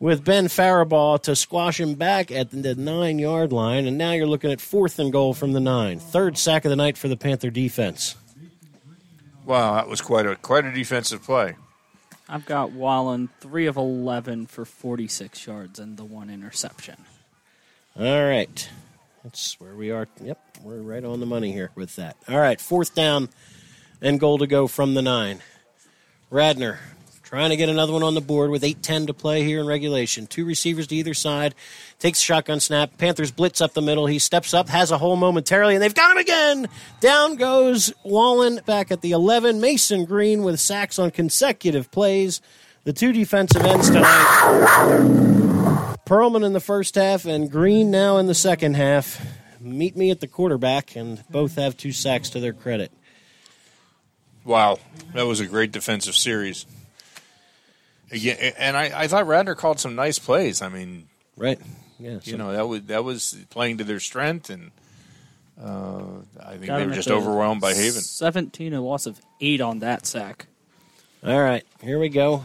with Ben Faribaugh to squash him back at the nine yard line. And now you're looking at fourth and goal from the nine. Third sack of the night for the Panther defense. Wow, that was quite a quite a defensive play. I've got Wallen, 3 of 11 for 46 yards and the one interception. All right. That's where we are. Yep, we're right on the money here with that. All right, fourth down and goal to go from the nine. Radnor trying to get another one on the board with 8.10 to play here in regulation. Two receivers to either side. Takes shotgun snap. Panthers blitz up the middle. He steps up, has a hole momentarily, and they've got him again. Down goes Wallen back at the 11. Mason Green with sacks on consecutive plays. The two defensive ends tonight Perlman in the first half and Green now in the second half. Meet me at the quarterback, and both have two sacks to their credit. Wow, that was a great defensive series. Again, and I, I thought Radnor called some nice plays. I mean, right? Yeah, you know that was that was playing to their strength, and uh, I think Got they were just overwhelmed by Haven. 17, a loss of 8 on that sack. All right, here we go.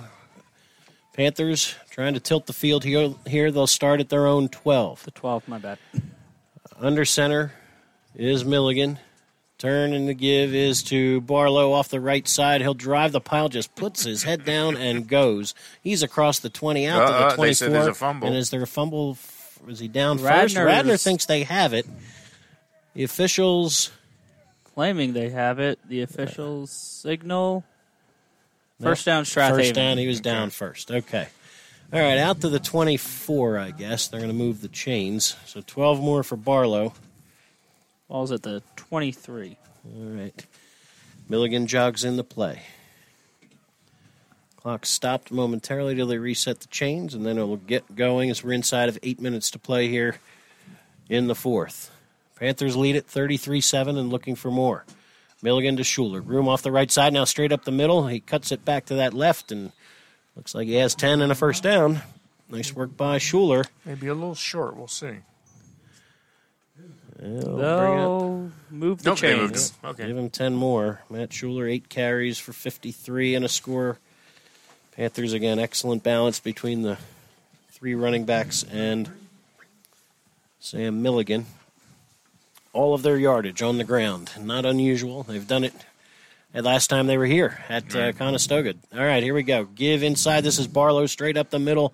Panthers trying to tilt the field here. Here they'll start at their own 12. The 12, my bad. Under center is Milligan. Turn and the give is to Barlow off the right side. He'll drive the pile, just puts his head down and goes. He's across the 20 out to Uh-uh, the 24. they said there's a fumble. And is there a fumble? Is he down first? Radnor's- Radnor thinks they have it. The officials Claiming they have it. The officials signal. First down, Strath Haven. First down, he was down first. Okay. All right, out to the 24, I guess. They're going to move the chains. So 12 more for Barlow. Ball's at the 23. All right. Milligan jogs in the play. Clock stopped momentarily till they reset the chains, and then it'll get going as we're inside of eight minutes to play here in the fourth. Panthers lead at 33 7 and looking for more. Milligan to Shuler. Groom off the right side, now straight up the middle. He cuts it back to that left, and looks like he has 10 and a first down. Nice work by Shuler. Maybe a little short. We'll see. They'll bring move the Nope, they moved chains. him. Okay. Give him 10 more. Matt Shuler, eight carries for 53 and a score. Panthers, again, excellent balance between the three running backs and Sam Milligan. All of their yardage on the ground. Not unusual. They've done it at last time they were here at uh, Conestoga. All right, here we go. Give inside. This is Barlow straight up the middle,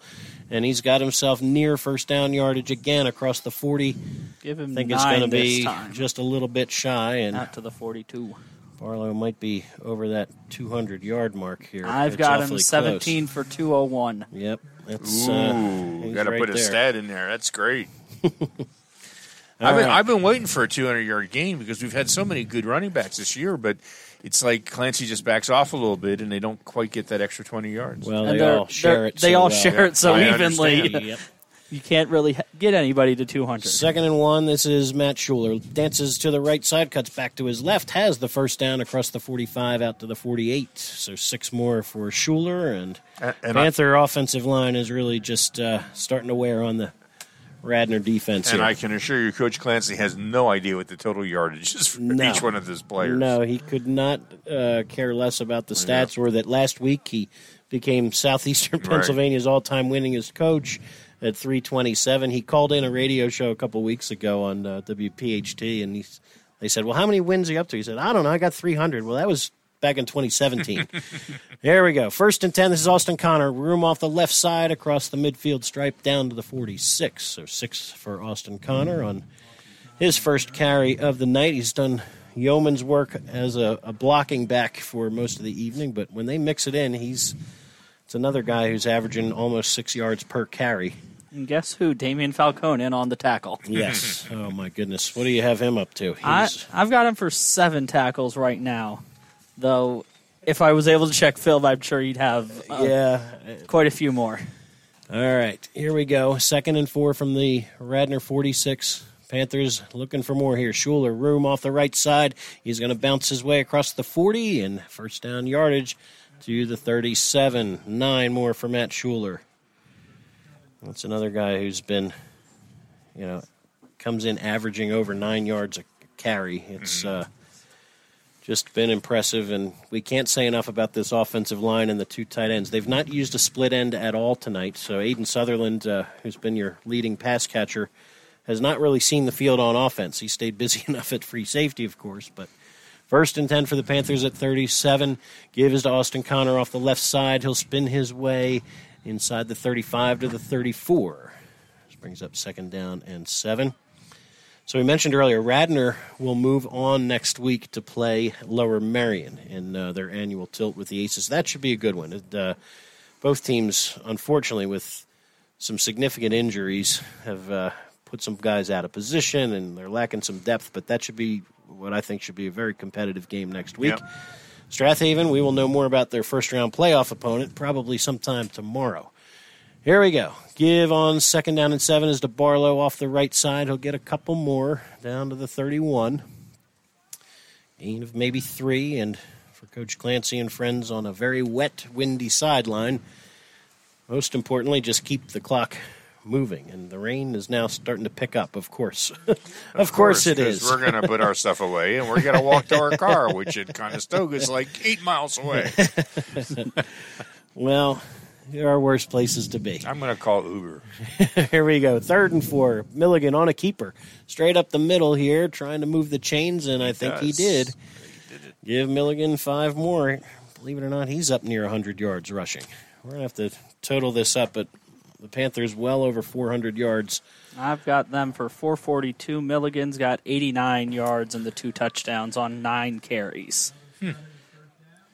and he's got himself near first down yardage again across the 40. Give him I think it's going to be time. just a little bit shy, and Out to the 42. Barlow might be over that 200 yard mark here. I've It's got him awfully 17 for 201. Yep, that's Ooh, uh, got to right put a there. stat in there. That's great. I've been, right. I've been waiting for a 200 yard game because we've had so many good running backs this year, but it's like Clancy just backs off a little bit and they don't quite get that extra 20 yards. Well, And they all share it. They so all well. share it so I evenly. Yep. You can't really get anybody to 200. Second and one. This is Matt Shuler. Dances to the right side, cuts back to his left, has the first down across the 45 out to the 48. So six more for Shuler, and, And- and I- Panther offensive line is really just uh, starting to wear on the Radnor defense And here. I can assure you, Coach Clancy has no idea what the total yardage is for No. each one of his players. No, he could not uh, care less about the stats. Or that last week he became Southeastern Right. Pennsylvania's all-time winningest coach at 327. He called in a radio show a couple weeks ago on uh, WPHT, and he, they said, "Well, how many wins are you up to?" He said, "I don't know. I got 300." Well, that was back in 2017. there we go. First and 10. This is Austin Connor. Room off the left side across the midfield stripe down to the 46. So six for Austin Connor on his first carry of the night. He's done yeoman's work as a, a blocking back for most of the evening, but when they mix it in, he's it's another guy who's averaging almost six yards per carry. And guess who? Damian Falcone in on the tackle. Yes. oh my goodness. What do you have him up to? I, I've got him for seven tackles right now. Though, if I was able to check Phil, I'm sure he'd have uh, yeah. quite a few more. All right, here we go. Second and four from the Radnor 46. Panthers looking for more here. Shuler, room off the right side. He's going to bounce his way across the 40 and first down yardage to the 37. Nine more for Matt Shuler. That's another guy who's been, you know, comes in averaging over nine yards a carry. It's uh, just been impressive, and we can't say enough about this offensive line and the two tight ends. They've not used a split end at all tonight. So Aiden Sutherland, uh, who's been your leading pass catcher, has not really seen the field on offense. He stayed busy enough at free safety, of course, but. First and 10 for the Panthers at 37. Give is to Austin Connor off the left side. He'll spin his way inside the 35 to the 34. This brings up second down and seven. So we mentioned earlier, Radnor will move on next week to play Lower Merion in uh, their annual tilt with the Aces. That should be a good one. It, uh, both teams, unfortunately, with some significant injuries, have uh, put some guys out of position and they're lacking some depth. But that should be what I think should be a very competitive game next week. Yep. Strath Haven, we will know more about their first round playoff opponent probably sometime tomorrow. Here we go. Give on second down and seven is to Barlow off the right side. He'll get a couple more down to the 31. Gain of maybe three, and for Coach Clancy and friends on a very wet, windy sideline, most importantly, just keep the clock moving. And the rain is now starting to pick up, of course. of, course, it 'cause is. We're going to put our stuff away and we're going to walk to our car, which at Conestoga is like eight miles away. well, there are worse places to be. I'm going to call Uber. here we go. Third and four. Milligan on a keeper. Straight up the middle here, trying to move the chains, and I think he does. did. Give Milligan five more. Believe it or not, he's up near 100 yards rushing. We're going to have to total this up, but the Panthers well over 400 yards. I've got them for 442. Milligan's got 89 yards and the two touchdowns on nine carries. Hmm.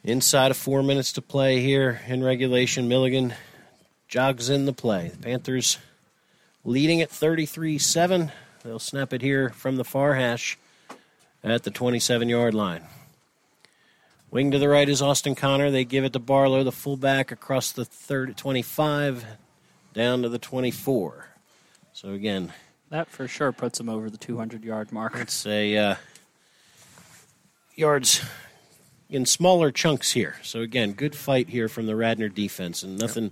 Inside of four minutes to play here in regulation, Milligan jogs in the play. The Panthers leading at 33 7. They'll snap it here from the far hash at the 27 yard line. Wing to the right is Austin Connor. They give it to Barlow, the fullback, across the third 25 down to the 24. So again, That for sure puts them over the 200 yard mark. it's a uh, yards in smaller chunks here. So again, good fight here from the Radnor defense, and nothing,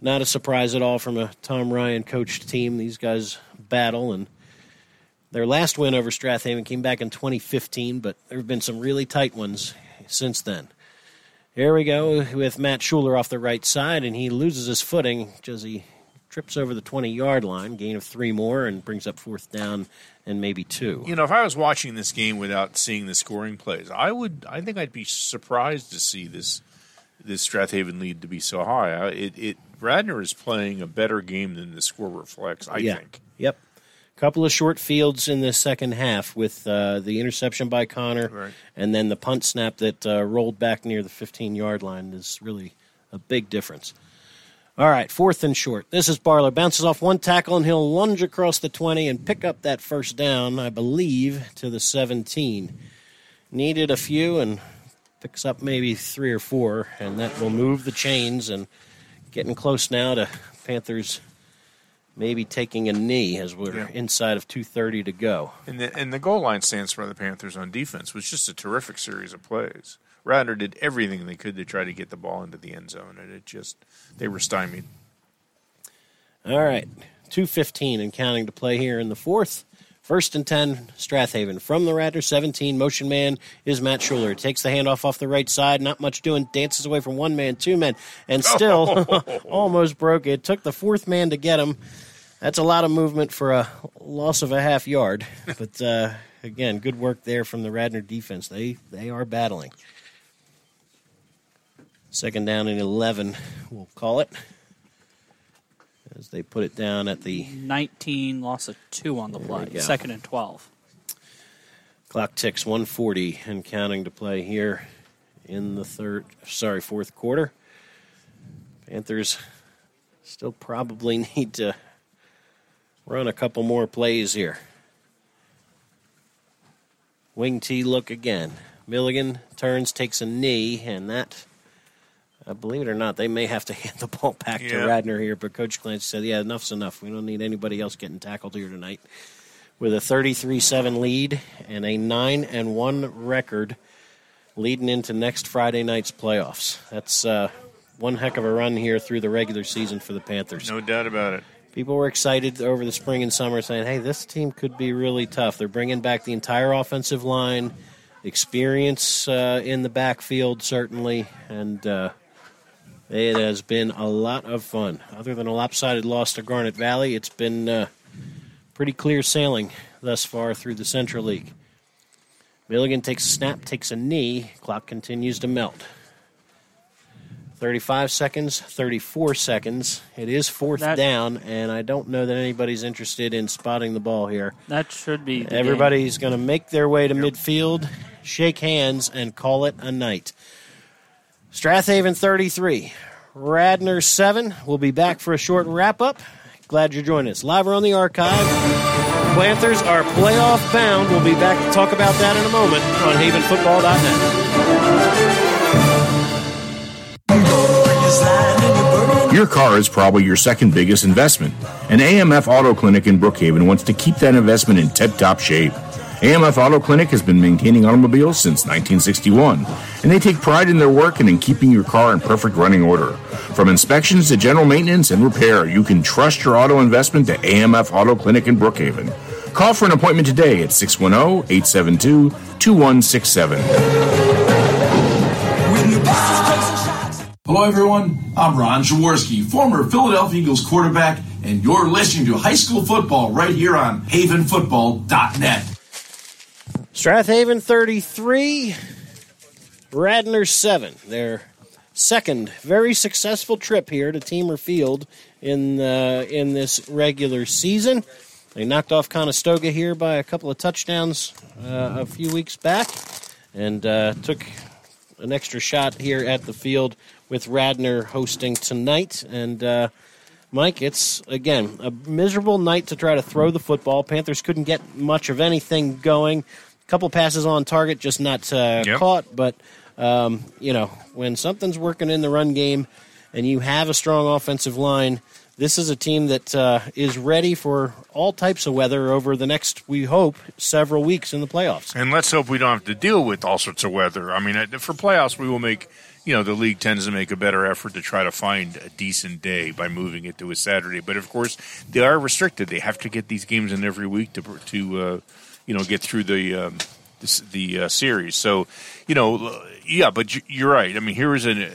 not a surprise at all from a Tom Ryan coached team. These guys battle, and their last win over Strath Haven came back in 2015, but there have been some really tight ones since then. Here we go with Matt Shuler off the right side, and he loses his footing as he trips over the 20 yard line, gain of three more, and brings up fourth down and maybe two. You know, if I was watching this game without seeing the scoring plays, I would. I think I'd be surprised to see this this Strath Haven lead to be so high. It, it Radnor is playing a better game than the score reflects. I yeah. think. Yep. Couple of short fields in the second half with uh, the interception by Connor, Right. and then the punt snap that uh, rolled back near the 15 yard line is really a big difference. All right, fourth and short. This is Barlow. Bounces off one tackle, and he'll lunge across the 20 and pick up that first down, I believe, to the 17. Needed a few and picks up maybe three or four, and that will move the chains and getting close now to Panthers maybe taking a knee as we're Yeah. inside of 2.30 to go. And the, and the goal line stance for the Panthers on defense was just a terrific series of plays. Radnor did everything they could to try to get the ball into the end zone, and it just they were stymied. All right, 2.15 and counting to play here in the fourth. First and 10, Strath Haven. From the Radnor 17, motion man is Matt Shuler. Takes the handoff off the right side, not much doing, dances away from one man, two men, and still almost broke it. Took the fourth man to get him. That's a lot of movement for a loss of a half yard. But uh, again, good work there from the Radnor defense. They, they are battling. Second down and 11, we'll call it. As they put it down at the 19, loss of two on the play. Second and 12. Clock ticks 140 and counting to play here in the third, sorry, fourth quarter. Panthers still probably need to run a couple more plays here. Wing T look again. Milligan turns, takes a knee, and that, uh, believe it or not, they may have to hand the ball back to Yeah. Radnor here. But Coach Clancy said, yeah, enough's enough. We don't need anybody else getting tackled here tonight with a 33-7 lead and a 9 and 1 record leading into next Friday night's playoffs. That's uh, one heck of a run here through the regular season for the Panthers. No doubt about it. People were excited over the spring and summer saying, "Hey, this team could be really tough." They're bringing back the entire offensive line, experience uh, in the backfield certainly, and uh, it has been a lot of fun. Other than a lopsided loss to Garnet Valley, it's been uh, pretty clear sailing thus far through the Central League. Milligan takes a snap, takes a knee. Clock continues to melt. 35 seconds, 34 seconds. It is fourth That- down, and I don't know that anybody's interested in spotting the ball here. That should be. Everybody's going to make their way to midfield, shake hands, and call it a night. Strath Haven 33, Radnor 7. We'll be back for a short wrap up. Glad you're joining us. Live or on the archive. Panthers are playoff bound. We'll be back to talk about that in a moment on havenfootball.net. Your car is probably your second biggest investment, and AMF Auto Clinic in Brookhaven wants to keep that investment in tip top shape. AMF Auto Clinic has been maintaining automobiles since 1961, and they take pride in their work and in keeping your car in perfect running order. From inspections to general maintenance and repair, you can trust your auto investment to AMF Auto Clinic in Brookhaven. Call for an appointment today at 610 872 2167. Hello, everyone. I'm Ron Jaworski, former Philadelphia Eagles quarterback, and you're listening to high school football right here on havenfootball.net. Strath Haven 33, Radnor 7. Their second very successful trip here to Teamer Field in, uh, in this regular season. They knocked off Conestoga here by a couple of touchdowns uh, a few weeks back and uh, took an extra shot here at the field with Radnor hosting tonight. And uh, Mike, it's again a miserable night to try to throw the football. Panthers couldn't get much of anything going. A couple passes on target, just not uh, Yep. caught. But um, you know, when something's working in the run game, and you have a strong offensive line. This is a team that uh, is ready for all types of weather over the next, we hope, several weeks in the playoffs. And let's hope we don't have to deal with all sorts of weather. I mean, for playoffs, we will make, you know, the league tends to make a better effort to try to find a decent day by moving it to a Saturday. But of course, they are restricted. They have to get these games in every week to, to uh, you know, get through the um, this, the uh, series. So, you know, yeah, but you- you're right. I mean, here is an uh,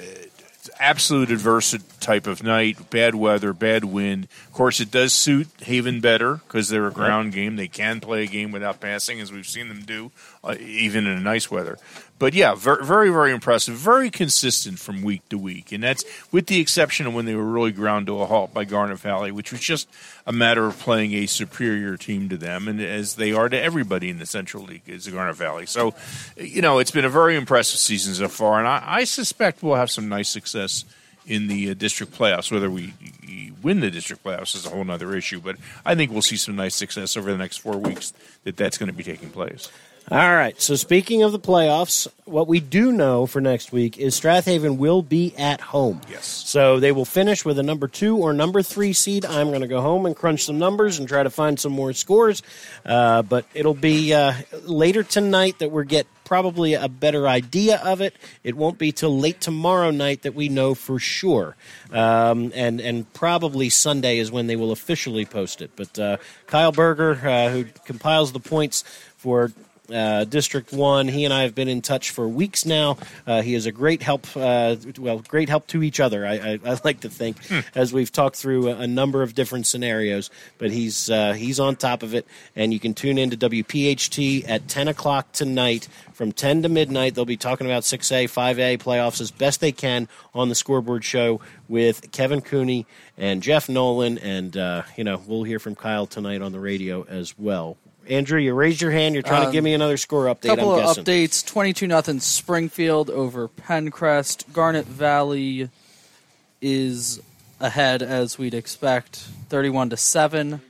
absolute adverse type of night, bad weather, bad wind. Of course, it does suit Haven better because they're a ground game. They can play a game without passing, as we've seen them do, uh, even in nice weather. But yeah, very, very, very impressive. Very consistent from week to week, and that's with the exception of when they were really ground to a halt by Garnet Valley, which was just a matter of playing a superior team to them, and as they are to everybody in the Central League, is the Garnet Valley. So, you know, it's been a very impressive season so far, and I, I suspect we'll have some nice success in the uh, district playoffs. Whether we we win the district playoffs is a whole other issue, but I think we'll see some nice success over the next four weeks that that's going to be taking place. All right. So speaking of the playoffs, what we do know for next week is Strath Haven will be at home. Yes. So they will finish with a number two or number three seed. I'm going to go home and crunch some numbers and try to find some more scores. Uh, but it'll be uh, later tonight that we get probably a better idea of it. It won't be till late tomorrow night that we know for sure. Um, and and probably Sunday is when they will officially post it. But uh, Kyle Berger, uh, who compiles the points for uh, District One. He and I have been in touch for weeks now. Uh, he is a great help, uh, well, great help to each other. I, I, I like to think as we've talked through a, a number of different scenarios. But he's uh, he's on top of it, and you can tune in to WPHT at ten o'clock tonight from ten to midnight. They'll be talking about six A, five A playoffs as best they can on the Scoreboard Show with Kevin Cooney and Jeff Nolan, and uh, you know we'll hear from Kyle tonight on the radio as well. Andrew, you raised your hand. You're trying to Um, give me another score update. A couple I'm of guessing. updates 22 nothing springfield over Penncrest garnet valley is ahead as we'd expect 31 to 7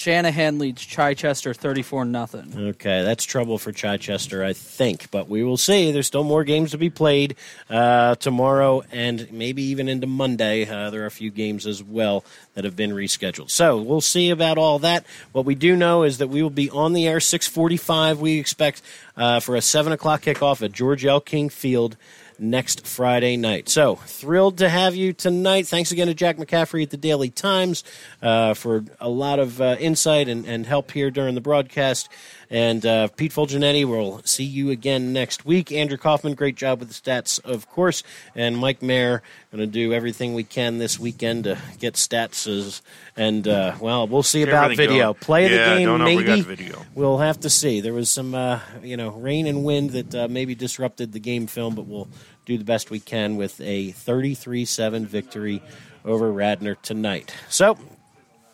shanahan leads chichester 34 nothing Okay, that's trouble for Chichester, I think, but we will see. There's still more games to be played uh, tomorrow and maybe even into Monday. Uh, there are a few games as well that have been rescheduled, so we'll see about all that. What we do know is that we will be on the air 6:45. We expect uh, for a seven o'clock kickoff at George L. King Field next Friday night. So thrilled to have you tonight. Thanks again to Jack McCaffery at the Daily Times uh, for a lot of uh, insight and, and help here during the broadcast. And uh, Pete Fulgenetti, we'll see you again next week. Andrew Kaufman, great job with the stats, of course. And Mike Mayer, going to do everything we can this weekend to get stats. And, uh, well, we'll see about everything video. going. Play the game, don't know if we maybe. video. We'll have to see. There was some, uh, you know, rain and wind that uh, maybe disrupted the game film, but we'll do the best we can with a 33-7 victory over Radnor tonight. So,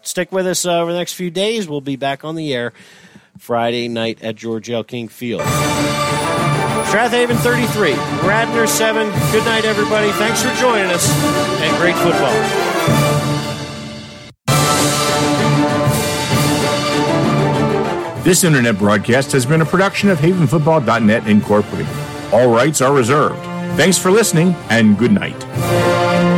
stick with us uh, over the next few days. We'll be back on the air Friday night at George L. King Field. Strath Haven 33, Radnor 7. Good night, everybody. Thanks for joining us, and great football. This internet broadcast has been a production of HavenFootball.net Incorporated. All rights are reserved. Thanks for listening, and good night.